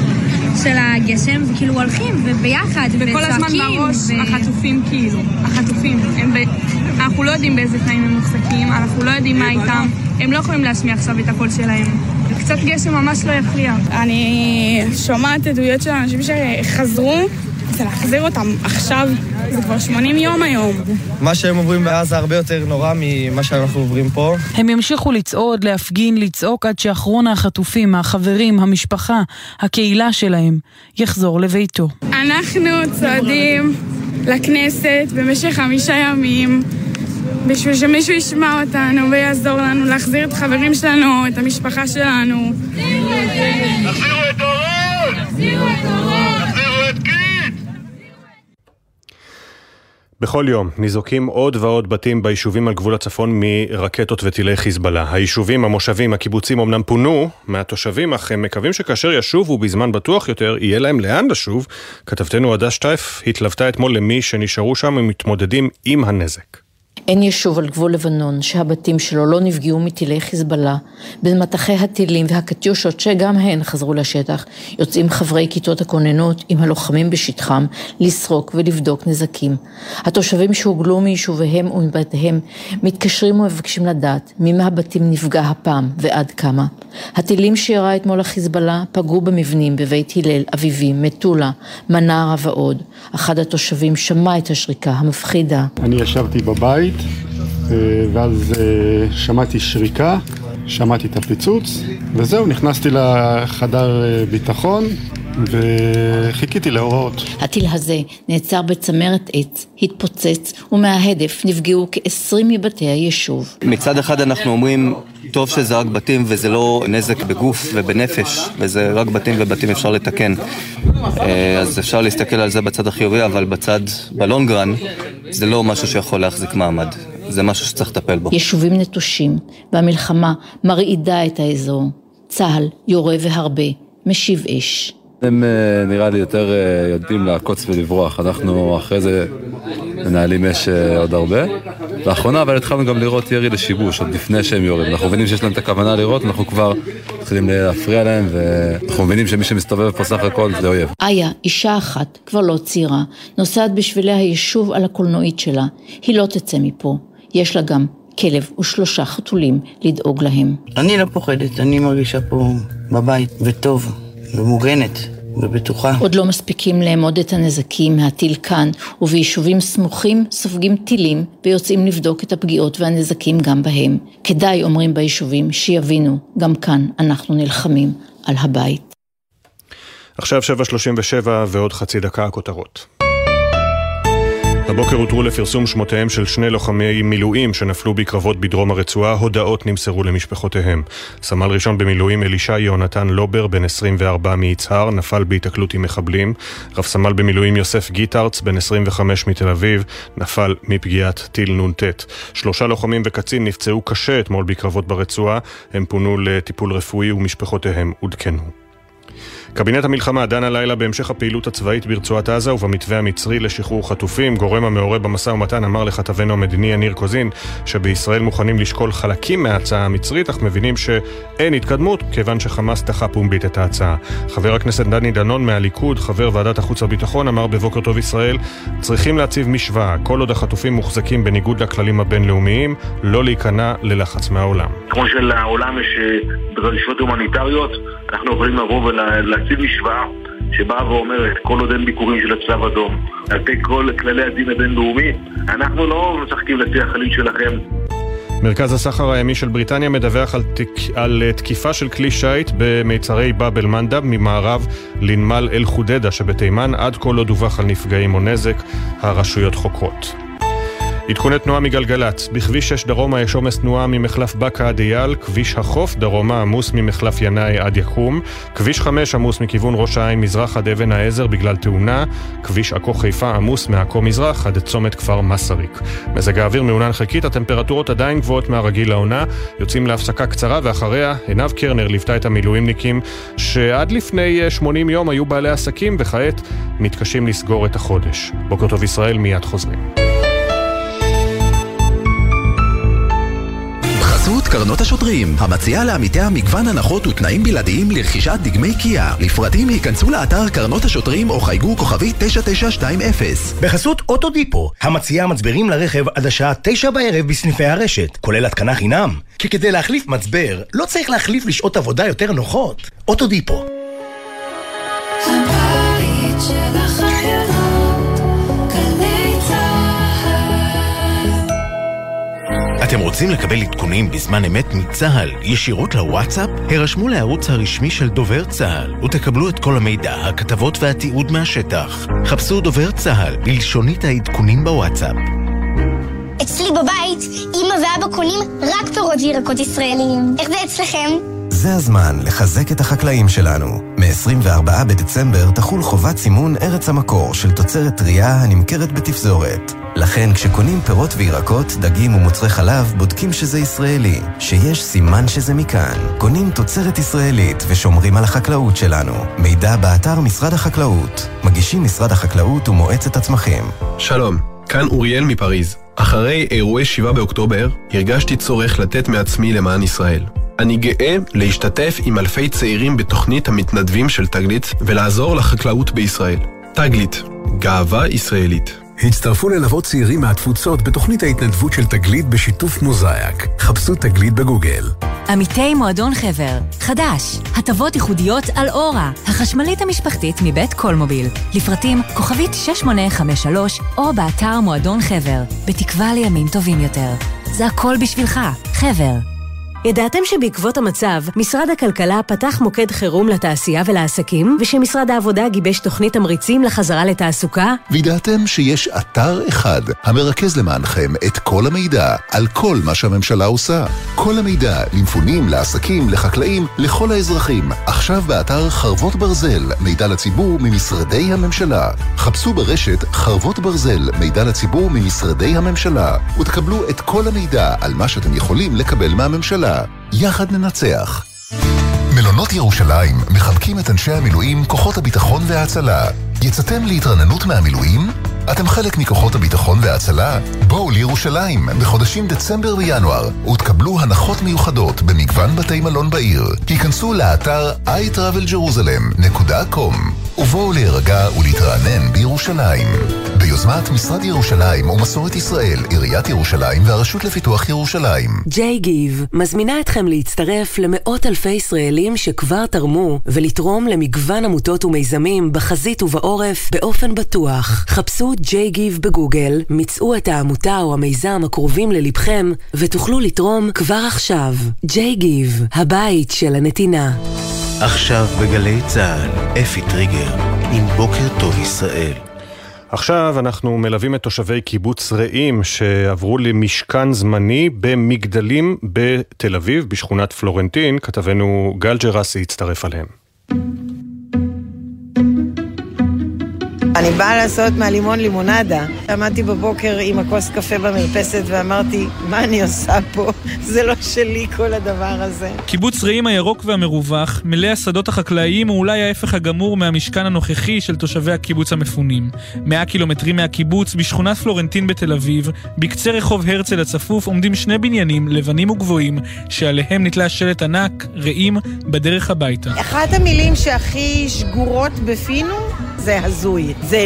של הגשם, וכאילו הולכים, וביחד, וצועקים.
וכל הזמן בראש ו... החטופים כאילו, החטופים. הם ב... אנחנו לא יודעים באיזה תנאים הם מוחזקים, אנחנו לא יודעים מה איתם. הם לא יכולים להשמיע עכשיו את הקול שלהם. קצת גשם ממש לא יפריע. אני שומעת עדויות של אנשים שחזרו, זה להחזיר אותם עכשיו, זה כבר 80 יום היום.
מה שהם עוברים בעזה הרבה יותר נורא ממה שאנחנו עוברים פה.
הם ימשיכו לצעוד, להפגין, לצעוק עד שאחרון החטופים, החברים, המשפחה, הקהילה שלהם, יחזור לביתו.
אנחנו צועדים לכנסת במשך חמישה ימים. בשביל שמישהו ישמע אותנו ויעזור לנו להחזיר את החברים שלנו, את המשפחה שלנו.
תחזירו את אורון! תחזירו את אורון! תחזירו את קיט!
בכל יום ניזוקים עוד ועוד בתים ביישובים על גבול הצפון מרקטות וטילי חיזבאללה. היישובים, המושבים, הקיבוצים אמנם פונו מהתושבים, אך הם מקווים שכאשר ישובו בזמן בטוח יותר, יהיה להם לאן לשוב. כתבתנו עדה שטייף התלוותה אתמול למי שנשארו שם ומתמודדים עם הנזק.
אין יישוב על גבול לבנון שהבתים שלו לא נפגעו מטילי חיזבאללה. במטחי הטילים והקטיושות שגם הן חזרו לשטח, יוצאים חברי כיתות הכוננות עם הלוחמים בשטחם לסרוק ולבדוק נזקים. התושבים שהוגלו מיישוביהם ומבתיהם מתקשרים ומבקשים לדעת מי מהבתים נפגע הפעם ועד כמה. הטילים שירה אתמול החיזבאללה פגעו במבנים בבית הלל, אביבים, מטולה, מנרה ועוד. אחד התושבים שמע את השריקה המפחידה.
אני ישבתי בבית ואז שמעתי שריקה, שמעתי את הפיצוץ וזהו, נכנסתי לחדר ביטחון וחיכיתי להוראות.
הטיל הזה נעצר בצמרת עץ, התפוצץ ומההדף נפגעו כ-20 מבתי היישוב.
מצד אחד אנחנו אומרים, טוב שזה רק בתים וזה לא נזק בגוף ובנפש וזה רק בתים ובתים אפשר לתקן אז אפשר להסתכל על זה בצד החיובי אבל בצד, בלונגרן זה לא משהו שיכול להחזיק מעמד זה משהו שצריך לטפל בו.
יישובים נטושים והמלחמה מרעידה את האזור. צה"ל יורה והרבה, משיב אש.
הם נראה לי יותר יודעים לעקוץ ולברוח, אנחנו אחרי זה
מנהלים אש אה, עוד הרבה. לאחרונה אבל התחלנו גם לראות ירי לשיבוש, עוד לפני שהם יורים. אנחנו מבינים שיש להם את הכוונה לראות, אנחנו כבר מתחילים להפריע להם, ואנחנו מבינים שמי שמסתובב פה סך הכל זה אויב.
איה, אישה אחת, כבר לא צעירה, נוסעת בשבילי היישוב על הקולנועית שלה. היא לא תצא מפה. יש לה גם כלב ושלושה חתולים לדאוג להם.
אני לא פוחדת, אני מרגישה פה בבית, וטוב, ומוגנת. ובטוחה.
עוד לא מספיקים לאמוד את הנזקים מהטיל כאן, וביישובים סמוכים סופגים טילים ויוצאים לבדוק את הפגיעות והנזקים גם בהם. כדאי, אומרים ביישובים, שיבינו, גם כאן אנחנו נלחמים על הבית.
עכשיו 7.37 ועוד חצי דקה הכותרות. הבוקר הותרו לפרסום שמותיהם של שני לוחמי מילואים שנפלו בקרבות בדרום הרצועה, הודעות נמסרו למשפחותיהם. סמל ראשון במילואים אלישע יהונתן לובר, בן 24 מיצהר, נפל בהיתקלות עם מחבלים. רב סמל במילואים יוסף גיטרץ, בן 25 מתל אביב, נפל מפגיעת טיל נ"ט. שלושה לוחמים וקצין נפצעו קשה אתמול בקרבות ברצועה, הם פונו לטיפול רפואי ומשפחותיהם עודכנו. קבינט המלחמה דן הלילה בהמשך הפעילות הצבאית ברצועת עזה ובמתווה המצרי לשחרור חטופים. גורם המעורה במשא ומתן אמר לכתבנו המדיני יניר קוזין שבישראל מוכנים לשקול חלקים מההצעה המצרית, אך מבינים שאין התקדמות כיוון שחמאס דחה פומבית את ההצעה. חבר הכנסת דני דנון מהליכוד, חבר ועדת החוץ והביטחון, אמר בבוקר טוב ישראל, צריכים להציב משוואה, כל עוד החטופים מוחזקים בניגוד לכללים הבינלאומיים, לא להיכנע ללחץ מהעולם.
כמו שלעולם יש דרישות אה, הומניטריות, אנחנו יכולים לבוא ולהציב משוואה שבאה ואומרת כל עוד אין ביקורים של הצלב אדום על פי כל כללי הדין הבינלאומי אנחנו לא משחקים לפי החליל שלכם.
מרכז הסחר הימי של בריטניה מדווח על, תק... על תקיפה של כלי שיט במיצרי באב אל-מנדב ממערב לנמל אל-חודדה שבתימן. עד כה לא דווח על נפגעים או נזק, הרשויות חוקרות. עדכוני תנועה מגלגלצ, בכביש 6 דרומה יש עומס תנועה ממחלף בקה עד אייל, כביש החוף דרומה עמוס ממחלף ינאי עד יקום, כביש 5 עמוס מכיוון ראש העין מזרח עד אבן העזר בגלל תאונה, כביש עכו חיפה עמוס מעכו מזרח עד צומת כפר מסריק. מזג האוויר מעונן חלקית, הטמפרטורות עדיין גבוהות מהרגיל לעונה, יוצאים להפסקה קצרה ואחריה עינב קרנר ליוותה את המילואימניקים שעד לפני 80 יום היו בעלי עסקים וכעת מתקשים לסגור את החודש. בוקר טוב ישראל, מיד חוזרים.
בחסות קרנות השוטרים, המציעה לעמיתיה מגוון הנחות ותנאים בלעדיים לרכישת דגמי קיה. לפרטים ייכנסו לאתר קרנות השוטרים או חייגו כוכבי 9920.
בחסות אוטודיפו, המציעה מצברים לרכב עד השעה 9 בערב בסניפי הרשת, כולל התקנה חינם. כי כדי להחליף מצבר, לא צריך להחליף לשעות עבודה יותר נוחות. אוטודיפו.
אתם רוצים לקבל עדכונים בזמן אמת מצה"ל ישירות לוואטסאפ? הרשמו לערוץ הרשמי של דובר צה"ל ותקבלו את כל המידע, הכתבות והתיעוד מהשטח. חפשו דובר צה"ל בלשונית העדכונים בוואטסאפ.
אצלי בבית, אמא ואבא קונים רק פירות וירקות ישראליים. איך זה אצלכם?
זה הזמן לחזק את החקלאים שלנו. מ-24 בדצמבר תחול חובת סימון ארץ המקור של תוצרת טרייה הנמכרת בתפזורת. לכן כשקונים פירות וירקות, דגים ומוצרי חלב, בודקים שזה ישראלי, שיש סימן שזה מכאן. קונים תוצרת ישראלית ושומרים על החקלאות שלנו. מידע באתר משרד החקלאות. מגישים משרד החקלאות ומועצת הצמחים.
שלום, כאן אוריאל מפריז. אחרי אירועי 7 באוקטובר, הרגשתי צורך לתת מעצמי למען ישראל. אני גאה להשתתף עם אלפי צעירים בתוכנית המתנדבים של תגלית ולעזור לחקלאות בישראל. תגלית, גאווה ישראלית.
הצטרפו ללוות צעירים מהתפוצות בתוכנית ההתנדבות של תגלית בשיתוף מוזאיק. חפשו תגלית בגוגל.
עמיתי מועדון חבר, חדש, הטבות ייחודיות על אורה, החשמלית המשפחתית מבית קולמוביל. לפרטים כוכבית 6853 או באתר מועדון חבר, בתקווה לימים טובים יותר. זה הכל בשבילך, חבר.
ידעתם שבעקבות המצב, משרד הכלכלה פתח מוקד חירום לתעשייה ולעסקים, ושמשרד העבודה גיבש תוכנית תמריצים לחזרה לתעסוקה?
וידעתם שיש אתר אחד המרכז למענכם את כל המידע על כל מה שהממשלה עושה. כל המידע למפונים, לעסקים, לחקלאים, לכל האזרחים. עכשיו באתר חרבות ברזל, מידע לציבור ממשרדי הממשלה. חפשו ברשת חרבות ברזל, מידע לציבור ממשרדי הממשלה, ותקבלו את כל המידע על מה שאתם יכולים לקבל מהממשלה. יחד ננצח. מלונות ירושלים מחבקים את אנשי המילואים, כוחות הביטחון וההצלה. יצאתם להתרננות מהמילואים? אתם חלק מכוחות הביטחון וההצלה? בואו לירושלים בחודשים דצמבר וינואר ותקבלו הנחות מיוחדות במגוון בתי מלון בעיר. היכנסו לאתר iTravelJerusalem.com ובואו להירגע ולהתרענן בירושלים. ביוזמת משרד ירושלים ומסורת ישראל, עיריית ירושלים והרשות לפיתוח ירושלים.
ג'יי גיב מזמינה אתכם להצטרף למאות אלפי ישראלים שכבר תרמו ולתרום למגוון עמותות ומיזמים בחזית ובעורף באופן בטוח. חפשו גיב בגוגל, מצאו את העמותה או המיזם הקרובים ללבכם ותוכלו לתרום כבר עכשיו. גיב, הבית של הנתינה.
עכשיו בגלי צה"ל, אפי טריגר, עם בוקר טוב ישראל.
עכשיו אנחנו מלווים את תושבי קיבוץ רעים שעברו למשכן זמני במגדלים בתל אביב, בשכונת פלורנטין. כתבנו גל ג'רסי הצטרף עליהם.
אני באה לעשות מהלימון לימונדה. עמדתי בבוקר עם הכוס קפה במרפסת ואמרתי, מה אני עושה פה? זה לא שלי כל הדבר הזה.
קיבוץ רעים הירוק והמרווח, מלא השדות החקלאיים הוא אולי ההפך הגמור מהמשכן הנוכחי של תושבי הקיבוץ המפונים. מאה קילומטרים מהקיבוץ, בשכונת פלורנטין בתל אביב, בקצה רחוב הרצל הצפוף עומדים שני בניינים, לבנים וגבוהים, שעליהם נתלה שלט ענק, רעים, בדרך הביתה.
אחת המילים שהכי שגורות בפינו זה הזוי. זה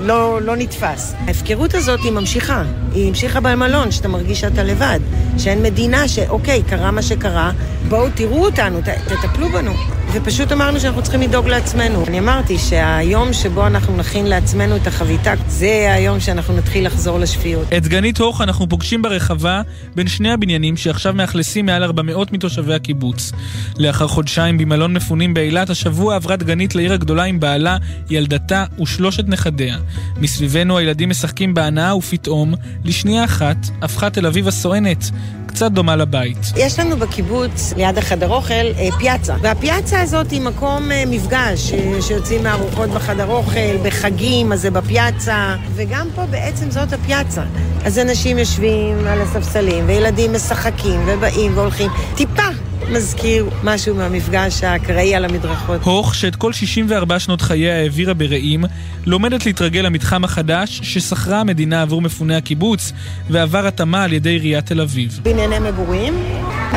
לא, לא נתפס. ההפקרות הזאת היא ממשיכה. היא המשיכה במלון, שאתה מרגיש שאתה לבד. שאין מדינה שאוקיי, קרה מה שקרה, בואו תראו אותנו, ת, תטפלו בנו. ופשוט אמרנו שאנחנו צריכים לדאוג לעצמנו. אני אמרתי שהיום שבו אנחנו נכין לעצמנו את החביתה, זה היום שאנחנו נתחיל לחזור לשפיות.
את דגנית הוך אנחנו פוגשים ברחבה בין שני הבניינים שעכשיו מאכלסים מעל 400 מתושבי הקיבוץ. לאחר חודשיים במלון מפונים באילת, השבוע עברה דגנית לעיר הגדולה עם בעלה, ילדתה ושלושת נכדיה. מסביבנו הילדים משחקים בהנאה ופתאום, לשנייה אחת, הפכה תל אביב הסואנת קצת דומה לבית.
יש לנו בקיבוץ, ליד החדר אוכל, אה, פיאצה. והפיאצה הזאת היא מקום אה, מפגש, אה, שיוצאים מארוחות בחדר אוכל, בחגים, אז זה בפיאצה, וגם פה בעצם זאת הפיאצה. אז אנשים יושבים על הספסלים, וילדים משחקים, ובאים והולכים. טיפה מזכיר משהו מהמפגש האקראי על המדרכות.
הוך, שאת כל 64 שנות חייה העבירה ברעים, לומדת להתרגל למתחם החדש ששכרה המדינה עבור מפוני הקיבוץ, ועבר התאמה על ידי עיריית תל אביב.
בנייני מגורים,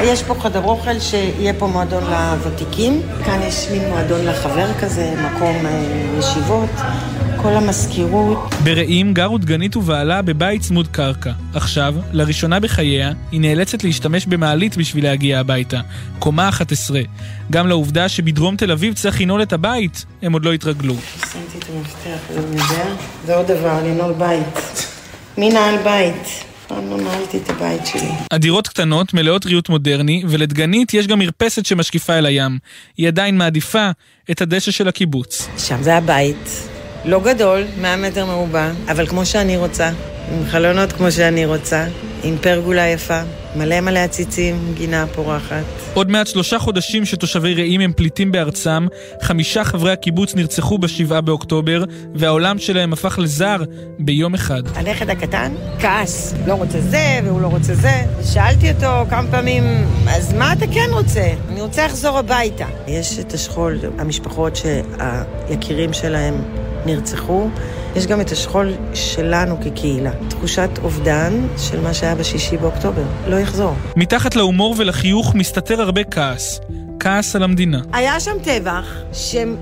יש פה חדר אוכל שיהיה פה מועדון לוותיקים, כאן יש מין מועדון לחבר כזה, מקום אה, ישיבות. כל המזכירות.
ברעים גרו דגנית ובעלה בבית צמוד קרקע. עכשיו, לראשונה בחייה, היא נאלצת להשתמש במעלית בשביל להגיע הביתה. קומה 11. גם לעובדה שבדרום תל אביב צריך לנעול את הבית, הם עוד לא התרגלו.
שמתי את המפתח, לא יודע. זה עוד דבר, לנעול בית. מי נעל בית? פעם לא נעלתי את הבית שלי.
הדירות קטנות, מלאות ריהוט מודרני, ולדגנית יש גם מרפסת שמשקיפה אל הים. היא עדיין מעדיפה את הדשא של הקיבוץ.
שם זה הבית. לא גדול, 100 מטר מרובע, אבל כמו שאני רוצה, עם חלונות כמו שאני רוצה, עם פרגולה יפה, מלא מלא עציצים, גינה פורחת.
עוד מעט שלושה חודשים שתושבי רעים הם פליטים בארצם, חמישה חברי הקיבוץ נרצחו בשבעה באוקטובר, והעולם שלהם הפך לזר ביום אחד.
הנכד הקטן כעס, לא רוצה זה והוא לא רוצה זה. שאלתי אותו כמה פעמים, אז מה אתה כן רוצה? אני רוצה לחזור הביתה. יש את השכול, המשפחות שהיקירים שלהם נרצחו. יש גם את השכול שלנו כקהילה. תחושת אובדן של מה שהיה בשישי באוקטובר. לא יחזור.
מתחת להומור ולחיוך מסתתר הרבה כעס. כעס על המדינה.
היה שם טבח שהם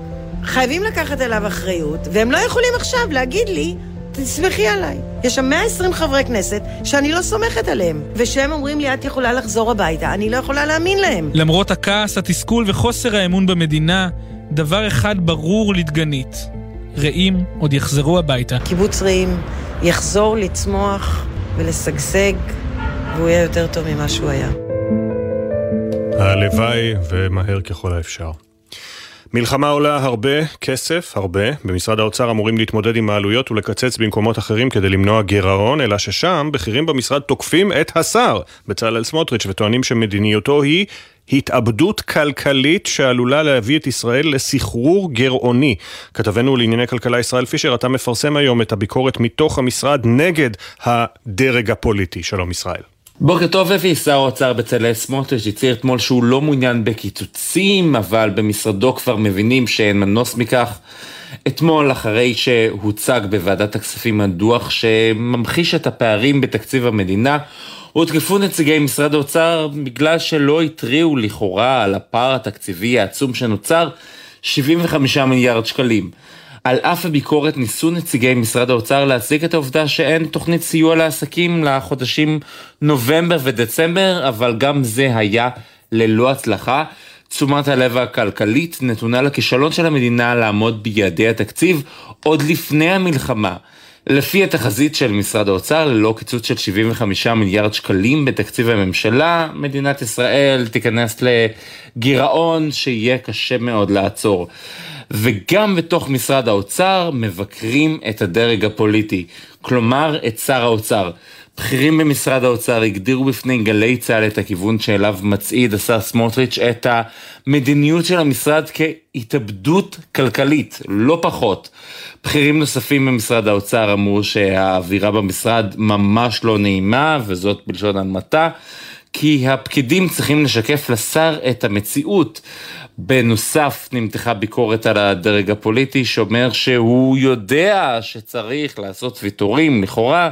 חייבים לקחת אליו אחריות, והם לא יכולים עכשיו להגיד לי, תסמכי עליי. יש שם 120 חברי כנסת שאני לא סומכת עליהם, ושהם אומרים לי, את יכולה לחזור הביתה, אני לא יכולה להאמין להם.
למרות הכעס, התסכול וחוסר האמון במדינה, דבר אחד ברור לדגנית. רעים עוד יחזרו הביתה.
קיבוץ רעים יחזור לצמוח ולשגשג, והוא יהיה יותר טוב ממה שהוא היה.
הלוואי ומהר ככל האפשר. מלחמה עולה הרבה כסף, הרבה. במשרד האוצר אמורים להתמודד עם העלויות ולקצץ במקומות אחרים כדי למנוע גירעון, אלא ששם בכירים במשרד תוקפים את השר, בצלאל סמוטריץ', וטוענים שמדיניותו היא התאבדות כלכלית שעלולה להביא את ישראל לסחרור גרעוני. כתבנו לענייני כלכלה ישראל פישר, אתה מפרסם היום את הביקורת מתוך המשרד נגד הדרג הפוליטי. שלום ישראל.
בוקר טוב אפי, שר האוצר בצלאל סמוטריץ' הצהיר אתמול שהוא לא מעוניין בקיצוצים, אבל במשרדו כבר מבינים שאין מנוס מכך. אתמול, אחרי שהוצג בוועדת הכספים הדוח שממחיש את הפערים בתקציב המדינה, הותקפו נציגי משרד האוצר בגלל שלא התריעו לכאורה על הפער התקציבי העצום שנוצר, 75 מיליארד שקלים. על אף הביקורת ניסו נציגי משרד האוצר להצדיק את העובדה שאין תוכנית סיוע לעסקים לחודשים נובמבר ודצמבר, אבל גם זה היה ללא הצלחה. תשומת הלב הכלכלית נתונה לכישלון של המדינה לעמוד ביעדי התקציב עוד לפני המלחמה. לפי התחזית של משרד האוצר, ללא קיצוץ של 75 מיליארד שקלים בתקציב הממשלה, מדינת ישראל תיכנס לגירעון שיהיה קשה מאוד לעצור. וגם בתוך משרד האוצר מבקרים את הדרג הפוליטי, כלומר את שר האוצר. בכירים במשרד האוצר הגדירו בפני גלי צה"ל את הכיוון שאליו מצעיד השר סמוטריץ' את המדיניות של המשרד כהתאבדות כלכלית, לא פחות. בכירים נוספים במשרד האוצר אמרו שהאווירה במשרד ממש לא נעימה, וזאת בלשון הנמתה, כי הפקידים צריכים לשקף לשר את המציאות. בנוסף נמתחה ביקורת על הדרג הפוליטי שאומר שהוא יודע שצריך לעשות ויתורים לכאורה,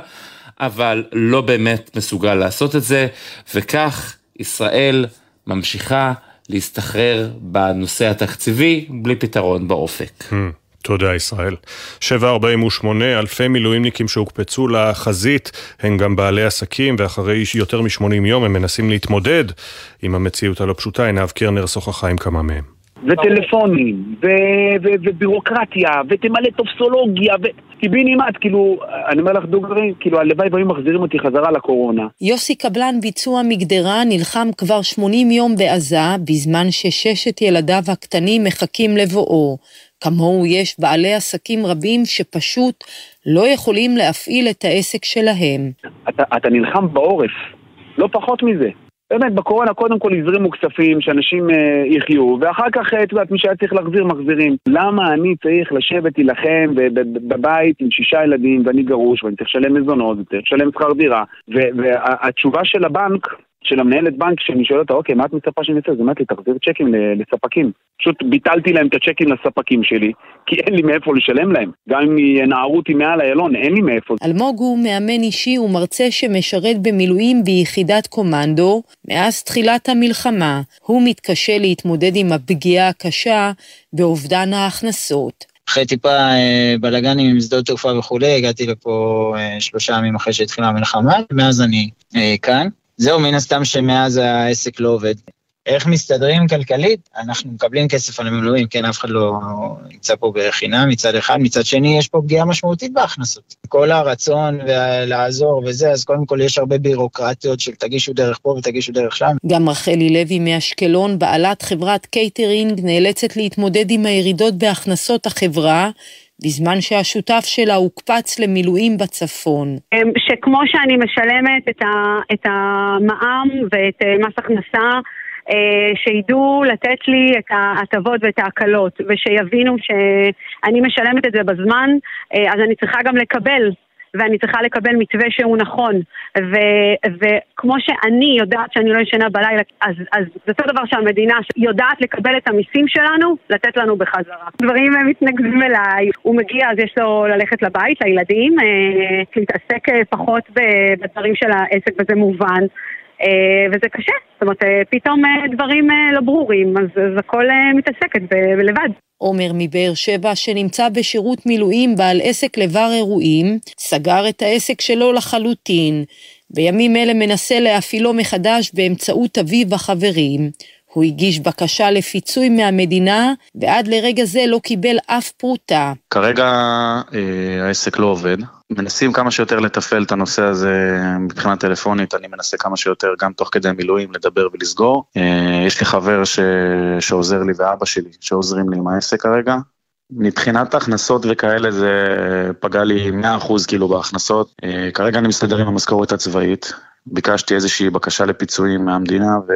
אבל לא באמת מסוגל לעשות את זה, וכך ישראל ממשיכה להסתחרר בנושא התקציבי בלי פתרון באופק.
Hmm. תודה ישראל. 748 אלפי מילואימניקים שהוקפצו לחזית הם גם בעלי עסקים ואחרי יותר מ-80 יום הם מנסים להתמודד עם המציאות הלא פשוטה. עינב קרנר שוחחה עם כמה מהם.
וטלפונים, ובירוקרטיה, ותמלא טופסולוגיה, ו... קיבינימט, כאילו, אני אומר לך דוגרי, כאילו הלוואי והיו מחזירים אותי חזרה לקורונה.
יוסי קבלן ביצוע מגדרה נלחם כבר 80 יום בעזה, בזמן שששת ילדיו הקטנים מחכים לבואו. כמוהו יש בעלי עסקים רבים שפשוט לא יכולים להפעיל את העסק שלהם.
אתה, אתה נלחם בעורף, לא פחות מזה. באמת, בקורונה קודם כל הזרימו כספים שאנשים אה, יחיו, ואחר כך, אה, את יודעת, מי שהיה צריך להחזיר, מחזירים. למה אני צריך לשבת להילחם בבית עם שישה ילדים ואני גרוש ואני צריך לשלם מזונות וצריך לשלם שכר דירה? והתשובה של הבנק של המנהלת בנק, שאני שואל אותה, אוקיי, מה את מצפה שאני אעשה? אז אמרתי לי, תחזיר צ'קים לספקים. פשוט ביטלתי להם את הצ'קים לספקים שלי, כי אין לי מאיפה לשלם להם. גם אם ינערו אותי מעל איילון, אין לי מאיפה.
אלמוג הוא מאמן אישי ומרצה שמשרת במילואים ביחידת קומנדו מאז תחילת המלחמה. הוא מתקשה להתמודד עם הפגיעה הקשה באובדן ההכנסות.
אחרי טיפה אה, בלאגנים עם שדות תעופה וכולי, הגעתי לפה אה, שלושה ימים אחרי שהתחילה המלחמה, מאז אני אה, כאן. זהו, מן הסתם שמאז העסק לא עובד. איך מסתדרים כלכלית? אנחנו מקבלים כסף על המילואים, כן, אף אחד לא נמצא פה בחינם מצד אחד, מצד שני יש פה פגיעה משמעותית בהכנסות. כל הרצון לעזור וזה, אז קודם כל יש הרבה בירוקרטיות של תגישו דרך פה ותגישו דרך שם.
גם רחלי לוי מאשקלון, בעלת חברת קייטרינג, נאלצת להתמודד עם הירידות בהכנסות החברה, בזמן שהשותף שלה הוקפץ למילואים בצפון.
שכמו שאני משלמת את, ה, את המע"מ ואת אה, מס הכנסה, אה, שידעו לתת לי את ההטבות ואת ההקלות, ושיבינו שאני משלמת את זה בזמן, אה, אז אני צריכה גם לקבל ואני צריכה לקבל מתווה שהוא נכון. ו- וכמו שאני יודעת שאני לא ישנה בלילה, אז, אז זה אותו דבר שהמדינה יודעת לקבל את המיסים שלנו, לתת לנו בחזרה. דברים מתנגדים אליי, הוא מגיע אז יש לו ללכת לבית, לילדים, אה, להתעסק אה, פחות בדברים של העסק וזה מובן. אה, וזה קשה, זאת אומרת, אה, פתאום אה, דברים לא ברורים, אז, אז הכל מתעסקת לבד.
עומר מבאר שבע, שנמצא בשירות מילואים בעל עסק לבר אירועים, סגר את העסק שלו לחלוטין. בימים אלה מנסה להפעילו מחדש באמצעות אביו החברים. הוא הגיש בקשה לפיצוי מהמדינה, ועד לרגע זה לא קיבל אף פרוטה.
כרגע אה, העסק לא עובד. מנסים כמה שיותר לתפעל את הנושא הזה מבחינה טלפונית, אני מנסה כמה שיותר גם תוך כדי מילואים לדבר ולסגור. אה, יש לי חבר ש... שעוזר לי ואבא שלי שעוזרים לי עם העסק כרגע. מבחינת הכנסות וכאלה זה פגע לי 100% כאילו בהכנסות. אה, כרגע אני מסתדר עם המשכורת הצבאית. ביקשתי איזושהי בקשה לפיצויים מהמדינה ו...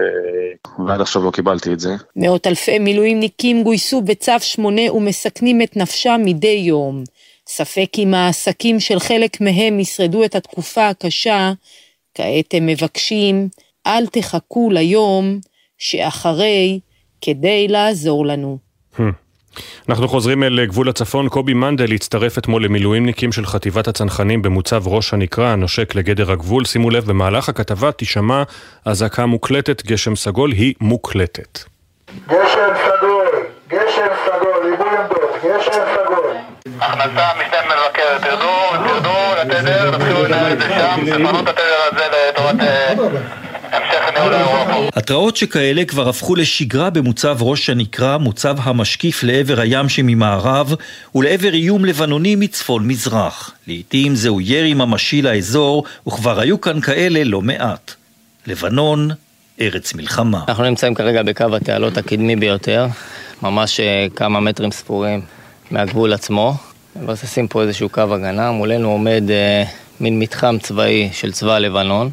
ועד עכשיו לא קיבלתי את זה.
מאות אלפי מילואימניקים גויסו בצו 8 ומסכנים את נפשם מדי יום. ספק אם העסקים של חלק מהם ישרדו את התקופה הקשה, כעת הם מבקשים, אל תחכו ליום שאחרי כדי לעזור לנו.
Hmm. אנחנו חוזרים אל גבול הצפון. קובי מנדל הצטרף אתמול למילואימניקים של חטיבת הצנחנים במוצב ראש הנקרה, הנושק לגדר הגבול. שימו לב, במהלך הכתבה תישמע אזעקה מוקלטת, גשם סגול היא מוקלטת.
גשם סגול, גשם סגול, ליבוי עמדות, גשם סגול.
הכנסה משנה מבקר, תרדו, תרדו לתדר, תתחילו לנהל את זה שם, תפנו את התדר הזה לטובת המשך ניהול האירוע פה.
התראות שכאלה כבר הפכו לשגרה במוצב ראש הנקרה, מוצב המשקיף לעבר הים שממערב ולעבר איום לבנוני מצפון-מזרח. לעתים זהו ירי ממשי לאזור, וכבר היו כאן כאלה לא מעט. לבנון, ארץ מלחמה.
אנחנו נמצאים כרגע בקו התעלות הקדמי ביותר, ממש אה, כמה מטרים ספורים מהגבול עצמו. מבססים פה איזשהו קו הגנה, מולנו עומד אה, מין מתחם צבאי של צבא לבנון,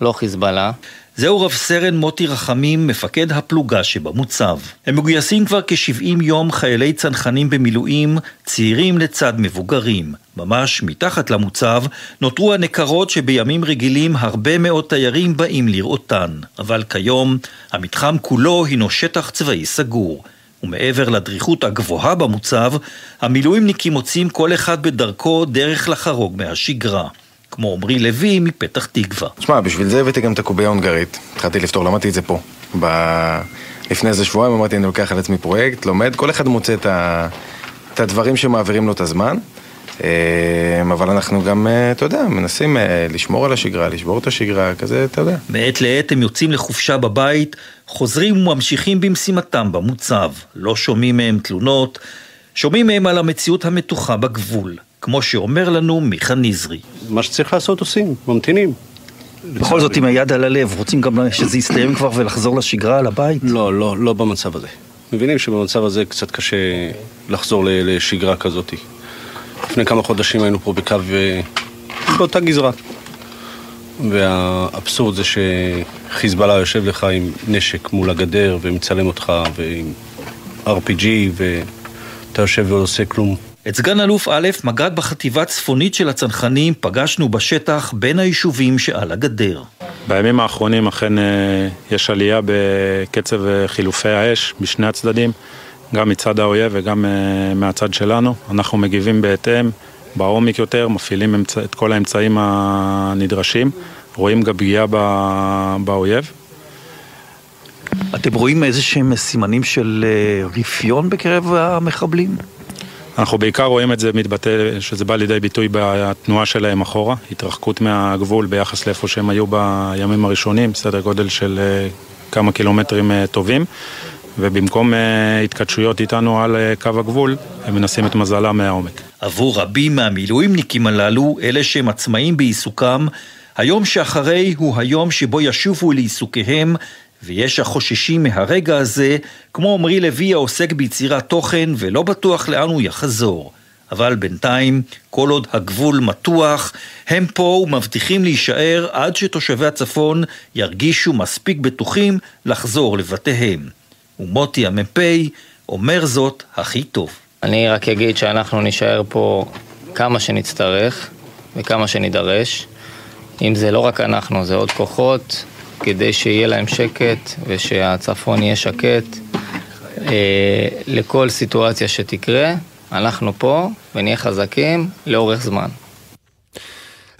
לא חיזבאללה.
זהו רב סרן מוטי רחמים, מפקד הפלוגה שבמוצב. הם מגויסים כבר כ-70 יום חיילי צנחנים במילואים, צעירים לצד מבוגרים. ממש מתחת למוצב נותרו הנקרות שבימים רגילים הרבה מאוד תיירים באים לראותן. אבל כיום המתחם כולו הינו שטח צבאי סגור. ומעבר לדריכות הגבוהה במוצב, המילואימניקים מוצאים כל אחד בדרכו דרך לחרוג מהשגרה. כמו עמרי לוי מפתח תקווה.
תשמע, בשביל זה הבאתי גם את הקובייה ההונגרית. התחלתי לפתור, למדתי את זה פה. ב... לפני איזה שבועיים אמרתי, אני לוקח על עצמי פרויקט, לומד, כל אחד מוצא את, ה... את הדברים שמעבירים לו את הזמן. אה, אבל אנחנו גם, אה, אתה יודע, מנסים אה, לשמור על השגרה, לשבור את השגרה, כזה, אתה יודע.
מעת לעת הם יוצאים לחופשה בבית, חוזרים וממשיכים במשימתם במוצב. לא שומעים מהם תלונות, שומעים מהם על המציאות המתוחה בגבול. כמו שאומר לנו מיכה נזרי.
מה שצריך לעשות עושים, ממתינים.
בכל זאת עם היד על הלב, רוצים גם שזה יסתיים כבר ולחזור לשגרה על הבית?
לא, לא, לא במצב הזה. מבינים שבמצב הזה קצת קשה לחזור לשגרה כזאת. לפני כמה חודשים היינו פה בקו, אה, באותה גזרה. והאבסורד זה שחיזבאללה יושב לך עם נשק מול הגדר ומצלם אותך ועם RPG ואתה יושב ולא עושה כלום.
את סגן אלוף א', מג"ד בחטיבה הצפונית של הצנחנים, פגשנו בשטח בין היישובים שעל הגדר.
בימים האחרונים אכן אה, יש עלייה בקצב אה, חילופי האש בשני הצדדים, גם מצד האויב וגם אה, מהצד שלנו. אנחנו מגיבים בהתאם, בעומק יותר, מפעילים את כל האמצעים הנדרשים, רואים גם פגיעה באויב.
אתם רואים איזה שהם סימנים של רפיון בקרב המחבלים?
אנחנו בעיקר רואים את זה מתבטא, שזה בא לידי ביטוי בתנועה שלהם אחורה, התרחקות מהגבול ביחס לאיפה שהם היו בימים הראשונים, סדר גודל של אה, כמה קילומטרים טובים, ובמקום אה, התכתשויות איתנו על קו הגבול, הם מנסים את מזלם מהעומק.
עבור רבים מהמילואימניקים הללו, אלה שהם עצמאים בעיסוקם, היום שאחרי הוא היום שבו ישובו לעיסוקיהם ויש החוששים מהרגע הזה, כמו עמרי לוי העוסק ביצירת תוכן ולא בטוח לאן הוא יחזור. אבל בינתיים, כל עוד הגבול מתוח, הם פה ומבטיחים להישאר עד שתושבי הצפון ירגישו מספיק בטוחים לחזור לבתיהם. ומוטי המ"פ אומר זאת הכי טוב.
אני רק אגיד שאנחנו נישאר פה כמה שנצטרך וכמה שנידרש. אם זה לא רק אנחנו, זה עוד כוחות, כדי שיהיה להם שקט ושהצפון יהיה שקט אה, לכל סיטואציה שתקרה. אנחנו פה ונהיה חזקים לאורך זמן.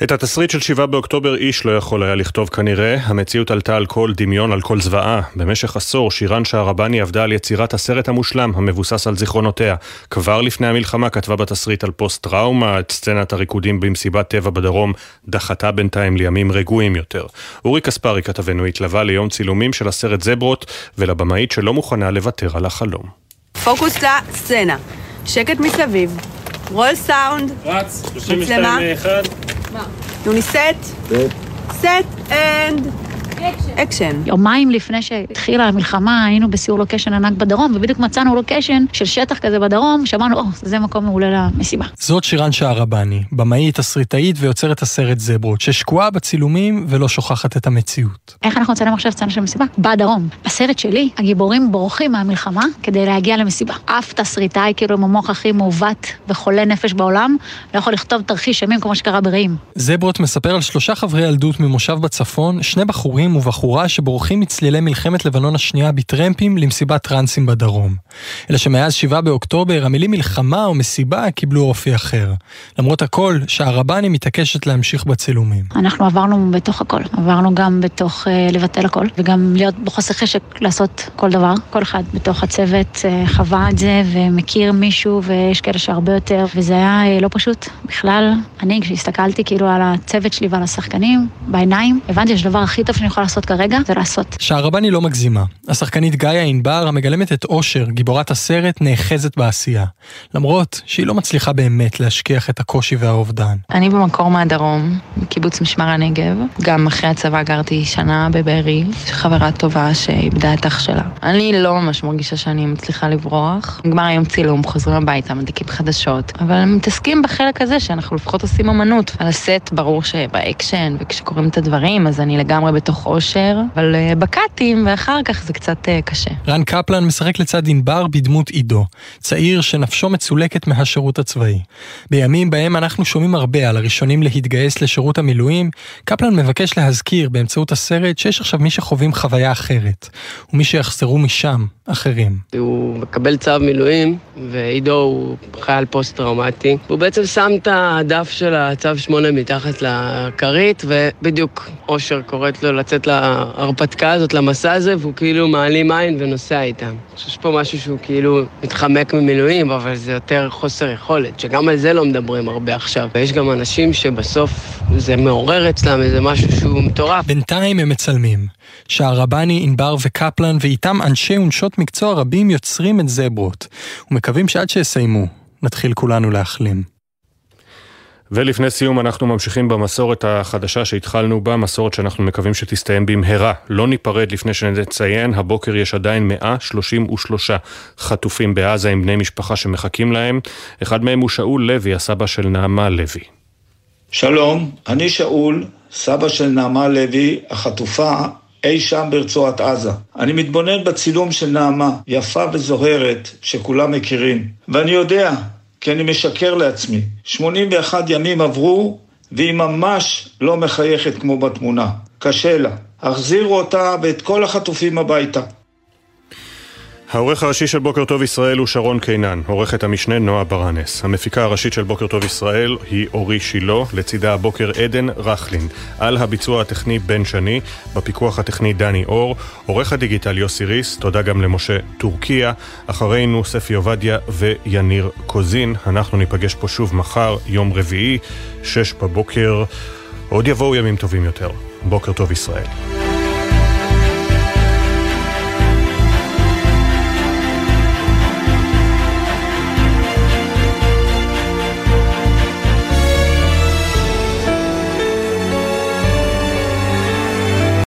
את התסריט של 7 באוקטובר איש לא יכול היה לכתוב כנראה. המציאות עלתה על כל דמיון, על כל זוועה. במשך עשור שירן שערבני עבדה על יצירת הסרט המושלם, המבוסס על זיכרונותיה. כבר לפני המלחמה כתבה בתסריט על פוסט-טראומה, את סצנת הריקודים במסיבת טבע בדרום דחתה בינתיים לימים רגועים יותר. אורי קספרי כתבנו התלווה ליום צילומים של הסרט זברות, ולבמאית שלא מוכנה לוותר על החלום.
פוקוס לסצנה, שקט מסביב, roll sound,
רץ, 32 1
Unissette. Set. Set and.
action.
יומיים לפני שהתחילה המלחמה, היינו בסיור לוקיישן ענק בדרום, ובדיוק מצאנו לוקיישן של שטח כזה בדרום, שאמרנו, או, או, זה מקום מעולה למסיבה.
זאת שירן שערבני, במאית, תסריטאית ויוצרת הסרט זברות, ששקועה בצילומים ולא שוכחת את המציאות.
איך אנחנו נצלם עכשיו סצנה של מסיבה? בדרום. בסרט שלי, הגיבורים בורחים מהמלחמה כדי להגיע למסיבה. אף תסריטאי, כאילו עם המוח הכי מעוות וחולה נפש בעולם, לא יכול לכתוב תרחיש אימים כמו שקרה ברעים.
זברות מספר על שלושה חברי ילדות ממושב בצפון, שני בחורים ובחורה שבורחים מצלילי מלחמת לבנון השנייה בטרמפים למסיבת טרנסים בדרום. אלא שמאז 7 באוקטובר המילים מלחמה או מסיבה קיבלו אופי אחר. למרות הכל, שערבני מתעקשת להמשיך בצילומים.
אנחנו עברנו בתוך הכל. עברנו גם בתוך uh, לבטל הכל, וגם להיות בחוסר חשק לעשות כל דבר. כל אחד בתוך הצוות uh, חווה את זה ומכיר מישהו, ויש כאלה שהרבה יותר, וזה היה uh, לא פשוט. בכלל, אני, כשהסתכלתי כאילו על הצוות שלי ועל השחקנים, בעיניים, הבנתי שהדבר הכי טוב שאני יכולה לעשות כרגע, זה לעשות.
שערבני לא מגזימה. השחקנית גאיה ענבר, המגלמת את אושר, גיבורת הסרט, נאחזת בעשייה. למרות שהיא לא מצליחה באמת להשכיח את הקושי והאובדן.
אני במקור מהדרום, בקיבוץ משמר הנגב. גם אחרי הצבא גרתי שנה בבארי, חברה טובה שאיבדה את אח שלה. אני לא ממש מרגישה שאני מצליחה לברוח. נגמר היום צילום, חוזרים הביתה, מדליקים חדשות, אבל מתעסקים בחלק הזה שאנחנו לפחות עושים אמנות. על הסט ברור שבאקשן וכשקוראים את הדברים, אז אני לגמרי בתוך אושר, אבל אה, בקאטים ואחר כך זה קצת אה, קשה.
רן קפלן משחק לצד ענבר בדמות עידו, צעיר שנפשו מצולקת מהשירות הצבאי. בימים בהם אנחנו שומעים הרבה על הראשונים להתגייס לשירות המילואים, קפלן מבקש להזכיר באמצעות הסרט שיש עכשיו מי שחווים חוויה אחרת, ומי שיחזרו משם, אחרים.
הוא מקבל צו מילואים, ועידו הוא חייל פוסט-טראומטי. הוא בעצם שם את הדף של הצו 8 מתחת לכרית, ובדיוק אושר קוראת לו לצאת להרפתקה הזאת, למסע הזה, והוא כאילו מעלים עין ונוסע איתם. אני חושב שיש פה משהו שהוא כאילו מתחמק ממילואים, אבל זה יותר חוסר יכולת, שגם על זה לא מדברים הרבה עכשיו. ויש גם אנשים שבסוף זה מעורר אצלם איזה משהו שהוא מטורף.
בינתיים הם מצלמים. שהרבני, ענבר וקפלן ואיתם אנשי ונשות מקצוע רבים יוצרים את זברות, ומקווים שעד שיסיימו, נתחיל כולנו להחלים.
ולפני סיום אנחנו ממשיכים במסורת החדשה שהתחלנו בה, מסורת שאנחנו מקווים שתסתיים במהרה. לא ניפרד לפני שנציין, הבוקר יש עדיין 133 חטופים בעזה עם בני משפחה שמחכים להם. אחד מהם הוא שאול לוי, הסבא של נעמה לוי.
שלום, אני שאול, סבא של נעמה לוי, החטופה אי שם ברצועת עזה. אני מתבונן בצילום של נעמה, יפה וזוהרת, שכולם מכירים. ואני יודע כי אני משקר לעצמי. 81 ימים עברו, והיא ממש לא מחייכת כמו בתמונה. קשה לה. החזירו אותה ואת כל החטופים הביתה.
העורך הראשי של בוקר טוב ישראל הוא שרון קינן, עורכת המשנה נועה ברנס. המפיקה הראשית של בוקר טוב ישראל היא אורי שילה, לצידה הבוקר עדן רכלין. על הביצוע הטכני בן שני, בפיקוח הטכני דני אור, עורך הדיגיטל יוסי ריס, תודה גם למשה טורקיה, אחרינו ספי עובדיה ויניר קוזין. אנחנו ניפגש פה שוב מחר, יום רביעי, שש בבוקר. עוד יבואו ימים טובים יותר. בוקר טוב ישראל.